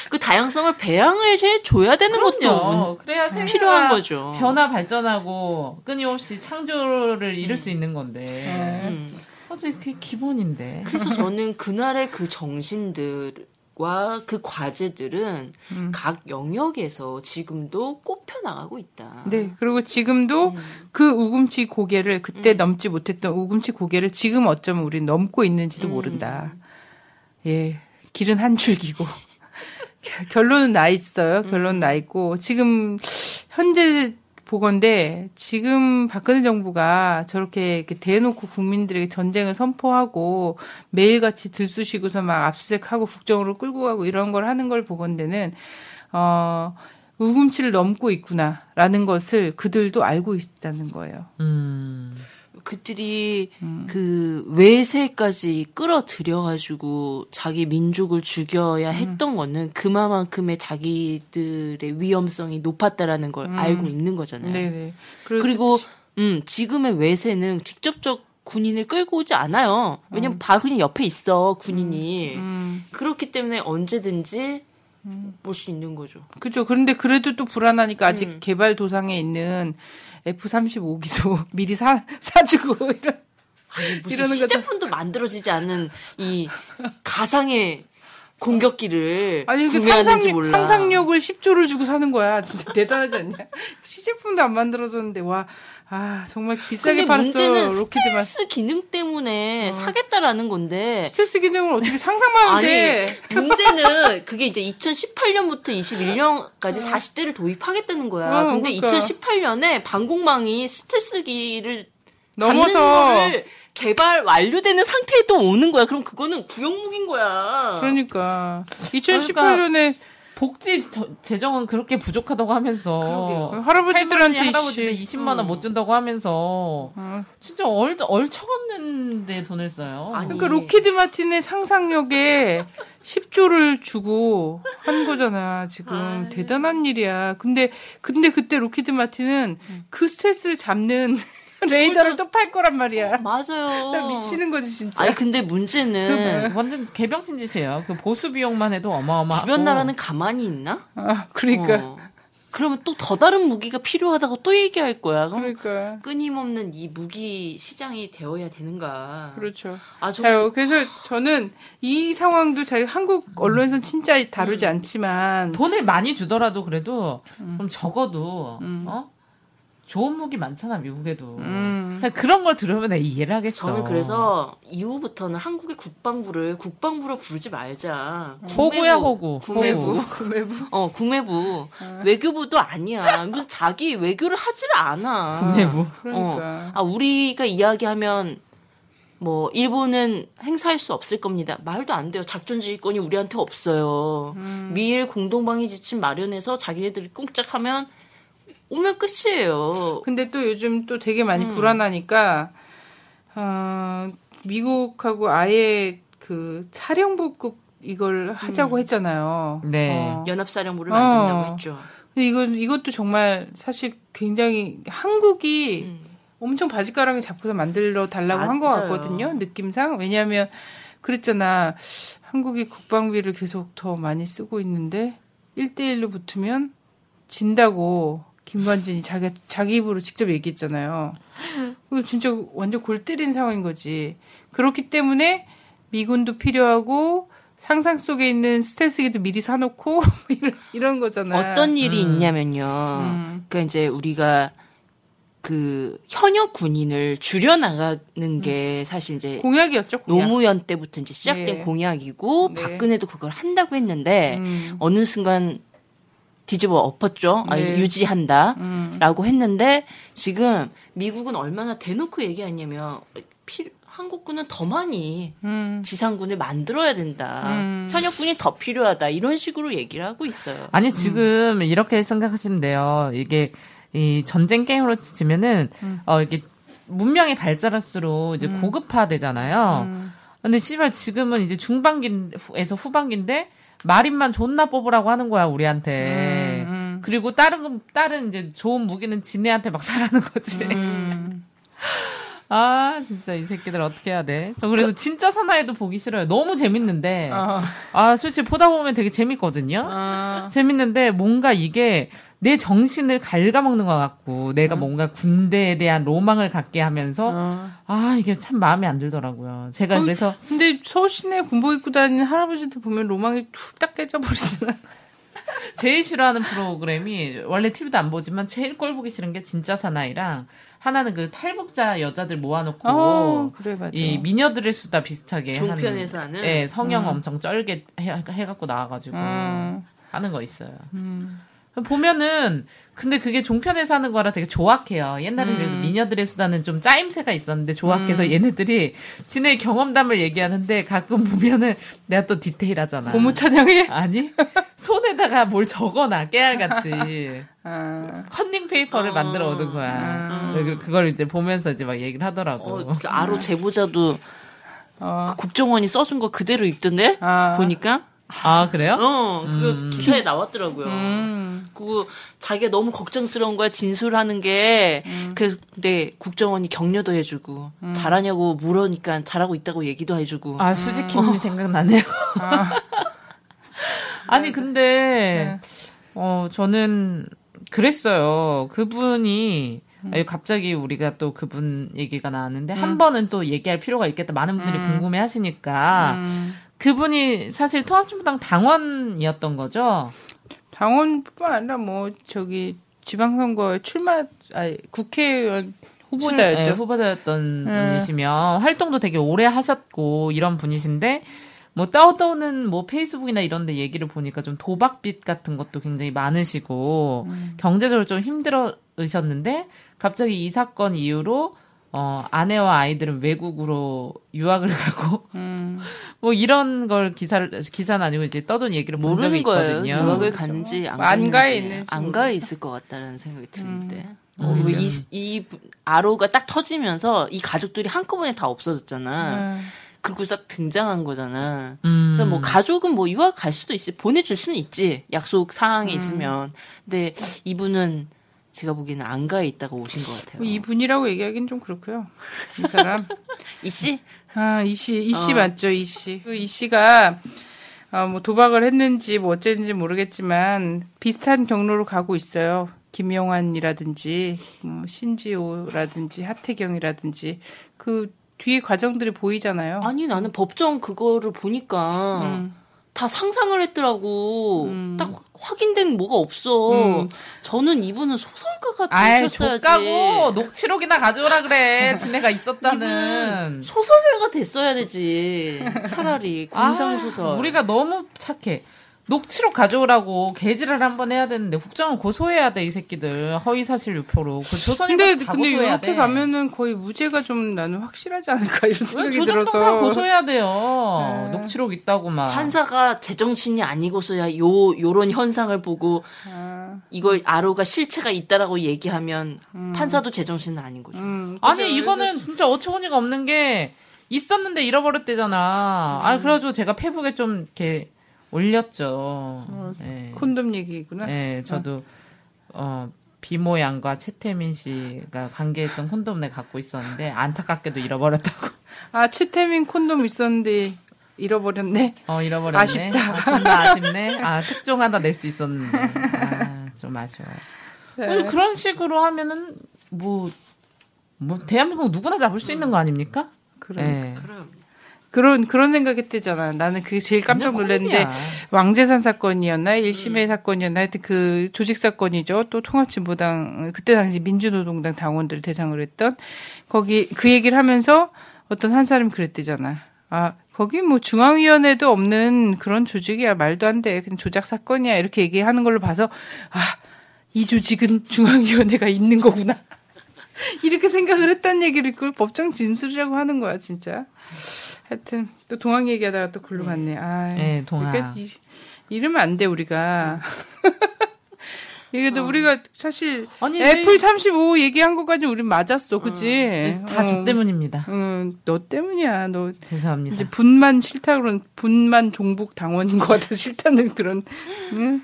Speaker 4: 그 다양성을 배양을 해 줘야 되는 것도
Speaker 5: 그럼요. 그래야 세계가
Speaker 4: 필요한 거죠.
Speaker 5: 변화 발전하고 끊임없이 창조를 이룰 수 있는 건데.
Speaker 4: 음.
Speaker 5: 어제 그게 기본인데.
Speaker 4: 그래서 저는 그날의 그 정신들 과그 과제들은
Speaker 3: 음.
Speaker 4: 각 영역에서 지금도 꼽혀 나가고 있다.
Speaker 3: 네. 그리고 지금도 그 우금치 고개를 그때 넘지 못했던 우금치 고개를 지금 어쩌면 우리는 넘고 있는지도 모른다. 예. 길은 한 줄기고. [LAUGHS] 결론은 나 있어요. 결론은 나 있고. 지금 현재 보건데 지금 박근혜 정부가 저렇게 대놓고 국민들에게 전쟁을 선포하고 매일같이 들쑤시고서 막 압수수색하고 국정으로 끌고 가고 이런 걸 하는 걸 보건대는 어 우금치를 넘고 있구나라는 것을 그들도 알고 있다는 거예요.
Speaker 5: 음.
Speaker 4: 그들이
Speaker 3: 음.
Speaker 4: 그 외세까지 끌어들여가지고 자기 민족을 죽여야 했던 거는 그만큼의 자기들의 위험성이 높았다라는 걸 알고 있는 거잖아요.
Speaker 3: 음. 네네. 그래서
Speaker 4: 그리고
Speaker 3: 지-
Speaker 4: 음, 지금의 외세는 직접적 군인을 끌고 오지 않아요. 왜냐면 바로 그냥 옆에 있어 군인이.
Speaker 3: 음,
Speaker 4: 그렇기 때문에 언제든지 볼 수 있는 거죠.
Speaker 3: 그죠. 그런데 그래도 또 불안하니까 아직
Speaker 4: 음.
Speaker 3: 개발 도상에 있는 F-35기도 [LAUGHS] 미리 사, 사주고 [LAUGHS] 이런.
Speaker 4: 아니, 무슨
Speaker 3: 이러는.
Speaker 4: 시제품도 만들어지지 않는 이 가상의 공격기를
Speaker 3: 아니, 그 상상력,
Speaker 4: 몰라.
Speaker 3: 상상력을 10조를 주고 사는 거야. 진짜 대단하지 않냐? [LAUGHS] 시제품도 안 만들어졌는데, 와, 아, 정말 비싸게 팔았어.
Speaker 4: 문제는
Speaker 3: 로켓만.
Speaker 4: 스텔스 기능 때문에 사겠다라는 건데
Speaker 3: 스텔스 기능을 어떻게 상상만 돼.
Speaker 4: 문제는 그게 이제 2018년부터 21년까지 40대를 도입하겠다는 거야.
Speaker 3: 어,
Speaker 4: 근데
Speaker 3: 그러니까.
Speaker 4: 2018년에 방공망이 스텔스기를
Speaker 3: 넘어서.
Speaker 4: 거를 개발 완료되는 상태에 또 오는 거야. 그럼 그거는 구형무기인 거야.
Speaker 3: 그러니까. 2018년에
Speaker 5: 복지 저- 재정은 그렇게 부족하다고 하면서
Speaker 4: 그러게요.
Speaker 3: 할아버지들한테
Speaker 5: 할아버지들
Speaker 3: 이씨.
Speaker 5: 20 만 원 못 준다고 하면서
Speaker 3: 어.
Speaker 5: 진짜 얼 얼척없는데 돈을 써요.
Speaker 4: 아니.
Speaker 3: 그러니까 록히드 마틴의 상상력에 10조를 주고 한 거잖아. 지금 대단한 일이야. 근데 근데 그때 록히드 마틴은 그 스텔스를 잡는 [LAUGHS] 레이더를 또 팔 거란 말이야.
Speaker 4: 맞아요. [LAUGHS]
Speaker 3: 나 미치는 거지 진짜.
Speaker 4: 아니 근데 문제는
Speaker 5: 완전 개병신 짓이에요. 그 보수 비용만 해도 어마어마하고
Speaker 4: 주변 나라는 가만히 있나?
Speaker 3: 아, 그러니까
Speaker 4: 어. 그러면 또 더 다른 무기가 필요하다고 또 얘기할 거야.
Speaker 3: 그러니까
Speaker 4: 끊임없는 이 무기 시장이 되어야 되는가?
Speaker 3: 그렇죠.
Speaker 4: 아, 저
Speaker 3: 자요. 그래서 저는 이 상황도 자기 한국 언론에서는 진짜 다루지 않지만
Speaker 5: 돈을 많이 주더라도 그래도
Speaker 3: 음.
Speaker 5: 그럼 적어도 어? 좋은 무기 많잖아 미국에도.
Speaker 3: 음.
Speaker 5: 자, 그런 걸 들으면 내가 이해를 하겠어.
Speaker 4: 저는 그래서 이후부터는 한국의 국방부를 국방부로 부르지 말자.
Speaker 5: 호구야, 호구.
Speaker 4: 국매부.
Speaker 5: 호구.
Speaker 3: 구매부 [LAUGHS]
Speaker 4: 어, 국매부. 외교부도 아니야. 무슨 자기 외교를 하지를 않아.
Speaker 5: 국내부.
Speaker 3: 그러니까
Speaker 4: 어. 아, 우리가 이야기하면 뭐 일본은 행사할 수 없을 겁니다. 말도 안 돼요. 작전 지휘권이 우리한테 없어요.
Speaker 3: 음.
Speaker 4: 미일 공동방위 지침 마련해서 자기네들이 꿍짝하면 오면 끝이에요.
Speaker 3: 근데 또 요즘 또 되게 많이
Speaker 4: 음.
Speaker 3: 불안하니까 어, 미국하고 아예 그 사령부급 이걸 하자고
Speaker 4: 음.
Speaker 3: 했잖아요.
Speaker 5: 네.
Speaker 3: 어.
Speaker 4: 연합사령부를 만든다고
Speaker 3: 어.
Speaker 4: 했죠.
Speaker 3: 근데 이건 이것도 정말 사실 굉장히 한국이
Speaker 4: 음.
Speaker 3: 엄청 바지가랑이 잡고서 만들어 달라고 한 것. 같거든요. 느낌상 왜냐하면 그랬잖아. 한국이 국방비를 계속 더 많이 쓰고 있는데 1대1로 붙으면 진다고 김관진이 자기 자기 입으로 직접 얘기했잖아요. 그거 진짜 완전 골 때린 상황인 거지. 그렇기 때문에 미군도 필요하고 상상 속에 있는 스텔스기도 미리 사놓고 [LAUGHS] 이런, 이런 거잖아요.
Speaker 4: 어떤 일이 있냐면요.
Speaker 3: 음.
Speaker 4: 그러니까 이제 우리가 그 현역 군인을 줄여 나가는 게 사실 이제
Speaker 3: 공약이었죠. 공약.
Speaker 4: 노무현 때부터 이제 시작된
Speaker 3: 네.
Speaker 4: 공약이고
Speaker 3: 네.
Speaker 4: 박근혜도 그걸 한다고 했는데
Speaker 3: 음.
Speaker 4: 어느 순간 뒤집어 엎었죠. 아,
Speaker 3: 네.
Speaker 4: 유지한다라고 했는데 지금 미국은 얼마나 대놓고 얘기하냐면 필- 한국군은 더 많이
Speaker 3: 음.
Speaker 4: 지상군을 만들어야 된다.
Speaker 3: 음.
Speaker 4: 현역군이 더 필요하다. 이런 식으로 얘기를 하고 있어요.
Speaker 5: 아니 지금 이렇게 생각하시면 돼요. 이게 이 전쟁 게임으로 치면은 어 이게 문명이 발달할수록 이제 고급화되잖아요. 근데 씨발 지금은 이제 중반기에서 후반기인데 마린만 존나 뽑으라고 하는 거야 우리한테.
Speaker 3: 음.
Speaker 5: 그리고 다른 건- 다른 이제 좋은 무기는 지네한테 막 사라는 거지.
Speaker 3: 음. [LAUGHS]
Speaker 5: 아 진짜 이 새끼들 어떻게 해야 돼? 저 그래서 진짜 사나이도 보기 싫어요. 너무 재밌는데
Speaker 3: 어.
Speaker 5: 아 솔직히 보다 보면 되게 재밌거든요.
Speaker 3: 어.
Speaker 5: 재밌는데 뭔가 이게 내 정신을 갉아먹는 것 같고 내가 뭔가 군대에 대한 로망을 갖게 하면서
Speaker 3: 어.
Speaker 5: 아 이게 참 마음에 안 들더라고요. 제가
Speaker 3: 어,
Speaker 5: 그래서
Speaker 3: 근데 서울 시내 군복 입고 다니는 할아버지들 보면 로망이 툭딱 깨져버리잖아. [LAUGHS]
Speaker 5: 제일 싫어하는 프로그램이 원래 TV도 안 보지만 제일 꼴 보기 싫은 게 진짜 사나이랑 하나는 그 탈북자 여자들 모아놓고
Speaker 3: 어, 그래.
Speaker 5: 이 미녀들의 수다 비슷하게
Speaker 4: 종편에서 하는?
Speaker 5: 예, 성형 엄청 쩔게 해, 해갖고 나와가지고
Speaker 3: 음.
Speaker 5: 하는 거 있어요. 보면은 근데 그게 종편에서 하는 거라 되게 조악해요. 옛날에 그래도
Speaker 3: 음.
Speaker 5: 미녀들의 수다는 좀 짜임새가 있었는데 조악해서 얘네들이 지네 경험담을 얘기하는데 가끔 보면은 내가 또 디테일하잖아.
Speaker 3: 고무 찬양해?
Speaker 5: 아니 손에다가 뭘 적어놔 깨알같이
Speaker 3: 아,
Speaker 5: 컨닝 페이퍼를 만들어 오는 거야. 그- 그걸 이제 보면서 이제 막 얘기를 하더라고.
Speaker 4: 어, 그 아로 제보자도
Speaker 3: 어.
Speaker 4: 그 국정원이 써준 거 그대로 입던데
Speaker 3: 아.
Speaker 4: 보니까
Speaker 5: 아 그래요?
Speaker 4: 어 그거 기사에 나왔더라고요.
Speaker 3: 음.
Speaker 4: 그 자기가 너무 걱정스러운 거야 진술하는 게
Speaker 3: 음.
Speaker 4: 그래서 근데 국정원이 격려도 해주고 잘하냐고 물으니까 잘하고 있다고 얘기도 해주고
Speaker 5: 아 수지킴이 생각나네요. [LAUGHS] 아 니 근데 어 저는 그랬어요. 그분이 아니, 갑자기 우리가 또 그분 얘기가 나왔는데 한 번은 또 얘기할 필요가 있겠다. 많은 분들이 궁금해 하시니까
Speaker 3: 음.
Speaker 5: 그분이 사실 통합진보당 당원이었던 거죠.
Speaker 3: 당원뿐만 아니라 뭐 저기 지방선거에 출마 아니 국회의원 후보자였죠.
Speaker 5: 네, 후보자였던
Speaker 3: 네.
Speaker 5: 분이시며 활동도 되게 오래 하셨고 이런 분이신데 뭐 떠도는 뭐 페이스북이나 이런 데 얘기를 보니까 좀 도박빚 같은 것도 굉장히 많으시고
Speaker 3: 음.
Speaker 5: 경제적으로 좀 힘들어으셨는데 갑자기 이 사건 이후로 어 아내와 아이들은 외국으로 유학을 가고
Speaker 3: 음. [LAUGHS]
Speaker 5: 뭐 이런 걸 기사를 기사는 아니고 이제 떠돈 얘기를 본 적이
Speaker 4: 모르는 거예요.
Speaker 5: 있거든요.
Speaker 4: 유학을 갔는지 안
Speaker 3: 안 가에
Speaker 4: 갔는지
Speaker 3: 있는지
Speaker 4: 안가에 있을 것 같다는 생각이 드는데
Speaker 5: 음.
Speaker 4: 어, 이, 이 아로가 딱 터지면서 이 가족들이 한꺼번에 다 없어졌잖아.
Speaker 3: 음.
Speaker 4: 그리고서 등장한 거잖아.
Speaker 5: 음.
Speaker 4: 그래서 뭐 가족은 뭐 유학 갈 수도 있지 보내줄 수는 있지 약속 사항이 있으면. 근데 이분은 제가 보기에는 안가에 있다가 오신 것 같아요.
Speaker 3: 뭐 이분이라고 얘기하기는 좀 그렇고요. 이 사람. [LAUGHS]
Speaker 4: 이 씨
Speaker 3: 아, 이 씨, 이씨
Speaker 4: 어.
Speaker 3: 맞죠, 이 씨. 그 이 씨가, 어, 뭐 도박을 했는지 뭐 어쨌는지 모르겠지만, 비슷한 경로로 가고 있어요. 김용환이라든지, 뭐, 신지호라든지, 하태경이라든지, 그 뒤에 과정들이 보이잖아요.
Speaker 4: 아니 나는 법정 그거를 보니까
Speaker 3: 음.
Speaker 4: 다 상상을 했더라고.
Speaker 3: 음.
Speaker 4: 딱 확인된 뭐가 없어.
Speaker 3: 음.
Speaker 4: 저는 이분은 소설가가
Speaker 5: 아이
Speaker 4: 되셨어야지.
Speaker 5: 족가고 녹취록이나 가져오라 그래. 지네가 있었다는.
Speaker 4: 소설가가 됐어야 되지. 차라리 공상 소설.
Speaker 5: 아, 우리가 너무 착해. 녹취록 가져오라고 개지를 한번 해야 되는데 국정은 고소해야 돼 이 새끼들 허위 사실 유포로. 그 조선일보
Speaker 3: 근데,
Speaker 5: 다
Speaker 3: 근데 이렇게
Speaker 5: 돼.
Speaker 3: 가면은 거의 무죄가 좀 나는 확실하지 않을까 이런
Speaker 5: 왜
Speaker 3: 생각이 들어서.
Speaker 5: 고소해야 돼요.
Speaker 3: 네.
Speaker 5: 녹취록 있다고 막.
Speaker 4: 판사가 제정신이 아니고서야 요 요런 현상을 보고
Speaker 3: 아,
Speaker 4: 이걸 아로가 실체가 있다라고 얘기하면 판사도 제정신은 아닌 거죠.
Speaker 3: 음,
Speaker 5: 아니. 이거는 진짜 어처구니가 없는 게 있었는데 잃어버렸대잖아. 아 그래가지고 제가 페북에 좀 이렇게 올렸죠. 네.
Speaker 3: 콘돔 얘기구나.
Speaker 5: 네, 저도 어 비모 양과 최태민 씨가 관계했던 콘돔을 갖고 있었는데 안타깝게도 잃어버렸다고. [LAUGHS]
Speaker 3: 아, 최태민 콘돔 있었는데 잃어버렸네.
Speaker 5: 어 잃어버렸네.
Speaker 3: 아쉽다.
Speaker 5: 아, 존나 아쉽네. 아 특종 하나 낼 수 있었는데. 아, 좀 아쉬워.
Speaker 3: 네.
Speaker 5: 그런 식으로 하면은 뭐. 뭐 대한민국 누구나 잡을 수 있는 거 아닙니까?
Speaker 3: 그럼.
Speaker 5: 네.
Speaker 3: 그 런 그런 생각했대잖아. 나는 그게 제일 깜짝 놀랐는데. 왕재산 사건이었나 일심의 사건이었나 하여튼 그 조직 사건이죠. 또 통합진보당 그때 당시 민주노동당 당원들 대상으로 했던 거기 그 얘기를 하면서 어떤 한 사람이 그랬대잖아. 아 거기 뭐 중앙위원회도 없는 그런 조직이야 말도 안 돼. 그냥 조작 사건이야 이렇게 얘기하는 걸로 봐서 아 이 조직은 중앙위원회가 있는 거구나. [LAUGHS] 이렇게 생각을 했다는 얘기를 그걸 법정 진술이라고 하는 거야 진짜. 하여튼 또 동학 얘기하다가 또 글로 갔네. 아,
Speaker 5: 네, 동학.
Speaker 3: 그러니까 이- 이러면 안 돼 우리가. [LAUGHS] 이게 또 우리가 사실
Speaker 5: 아니,
Speaker 3: 애플 35 얘기한 것까지 우린 맞았어, 그지?
Speaker 5: 네, 다저
Speaker 3: 어.
Speaker 5: 때문입니다.
Speaker 3: 응, 너 때문이야. 너
Speaker 5: 죄송합니다.
Speaker 3: 이제 분만 싫다 그런 분만 종북 당원인 것 같아 싫다는 그런 응?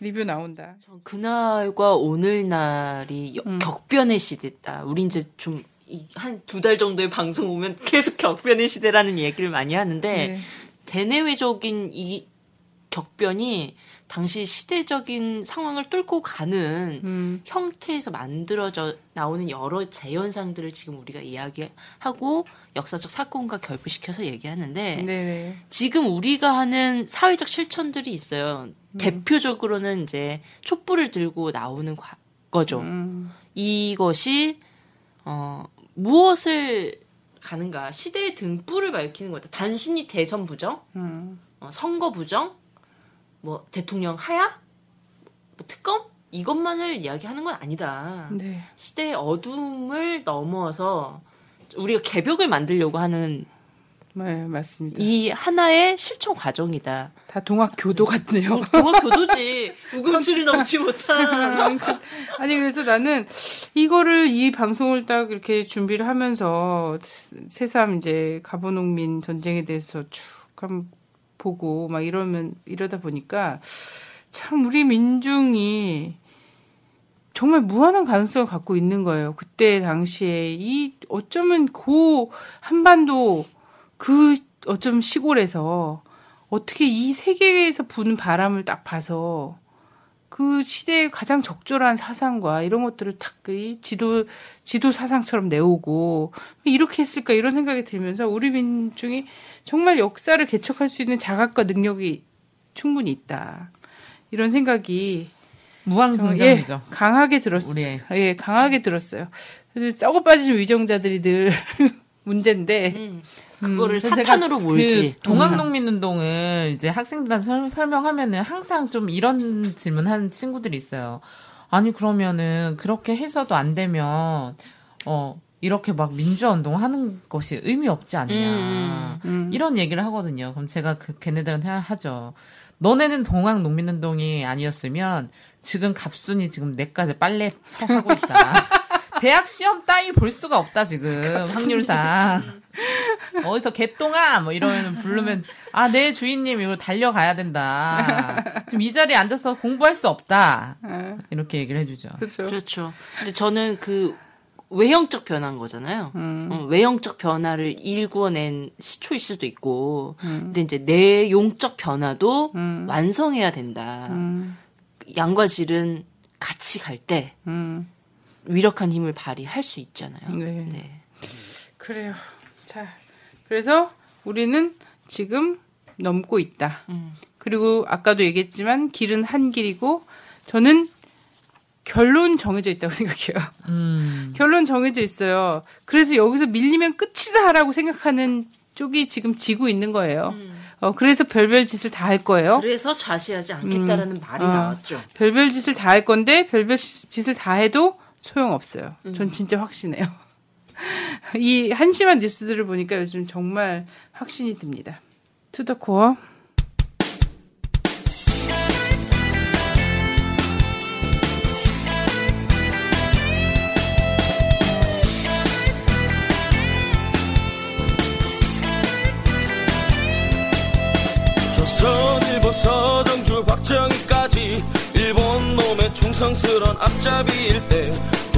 Speaker 3: 리뷰 나온다.
Speaker 4: 전 그날과 오늘 날이 여-
Speaker 3: 음.
Speaker 4: 격변의 시대다. 우리 이제 좀 한 두 달 정도의 방송 오면 계속 격변의 시대라는 얘기를 많이 하는데
Speaker 3: 네.
Speaker 4: 대내외적인 이 격변이 당시 시대적인 상황을 뚫고 가는
Speaker 3: 음,
Speaker 4: 형태에서 만들어져 나오는 여러 재현상들을 지금 우리가 이야기하고 역사적 사건과 결부시켜서 얘기하는데
Speaker 3: 네네.
Speaker 4: 지금 우리가 하는 사회적 실천들이 있어요. 대표적으로는 이제 촛불을 들고 나오는 과- 거죠.
Speaker 3: 음,
Speaker 4: 이것이 어 무엇을 가는가 시대의 등불을 밝히는 거다. 단순히 대선 부정,
Speaker 3: 음,
Speaker 4: 어, 선거 부정, 뭐 대통령 하야, 뭐 특검 이것만을 이야기하는 건 아니다.
Speaker 3: 네.
Speaker 4: 시대의 어둠을 넘어서 우리가 개벽을 만들려고 하는
Speaker 3: 네, 맞습니다.
Speaker 4: 이 하나의 실천 과정이다.
Speaker 3: 다 동학 교도 같네요.
Speaker 4: 동학 교도지 우금치를 넘지 못한. [LAUGHS]
Speaker 3: 아니 그래서 나는 이거를 이 방송을 딱 이렇게 준비를 하면서 새삼 이제 가보농민 전쟁에 대해서 쭉 한번 보고 막 이러면 이러다 보니까 참 우리 민중이 정말 무한한 가능성을 갖고 있는 거예요. 그때 당시에 이 어쩌면 고 한반도 그 어쩜 시골에서 어떻게 이 세계에서 부는 바람을 딱 봐서 그 시대에 가장 적절한 사상과 이런 것들을 탁이 지도 지도 사상처럼 내오고 이렇게 했을까 이런 생각이 들면서 우리 민중이 정말 역사를 개척할 수 있는 자각과 능력이 충분히 있다 이런 생각이
Speaker 5: 무한긍정이죠.
Speaker 3: 예, 강하게 들었어요.
Speaker 5: 우리의.
Speaker 3: 예, 강하게 들었어요. 그래서 썩어 빠진 위정자들이 늘 [LAUGHS] 문제인데
Speaker 4: 음, 그거를
Speaker 5: 그래서
Speaker 4: 사탄으로
Speaker 5: 제가
Speaker 4: 몰지.
Speaker 5: 그 동학농민운동을 이제 학생들한테 설- 설명하면은 항상 좀 이런 질문하는 친구들이 있어요. 아니 그러면은 그렇게 해서도 안 되면 어 이렇게 막 민주화운동 하는 것이 의미 없지 않냐
Speaker 3: 음.
Speaker 5: 이런 얘기를 하거든요. 그럼 제가 그 걔네들한테 하- 하죠. 너네는 동학 농민운동이 아니었으면 지금 갑순이 지금 내까지 빨래 쳐 하고 있다. [LAUGHS] 대학 시험 따위 볼 수가 없다 지금 확률상. [LAUGHS] 어디서 개똥아 뭐 이러면 부르면 아네 주인님 이거 달려가야 된다. 지금 이 자리에 앉아서 공부할 수 없다.
Speaker 3: 아,
Speaker 5: 이렇게 얘기를 해주죠.
Speaker 3: 그렇죠.
Speaker 4: 그렇죠. 근데 저는 그 외형적 변화인 거잖아요.
Speaker 3: 음.
Speaker 4: 어, 외형적 변화를 일구어낸 시초일 수도 있고,
Speaker 3: 음.
Speaker 4: 근데 이제 내 용적 변화도
Speaker 3: 음.
Speaker 4: 완성해야 된다.
Speaker 3: 음,
Speaker 4: 양과 질은 같이 갈때
Speaker 3: 음.
Speaker 4: 위력한 힘을 발휘할 수 있잖아요.
Speaker 3: 네.
Speaker 4: 네.
Speaker 3: 그래요. 자, 그래서 우리는 지금 넘고 있다.
Speaker 4: 음.
Speaker 3: 그리고 아까도 얘기했지만 길은 한 길이고 저는 결론 정해져 있다고 [LAUGHS] 생각해요.
Speaker 5: 음.
Speaker 3: 결론 정해져 있어요. 그래서 여기서 밀리면 끝이다라고 생각하는 쪽이 지금 지고 있는 거예요. 어, 그래서 별별 짓을 다 할 거예요.
Speaker 4: 그래서 좌시하지 않겠다라는 말이
Speaker 3: 어.
Speaker 4: 나왔죠.
Speaker 3: 별별 짓을 다 할 건데 별별 짓을 다 해도 소용없어요. 전 진짜 확신해요. 이 한심한 뉴스들을 보니까 요즘 정말 확신이 듭니다. 투더코어
Speaker 10: 조선일보 서정주 박정희까지 일본 놈의 충성스런 앞잡이일 때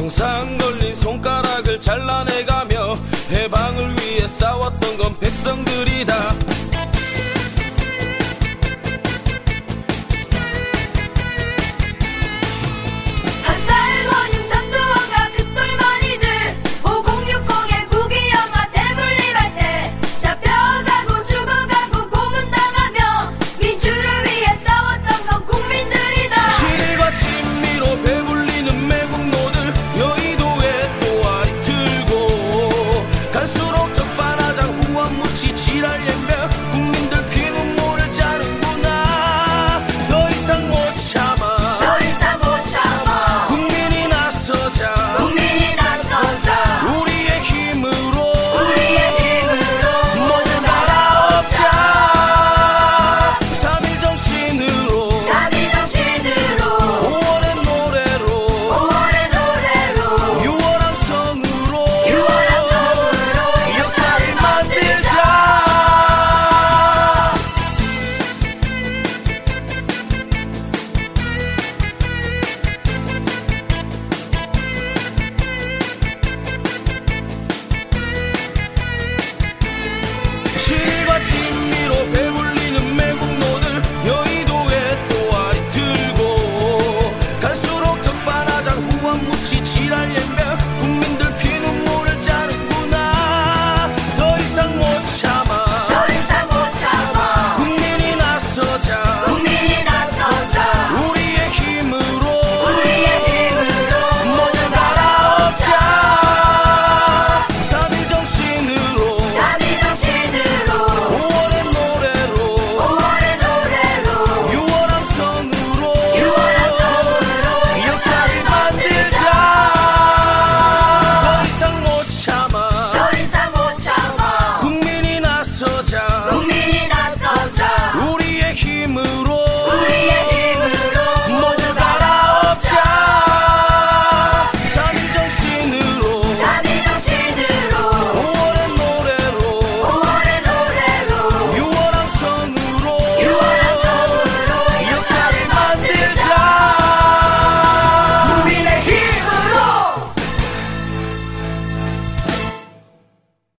Speaker 10: 동상 걸린 손가락을 잘라내가며 해방을 위해 싸웠던 건 백성들이다